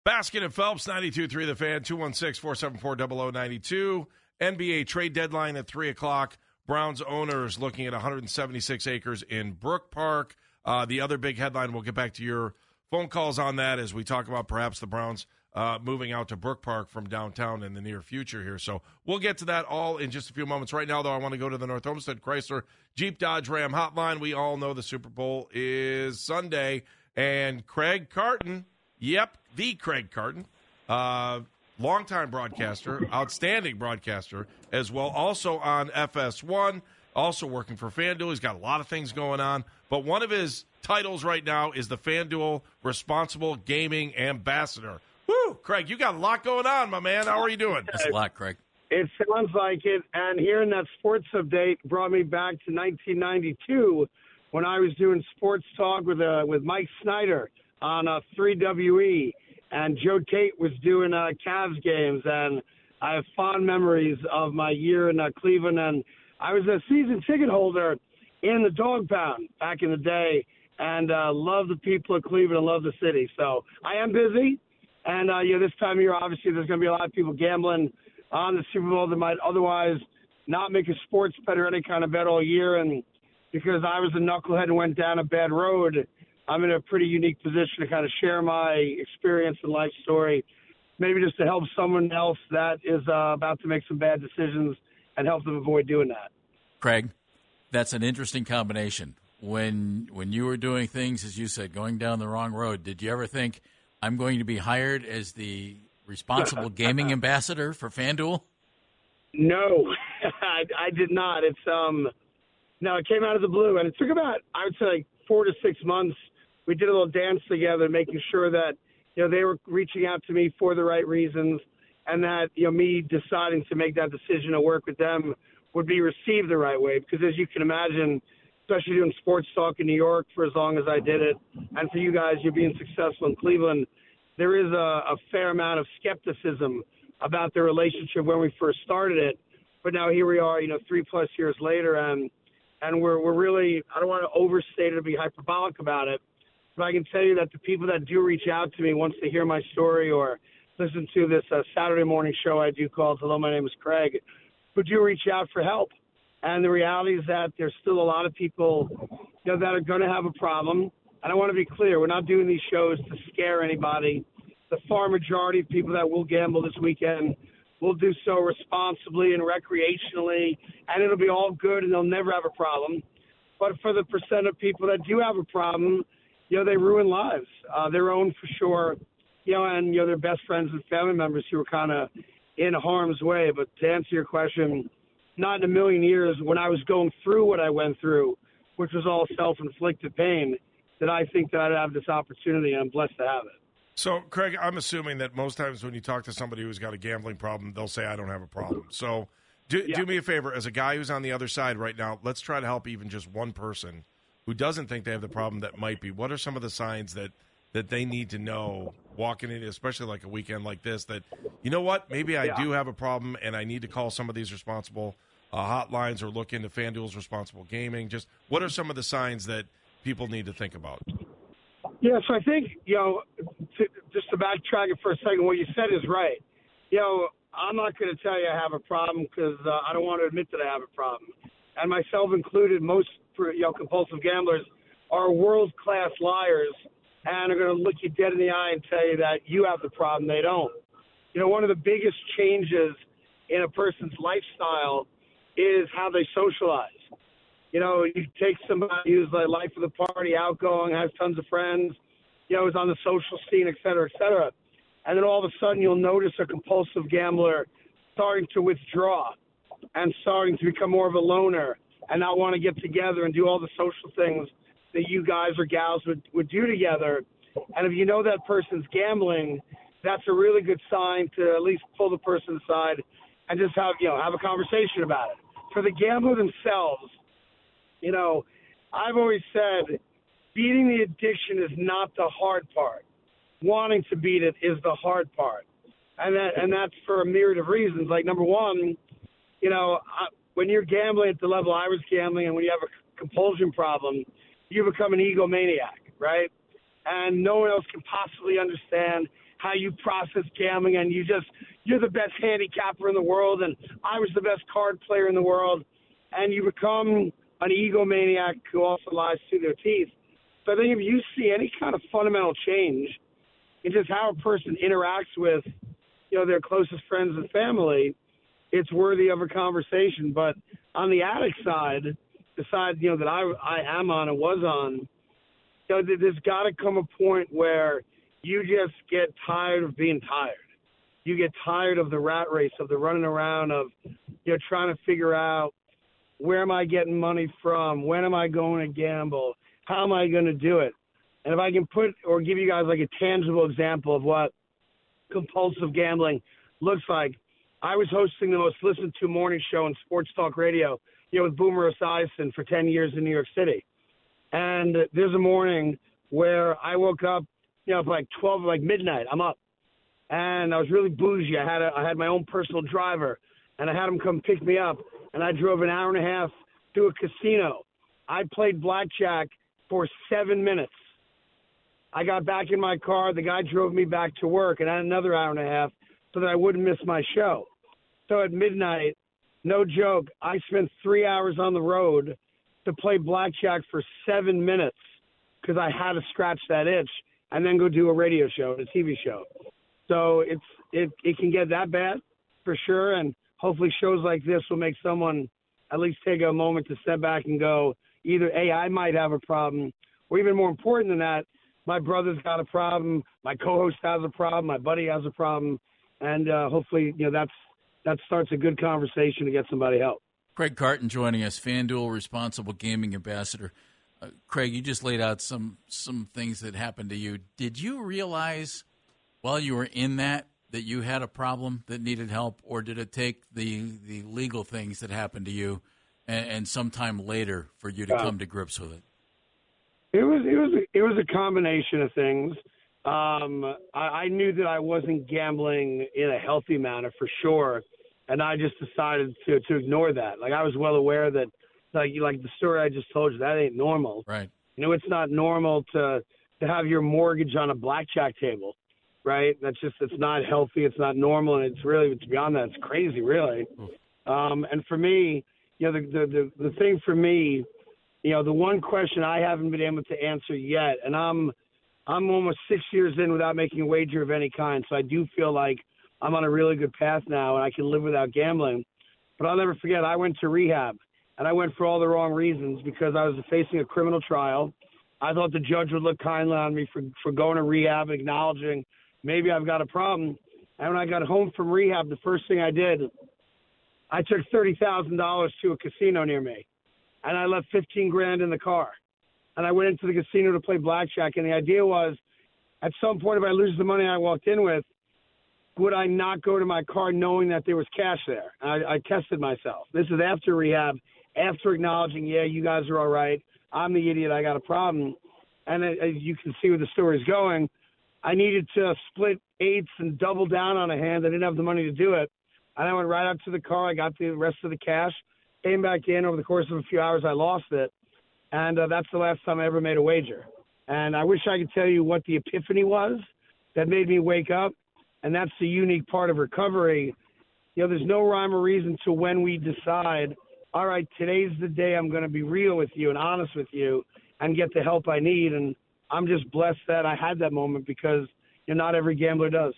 [SPEAKER 4] Baskin and Phelps, 92.3 The Fan, 216-474-0092. NBA trade deadline at 3 o'clock. Browns owners looking at 176 acres in Brook Park. Uh, the other big headline, we'll get back to your phone calls on that as we talk about perhaps the Browns uh, moving out to Brook Park from downtown in the near future here. So we'll get to that all in just a few moments. Right now, though, I want to go to the North Olmsted Chrysler Jeep Dodge Ram hotline. We all know the Super Bowl is Sunday. And Craig Carton, yep, the Craig Carton, uh, longtime broadcaster, outstanding broadcaster as well, also on FS1, also working for FanDuel. He's got a lot of things going on, but one of his titles right now is the FanDuel Responsible Gaming Ambassador. Woo! Craig, you got a lot going on, my man. How are you doing?
[SPEAKER 3] That's a lot, Craig.
[SPEAKER 19] It sounds like it. And hearing that sports update brought me back to 1992 when I was doing sports talk with uh, with Mike Snyder on uh, 3WE, and Joe Tate was doing uh, Cavs games, and I have fond memories of my year in uh, Cleveland, and I was a season ticket holder in the dog pound back in the day, and uh, love the people of Cleveland and love the city. So I am busy, and uh, yeah, this time of year, obviously, there's going to be a lot of people gambling on the Super Bowl that might otherwise not make a sports bet or any kind of bet all year. And because I was a knucklehead and went down a bad road, I'm in a pretty unique position to kind of share my experience and life story, maybe just to help someone else that is uh, about to make some bad decisions and help them avoid doing that.
[SPEAKER 3] Craig, that's an interesting combination. When when you were doing things, as you said, going down the wrong road, did you ever think I'm going to be hired as the responsible gaming ambassador for FanDuel?
[SPEAKER 19] No, I, I did not. It's um, no, it came out of the blue, and it took about I would say like four to six months. We did a little dance together, making sure that you know they were reaching out to me for the right reasons, and that you know me deciding to make that decision to work with them would be received the right way. Because as you can imagine, especially doing sports talk in New York for as long as I did it, and for you guys, you're being successful in Cleveland. There is a, a fair amount of skepticism about the relationship when we first started it, but now here we are, you know, three plus years later, and and we're we're really I don't want to overstate it or be hyperbolic about it, but I can tell you that the people that do reach out to me once they hear my story or listen to this uh, Saturday morning show I do called Hello, my name is Craig, who do reach out for help. And the reality is that there's still a lot of people you know, that are going to have a problem. And I want to be clear, we're not doing these shows to scare anybody. The far majority of people that will gamble this weekend will do so responsibly and recreationally, and it'll be all good and they'll never have a problem. But for the percent of people that do have a problem, you know, they ruin lives, uh, their own for sure, you know, and, you know, their best friends and family members who are kind of in harm's way. But to answer your question, not in a million years when I was going through what I went through, which was all self inflicted pain, that I think that I'd have this opportunity, and I'm blessed to have it.
[SPEAKER 4] So, Craig, I'm assuming that most times when you talk to somebody who's got a gambling problem, they'll say, I don't have a problem. So, do,
[SPEAKER 19] Yeah.
[SPEAKER 4] do me a favor. As a guy who's on the other side right now, let's try to help even just one person who doesn't think they have the problem that might be. What are some of the signs that, that they need to know walking in, especially like a weekend like this, that, you know what, maybe I
[SPEAKER 19] Yeah.
[SPEAKER 4] do have a problem and I need to call some of these responsible uh, hotlines or look into FanDuel's responsible gaming? Just what are some of the signs that people need to think about?
[SPEAKER 19] Yeah, so I think you know, to, just to backtrack it for a second, what you said is right. You know, I'm not going to tell you I have a problem because uh, I don't want to admit that I have a problem, and myself included. Most you know compulsive gamblers are world class liars and are going to look you dead in the eye and tell you that you have the problem. They don't. You know, one of the biggest changes in a person's lifestyle is how they socialize. You know, you take somebody who's like life of the party, outgoing, has tons of friends, you know, is on the social scene, et cetera, et cetera. And then all of a sudden you'll notice a compulsive gambler starting to withdraw and starting to become more of a loner and not want to get together and do all the social things that you guys or gals would would do together. And if you know that person's gambling, that's a really good sign to at least pull the person aside and just have you know have a conversation about it. For the gambler themselves, you know, I've always said beating the addiction is not the hard part. Wanting to beat it is the hard part, and that and that's for a myriad of reasons. Like number one, you know, I, when you're gambling at the level I was gambling, and when you have a compulsion problem, you become an egomaniac, right? And no one else can possibly understand how you process gambling, and you just you're the best handicapper in the world, and I was the best card player in the world, and you become an egomaniac who also lies through their teeth. So I think if you see any kind of fundamental change in just how a person interacts with, you know, their closest friends and family, it's worthy of a conversation. But on the addict side, the side you know that I I am on and was on, you know, there's got to come a point where you just get tired of being tired. You get tired of the rat race, of the running around, of you know trying to figure out where am I getting money from, when am I going to gamble, how am I going to do it, and if I can put or give you guys like a tangible example of what compulsive gambling looks like. I was hosting the most listened to morning show in sports talk radio, you know, with Boomer Esiason for 10 years in New York City. And there's a morning where I woke up, you know, like 12, like midnight. I'm up, and I was really bougie. I had a, I had my own personal driver, and I had him come pick me up, and I drove an hour and a half to a casino. I played blackjack for seven minutes. I got back in my car. The guy drove me back to work, and I had another hour and a half so that I wouldn't miss my show. So at midnight, no joke, I spent three hours on the road to play blackjack for seven minutes because I had to scratch that itch and then go do a radio show and a TV show. So it's it it can get that bad for sure, and hopefully shows like this will make someone at least take a moment to step back and go either a I might have a problem, or even more important than that, my brother's got a problem, my co-host has a problem, my buddy has a problem, and uh, hopefully you know that's that starts a good conversation to get somebody help.
[SPEAKER 3] Craig Carton joining us, FanDuel Responsible Gaming Ambassador. Uh, Craig, you just laid out some some things that happened to you. Did you realize while you were in that that you had a problem that needed help, or did it take the the legal things that happened to you and, and sometime later for you to
[SPEAKER 19] Uh,
[SPEAKER 3] come to grips with it?
[SPEAKER 19] It was it was it was a combination of things. Um, I, I knew that I wasn't gambling in a healthy manner for sure, and I just decided to to ignore that. Like I was well aware that, like like the story I just told you, that ain't normal.
[SPEAKER 3] Right.
[SPEAKER 19] You know, it's not normal to to have your mortgage on a blackjack table, right? That's just it's not healthy. It's not normal, and it's really it's beyond that. It's crazy, really. Um, and for me, you know, the, the the the thing for me, you know, the one question I haven't been able to answer yet, and I'm I'm almost six years in without making a wager of any kind, so I do feel like I'm on a really good path now, and I can live without gambling. But I'll never forget, I went to rehab, and I went for all the wrong reasons because I was facing a criminal trial. I thought the judge would look kindly on me for for going to rehab, acknowledging maybe I've got a problem. And when I got home from rehab, the first thing I did, I took thirty thousand dollars to a casino near me, and I left fifteen grand in the car. And I went into the casino to play blackjack. And the idea was, at some point, if I lose the money I walked in with, would I not go to my car knowing that there was cash there? I, I tested myself. This is after rehab, after acknowledging, yeah, you guys are all right. I'm the idiot. I got a problem. And as you can see where the story's going, I needed to split eights and double down on a hand. I didn't have the money to do it. And I went right up to the car. I got the rest of the cash, came back in. Over the course of a few hours, I lost it. And uh, that's the last time I ever made a wager. And I wish I could tell you what the epiphany was that made me wake up. And that's the unique part of recovery. You know, there's no rhyme or reason to when we decide, all right, today's the day I'm going to be real with you and honest with you and get the help I need. And I'm just blessed that I had that moment because you know, not every gambler does.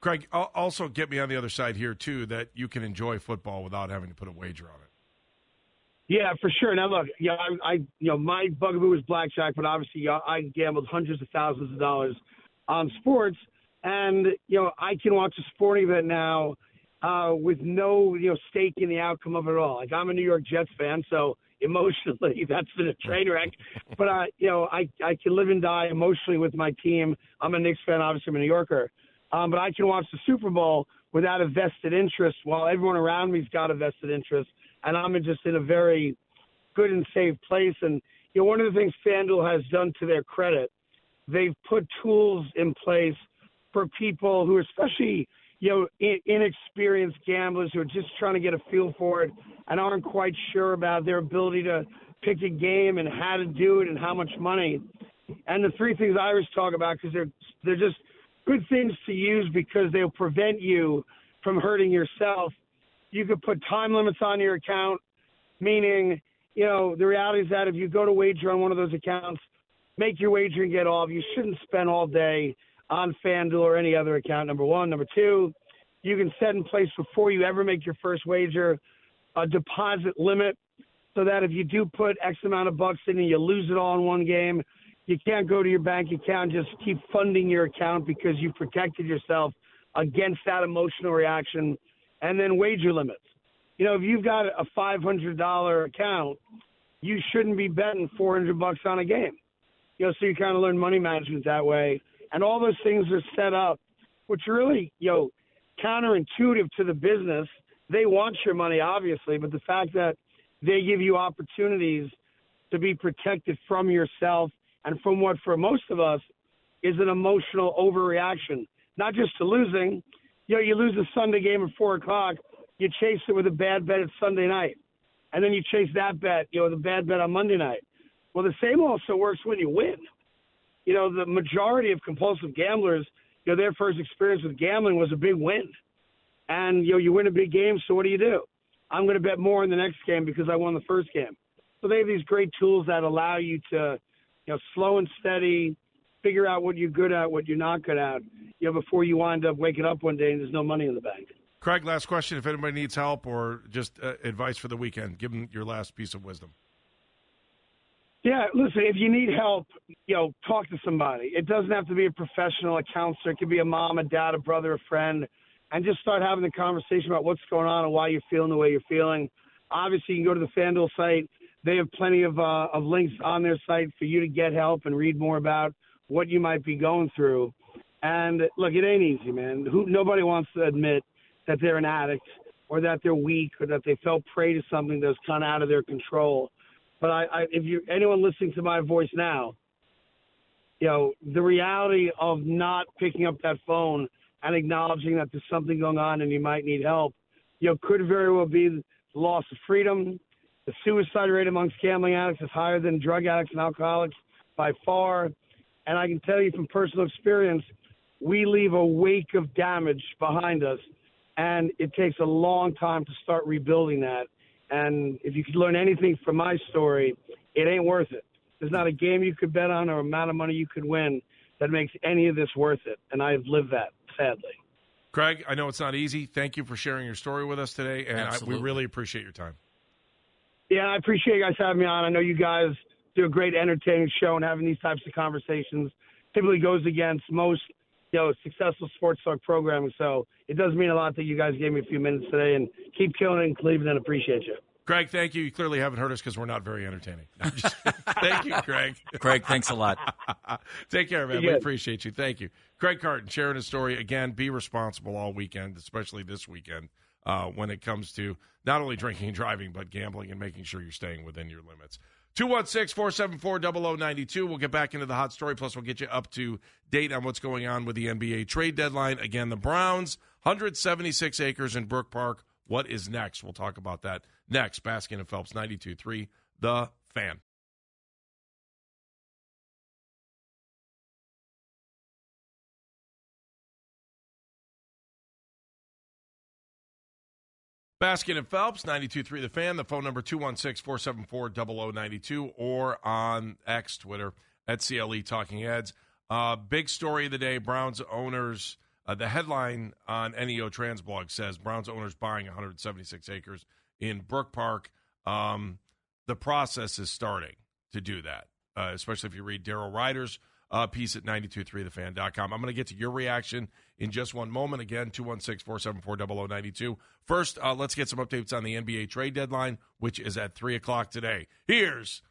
[SPEAKER 4] Craig, also get me on the other side here too that you can enjoy football without having to put a wager on it.
[SPEAKER 19] Yeah, for sure. Now look, yeah, I, I you know, my bugaboo is blackjack, but obviously uh, I gambled hundreds of thousands of dollars on sports, and you know, I can watch a sporting event now uh, with no you know stake in the outcome of it all. Like I'm a New York Jets fan, so emotionally. That's been a train wreck. But I, you know, I I can live and die emotionally with my team. I'm a Knicks fan, obviously I'm a New Yorker, um, but I can watch the Super Bowl without a vested interest, while everyone around me's got a vested interest, and I'm just in a very good and safe place. And you know, one of the things FanDuel has done to their credit, they've put tools in place for people who, especially you know, inexperienced gamblers who are just trying to get a feel for it and aren't quite sure about their ability to pick a game and how to do it and how much money. And the three things I always talk about because they're they're just good things to use because they'll prevent you from hurting yourself. You could put time limits on your account, meaning, you know, the reality is that if you go to wager on one of those accounts, make your wager and get off. You shouldn't spend all day on FanDuel or any other account, number one. Number two, you can set in place before you ever make your first wager a deposit limit so that if you do put X amount of bucks in and you lose it all in one game, you can't go to your bank account just keep funding your account because you protected yourself against that emotional reaction. And then wager limits. You know, if you've got a $500 account, you shouldn't be betting 400 bucks on a game. You know, so you kind of learn money management that way and all those things are set up, which really you know counterintuitive to the business. They want your money, obviously, but the fact that they give you opportunities to be protected from yourself and from what for most of us is an emotional overreaction, not just to losing. You know, you lose a Sunday game at four o'clock, you chase it with a bad bet at Sunday night, and then you chase that bet, you know, a bad bet on Monday night. Well, the same also works when you win you know, the majority of compulsive gamblers, you know, their first experience with gambling was a big win. And, you know, you win a big game, so what do you do? I'm going to bet more in the next game because I won the first game. So they have these great tools that allow you to, you know, slow and steady, figure out what you're good at, what you're not good at, you know, before you wind up waking up one day and there's no money in the bank.
[SPEAKER 4] Craig, last question. If anybody needs help or just uh, advice for the weekend, give them your last piece of wisdom.
[SPEAKER 19] Yeah, listen, if you need help, you know, talk to somebody. It doesn't have to be a professional, a counselor. It could be a mom, a dad, a brother, a friend, and just start having the conversation about what's going on and why you're feeling the way you're feeling. Obviously, you can go to the FanDuel site. They have plenty of uh, of links on their site for you to get help and read more about what you might be going through. And look, it ain't easy, man. Who nobody wants to admit that they're an addict or that they're weak or that they fell prey to something that's kind of out of their control. But I, I, if you anyone listening to my voice now, you know the reality of not picking up that phone and acknowledging that there's something going on and you might need help, you know, could very well be the loss of freedom. The suicide rate amongst gambling addicts is higher than drug addicts and alcoholics by far. And I can tell you from personal experience, we leave a wake of damage behind us, and it takes a long time to start rebuilding that. And if you could learn anything from my story, it ain't worth it. There's not a game you could bet on or amount of money you could win that makes any of this worth it. And I've lived that, sadly.
[SPEAKER 4] Craig, I know it's not easy. Thank you for sharing your story with us today, and I, we really appreciate your time.
[SPEAKER 19] Yeah, I appreciate you guys having me on. I know you guys do a great entertaining show, and having these types of conversations typically goes against most you know successful sports talk programming. So it does mean a lot that you guys gave me a few minutes today, and keep killing it in Cleveland. Appreciate you.
[SPEAKER 4] Craig, thank you. You clearly haven't heard us because we're not very entertaining. Just, thank you, Craig.
[SPEAKER 3] Craig, thanks a lot.
[SPEAKER 4] Take care, man. We appreciate you. Thank you. Craig Carton sharing his story. Again, be responsible all weekend, especially this weekend, uh, when it comes to not only drinking and driving, but gambling and making sure you're staying within your limits. 216 474 0092. We'll get back into the hot story. Plus, we'll get you up to date on what's going on with the NBA trade deadline. Again, the Browns, 176 acres in Brook Park. What is next? We'll talk about that Next, Baskin and Phelps 92 3, The Fan. Baskin and Phelps, 92.3 The Fan. The phone number 216-474-0092 or on X, Twitter, at CLE Talking Heads. Uh, big story of the day, Browns owners. Uh, the headline on NEOtrans blog says Browns owners buying 176 acres – in Brook Park. Um, the process is starting to do that, uh, especially if you read Daryl Ruiter's uh, piece at 923thefan.com. I'm going to get to your reaction in just one moment. Again, 216 474 0092. First, uh, let's get some updates on the NBA trade deadline, which is at 3 o'clock today. Here's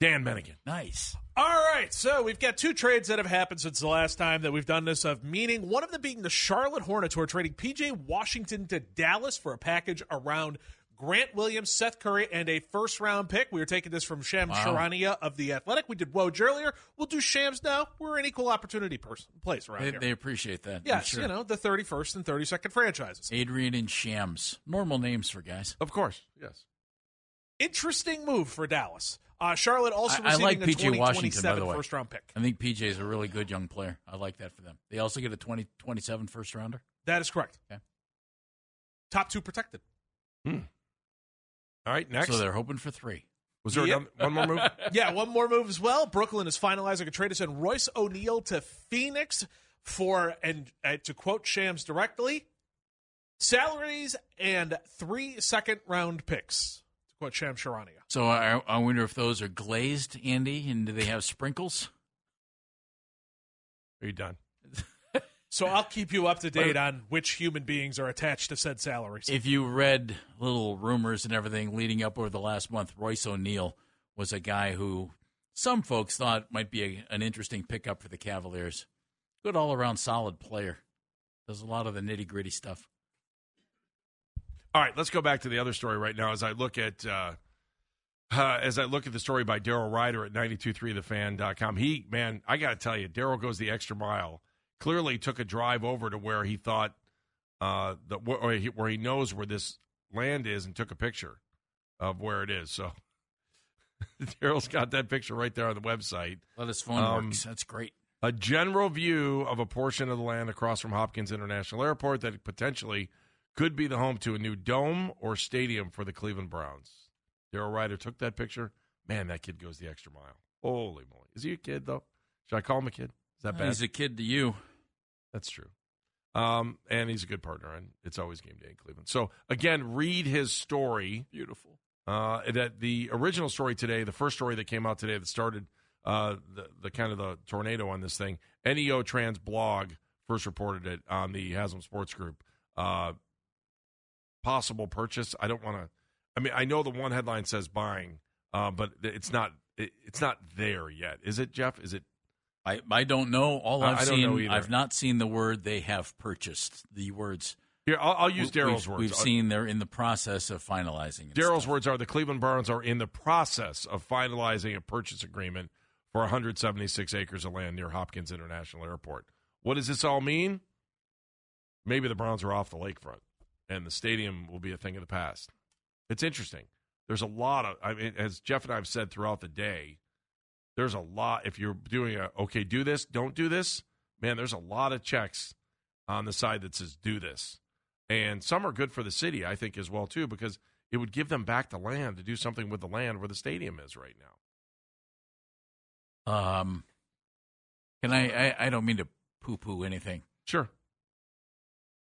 [SPEAKER 4] Dan Bennigan.
[SPEAKER 3] Nice.
[SPEAKER 11] All right, so we've got two trades that have happened since the last time that we've done this. Of meaning, one of them being the Charlotte Hornets, who are trading PJ Washington to Dallas for a package around Grant Williams, Seth Curry, and a first round pick. We were taking this from Sham
[SPEAKER 3] Wow.
[SPEAKER 11] Charania of the Athletic. We did Woj earlier. We'll do Shams now. We're an equal opportunity person place around
[SPEAKER 3] They,
[SPEAKER 11] here.
[SPEAKER 3] they appreciate that.
[SPEAKER 11] Yes,
[SPEAKER 3] sure.
[SPEAKER 11] you know the thirty first and thirty second franchises.
[SPEAKER 3] Adrian and Shams. Normal names for guys.
[SPEAKER 4] Of course, yes.
[SPEAKER 11] Interesting move for Dallas. Uh, Charlotte also
[SPEAKER 3] I, I
[SPEAKER 11] receiving
[SPEAKER 3] like
[SPEAKER 11] a
[SPEAKER 3] PJ Washington, by
[SPEAKER 11] 2027
[SPEAKER 3] the way.
[SPEAKER 11] first round pick.
[SPEAKER 3] I think PJ is a really good young player. I like that for them. They also get a 2027 first rounder.
[SPEAKER 11] That is correct.
[SPEAKER 3] Okay.
[SPEAKER 11] Top two protected.
[SPEAKER 4] Hmm. All right, next.
[SPEAKER 3] So they're hoping for three.
[SPEAKER 4] Was there
[SPEAKER 11] Yep.
[SPEAKER 4] another, one more move?
[SPEAKER 11] yeah, one more move as well. Brooklyn is finalizing a trade to send Royce O'Neale to Phoenix for, and uh, to quote Shams directly, salaries and three second round picks. To quote Shams Charania.
[SPEAKER 3] So I, I wonder if those are glazed, Andy, and do they have sprinkles?
[SPEAKER 4] Are you done?
[SPEAKER 11] So I'll keep you up to date on which human beings are attached to said salaries.
[SPEAKER 3] If you read little rumors and everything leading up over the last month, Royce O'Neale was a guy who some folks thought might be a, an interesting pickup for the Cavaliers. Good all around solid player. Does a lot of the nitty gritty stuff.
[SPEAKER 4] All right, let's go back to the other story right now as I look at uh, uh, as I look at the story by Daryl Ruiter at 923thefan.com. He, man, I got to tell you, Daryl goes the extra mile. Clearly took a drive over to where he thought uh, the where he, where he knows where this land is and took a picture of where it is. So Daryl's got that picture right there on the website.
[SPEAKER 3] Let his phone
[SPEAKER 4] Um,
[SPEAKER 3] works. That's great.
[SPEAKER 4] a general view of a portion of the land across from Hopkins International Airport that potentially could be the home to a new dome or stadium for the Cleveland Browns. Daryl Ruiter took that picture. Man, that kid goes the extra mile. Holy moly. Is he a kid, though? Should I call him a kid? Is that bad?
[SPEAKER 3] He's a kid to you.
[SPEAKER 4] That's true. Um, and he's a good partner, and it's always game day in Cleveland. So, again, read his story.
[SPEAKER 3] Beautiful.
[SPEAKER 4] Uh, that the original story today, the first story that came out today that started uh, the, the kind of the tornado on this thing, NEOtrans blog first reported it on the Haslam Sports Group. Uh, possible purchase. I don't want to. I mean, I know the one headline says buying, uh, but it's not. It, it's not there yet, is it, Jeff? Is it?
[SPEAKER 3] I, I don't know. All
[SPEAKER 4] I-
[SPEAKER 3] I've
[SPEAKER 4] I don't
[SPEAKER 3] seen,
[SPEAKER 4] know either.
[SPEAKER 3] I've not seen the word they have purchased. The words.
[SPEAKER 4] Here, I'll, I'll use Daryl's words.
[SPEAKER 3] We've uh, seen they're in the process of finalizing. it.
[SPEAKER 4] Daryl's words are the Cleveland Browns are in the process of finalizing a purchase agreement for 176 acres of land near Hopkins International Airport. What does this all mean? Maybe the Browns are off the lakefront and the stadium will be a thing of the past. It's interesting. There's a lot of, I mean, as Jeff and I have said throughout the day, there's a lot. If you're doing a, okay, do this, don't do this, man, there's a lot of checks on the side that says do this. And some are good for the city, I think, as well, too, because it would give them back the land to do something with the land where the stadium is right now.
[SPEAKER 3] Um, can I, I? I don't mean to poo-poo anything.
[SPEAKER 4] Sure.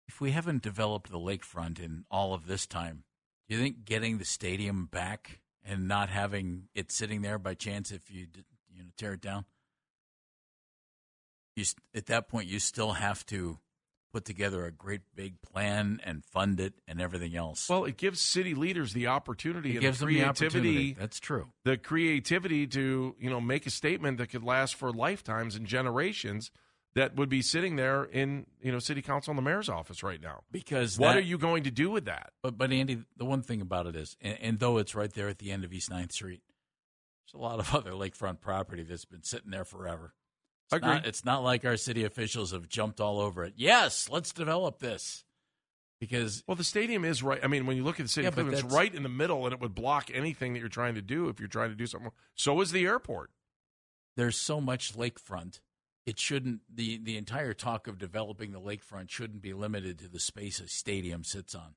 [SPEAKER 3] If we haven't developed the lakefront in all of this time, do you think getting the stadium back and not having it sitting there by chance if you you know tear it down, you at that point you still have to put together a great big plan and fund it and everything else.
[SPEAKER 4] Well, it gives city leaders the opportunity
[SPEAKER 3] It
[SPEAKER 4] and
[SPEAKER 3] gives
[SPEAKER 4] the
[SPEAKER 3] them the
[SPEAKER 4] creativity.
[SPEAKER 3] opportunity. That's true.
[SPEAKER 4] The creativity to you know make a statement that could last for lifetimes and generations. That would be sitting there in you know city council and the mayor's office right now.
[SPEAKER 3] Because
[SPEAKER 4] what
[SPEAKER 3] that-
[SPEAKER 4] are you going to do with that?
[SPEAKER 3] But but Andy, the one thing about it is, and, and though it's right there at the end of East 9th Street, there's a lot of other lakefront property that's been sitting there forever. It's
[SPEAKER 4] Agreed.
[SPEAKER 3] Not, it's not like our city officials have jumped all over it. Yes, let's develop this because
[SPEAKER 4] Well, the stadium is right. I mean, when you look at the city,
[SPEAKER 3] Yeah,
[SPEAKER 4] Cleveland, it's right in the middle, and it would block anything that you're trying to do if you're trying to do something. So is the airport.
[SPEAKER 3] there's so much lakefront. It shouldn't the the entire talk of developing the lakefront shouldn't be limited to the space a stadium sits on.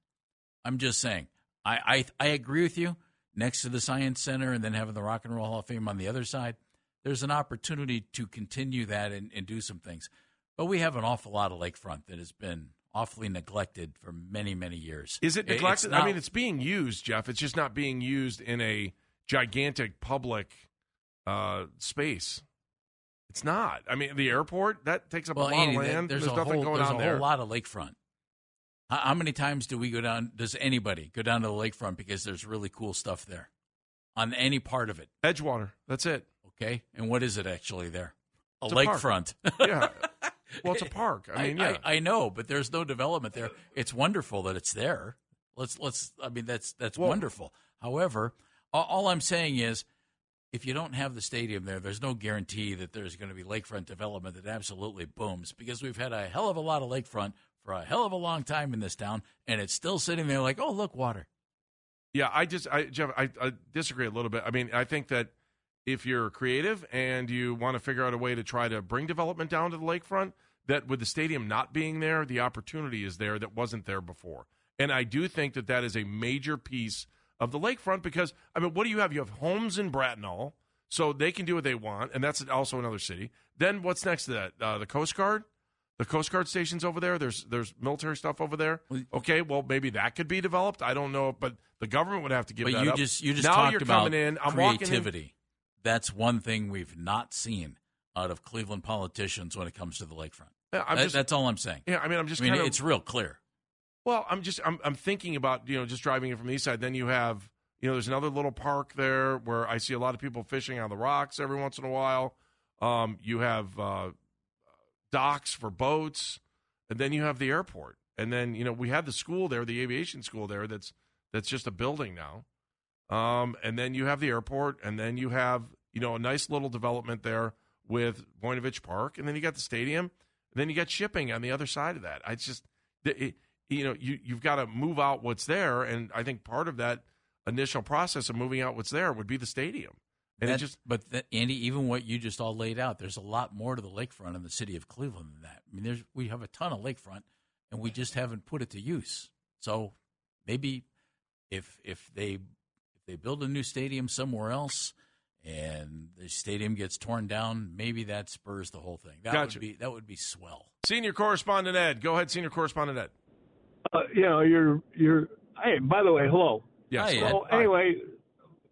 [SPEAKER 3] I'm just saying. I I, I agree with you. Next to the Science Center and then having the Rock and Roll Hall of Fame on the other side, there's an opportunity to continue that and, and do some things. But we have an awful lot of lakefront that has been awfully neglected for many many years.
[SPEAKER 4] Is it neglected?
[SPEAKER 3] not-
[SPEAKER 4] I mean, it's being used, Jeff. It's just not being used in a gigantic public uh, space. It's not. I mean, the airport that takes up
[SPEAKER 3] Well,
[SPEAKER 4] a lot
[SPEAKER 3] Andy,
[SPEAKER 4] of land.
[SPEAKER 3] there's,
[SPEAKER 4] There's,
[SPEAKER 3] a
[SPEAKER 4] nothing
[SPEAKER 3] whole,
[SPEAKER 4] going
[SPEAKER 3] there's
[SPEAKER 4] on
[SPEAKER 3] a
[SPEAKER 4] there.
[SPEAKER 3] whole lot of lakefront. How, how many times do we go down? Does anybody go down to the lakefront because there's really cool stuff there on any part of it?
[SPEAKER 4] Edgewater. That's it.
[SPEAKER 3] Okay, and what is it actually there? A
[SPEAKER 4] a
[SPEAKER 3] lakefront.
[SPEAKER 4] yeah. Well, it's a park. I mean, yeah.
[SPEAKER 3] I, know, but there's no development there. It's wonderful that it's there. Let's let's. I mean, that's that's
[SPEAKER 4] Well-
[SPEAKER 3] wonderful. However, all, all I'm saying is, if you don't have the stadium there, there's no guarantee that there's going to be lakefront development that absolutely booms because we've had a hell of a lot of lakefront for a hell of a long time in this town, and it's still sitting there like, oh look, water.
[SPEAKER 4] Yeah, I just, I, Jeff, I, I disagree a little bit. I mean, I think that if you're creative and you want to figure out a way to try to bring development down to the lakefront, that with the stadium not being there, the opportunity is there that wasn't there before. And I do think that that is a major piece of the lakefront because, I mean, what do you have? You have homes in Bratenahl, so they can do what they want, and that's also another city. Then what's next to that? Uh, the Coast Guard? The Coast Guard stations over there. There's there's military stuff over there. Okay, well maybe that could be developed. I don't know, but the government would have to give
[SPEAKER 3] But you
[SPEAKER 4] up.
[SPEAKER 3] just you just
[SPEAKER 4] now
[SPEAKER 3] talked about
[SPEAKER 4] in. I'm walking in.
[SPEAKER 3] creativity. That's one thing we've not seen out of Cleveland politicians when it comes to the lakefront.
[SPEAKER 4] Yeah,
[SPEAKER 3] That-
[SPEAKER 4] just-
[SPEAKER 3] that's all I'm saying.
[SPEAKER 4] Yeah, I mean, I'm just
[SPEAKER 3] I mean,
[SPEAKER 4] kind of.
[SPEAKER 3] it's real clear.
[SPEAKER 4] Well, I'm just I'm I'm thinking about you know just driving in from the east side. Then you have you know there's another little park there where I see a lot of people fishing on the rocks every once in a while. Um, you have uh, docks for boats, and then you have the airport, and then you know we have the school there, the aviation school there. That's that's just a building now. Um, and then you have the airport, and then you have you know a nice little development there with Voinovich Park, and then you got the stadium, and then you got shipping on the other side of that. I just it, you know you you've got to move out what's there, and I think part of that initial process of moving out what's there would be the stadium. And
[SPEAKER 3] That-
[SPEAKER 4] it just
[SPEAKER 3] but that, Andy, even what you just all laid out, there's a lot more to the lakefront in the city of Cleveland than that. I mean, there's we have a ton of lakefront, and we just haven't put it to use. So maybe if if they if they build a new stadium somewhere else, and the stadium gets torn down, maybe that spurs the whole thing. That
[SPEAKER 4] Gotcha.
[SPEAKER 3] would be that would be swell.
[SPEAKER 4] senior correspondent Ed, go ahead, senior correspondent Ed.
[SPEAKER 20] Uh, you know, you're you're. Hey, by the way, hello.
[SPEAKER 4] Yes.
[SPEAKER 3] Hi, Ed.
[SPEAKER 20] So anyway,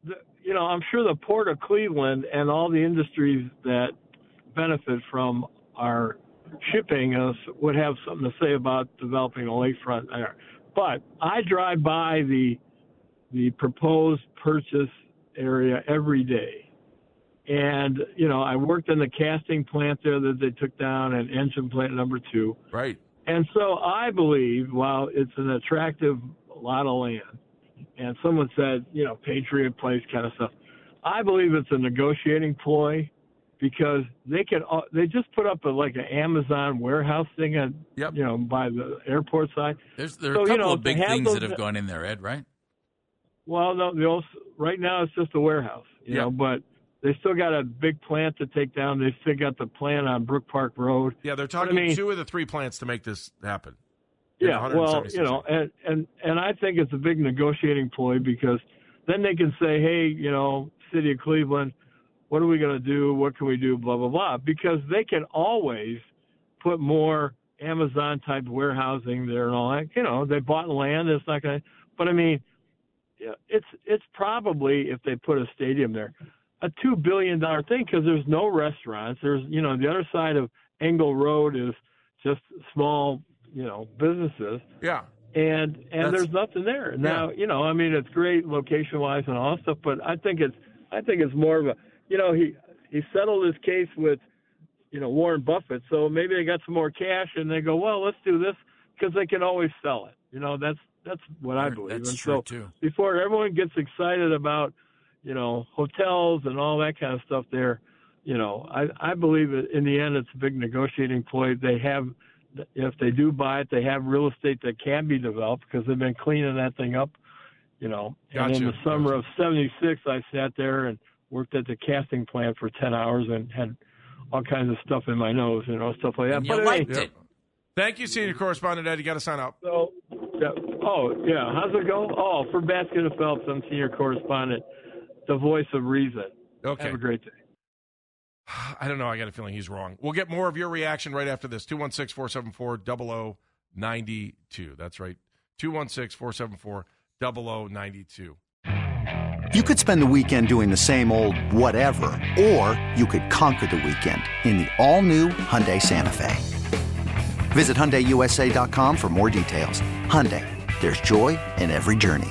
[SPEAKER 20] the, you know, I'm sure the port of Cleveland and all the industries that benefit from our shipping us would have something to say about developing a lakefront there. But I drive by the the proposed purchase area every day. And, you know, I worked in the casting plant there that they took down and engine plant number two.
[SPEAKER 4] Right.
[SPEAKER 20] And so I believe while it's an attractive lot of land, and someone said, you know, Patriot Place kind of stuff, I believe it's a negotiating ploy because they can uh, they just put up a like an Amazon warehouse thing at yep. you know by the airport side.
[SPEAKER 3] There's there are
[SPEAKER 20] So,
[SPEAKER 3] a
[SPEAKER 20] you
[SPEAKER 3] couple
[SPEAKER 20] know,
[SPEAKER 3] of big things
[SPEAKER 20] those-
[SPEAKER 3] that have gone in there, Ed. Right?
[SPEAKER 20] Well, no, the old, right now it's just a warehouse, you know, but they still got a big plant to take down. They still got the plant on Brook Park Road.
[SPEAKER 4] Yeah, they're
[SPEAKER 20] But I
[SPEAKER 4] talking
[SPEAKER 20] mean-
[SPEAKER 4] two of the three plants to make this happen.
[SPEAKER 20] Yeah, well, you know, and and and I think it's a big negotiating ploy because then they can say, hey, you know, City of Cleveland, what are we going to do? What can we do? Blah blah blah. Because they can always put more Amazon type warehousing there and all that. You know, they bought land. It's not going to. But I mean, yeah, it's it's probably if they put a stadium there, a two billion dollar thing because there's no restaurants. There's you know the other side of Engle Road is just small you know businesses
[SPEAKER 4] Yeah.
[SPEAKER 20] and and
[SPEAKER 4] That's-
[SPEAKER 20] there's nothing there now. You know, I mean, it's great location wise and all stuff, but I think it's I think it's more of a you know he he settled his case with you know Warren Buffett, so maybe they got some more cash and they go, well, let's do this because they can always sell it. You know, that's that's what I believe.
[SPEAKER 3] That's
[SPEAKER 20] and
[SPEAKER 3] true
[SPEAKER 20] so
[SPEAKER 3] too.
[SPEAKER 20] before everyone gets excited about you know hotels and all that kind of stuff there you know i i believe that in the end it's a big negotiating ploy they have if they do buy it they have real estate that can be developed because they've been cleaning that thing up you know and in the summer of 76 i sat there and worked at the casting plant for 10 hours and had all kinds of stuff in my nose you know stuff like that
[SPEAKER 3] And you
[SPEAKER 20] but
[SPEAKER 3] liked
[SPEAKER 20] anyway,
[SPEAKER 3] it.
[SPEAKER 4] Thank you, senior correspondent Ed. You got to sign up.
[SPEAKER 20] so, yeah. oh yeah, how's it go? Oh, for Baskin and Phelps, I'm senior correspondent, the voice of reason.
[SPEAKER 4] Okay.
[SPEAKER 20] Have a great day.
[SPEAKER 4] I don't know. I got a feeling he's wrong. We'll get more of your reaction right after this. 216 474 0092. That's right. 216 474 0092.
[SPEAKER 21] You could spend the weekend doing the same old whatever, or you could conquer the weekend in the all-new Hyundai Santa Fe. Visit HyundaiUSA.com for more details. Hyundai, there's joy in every journey.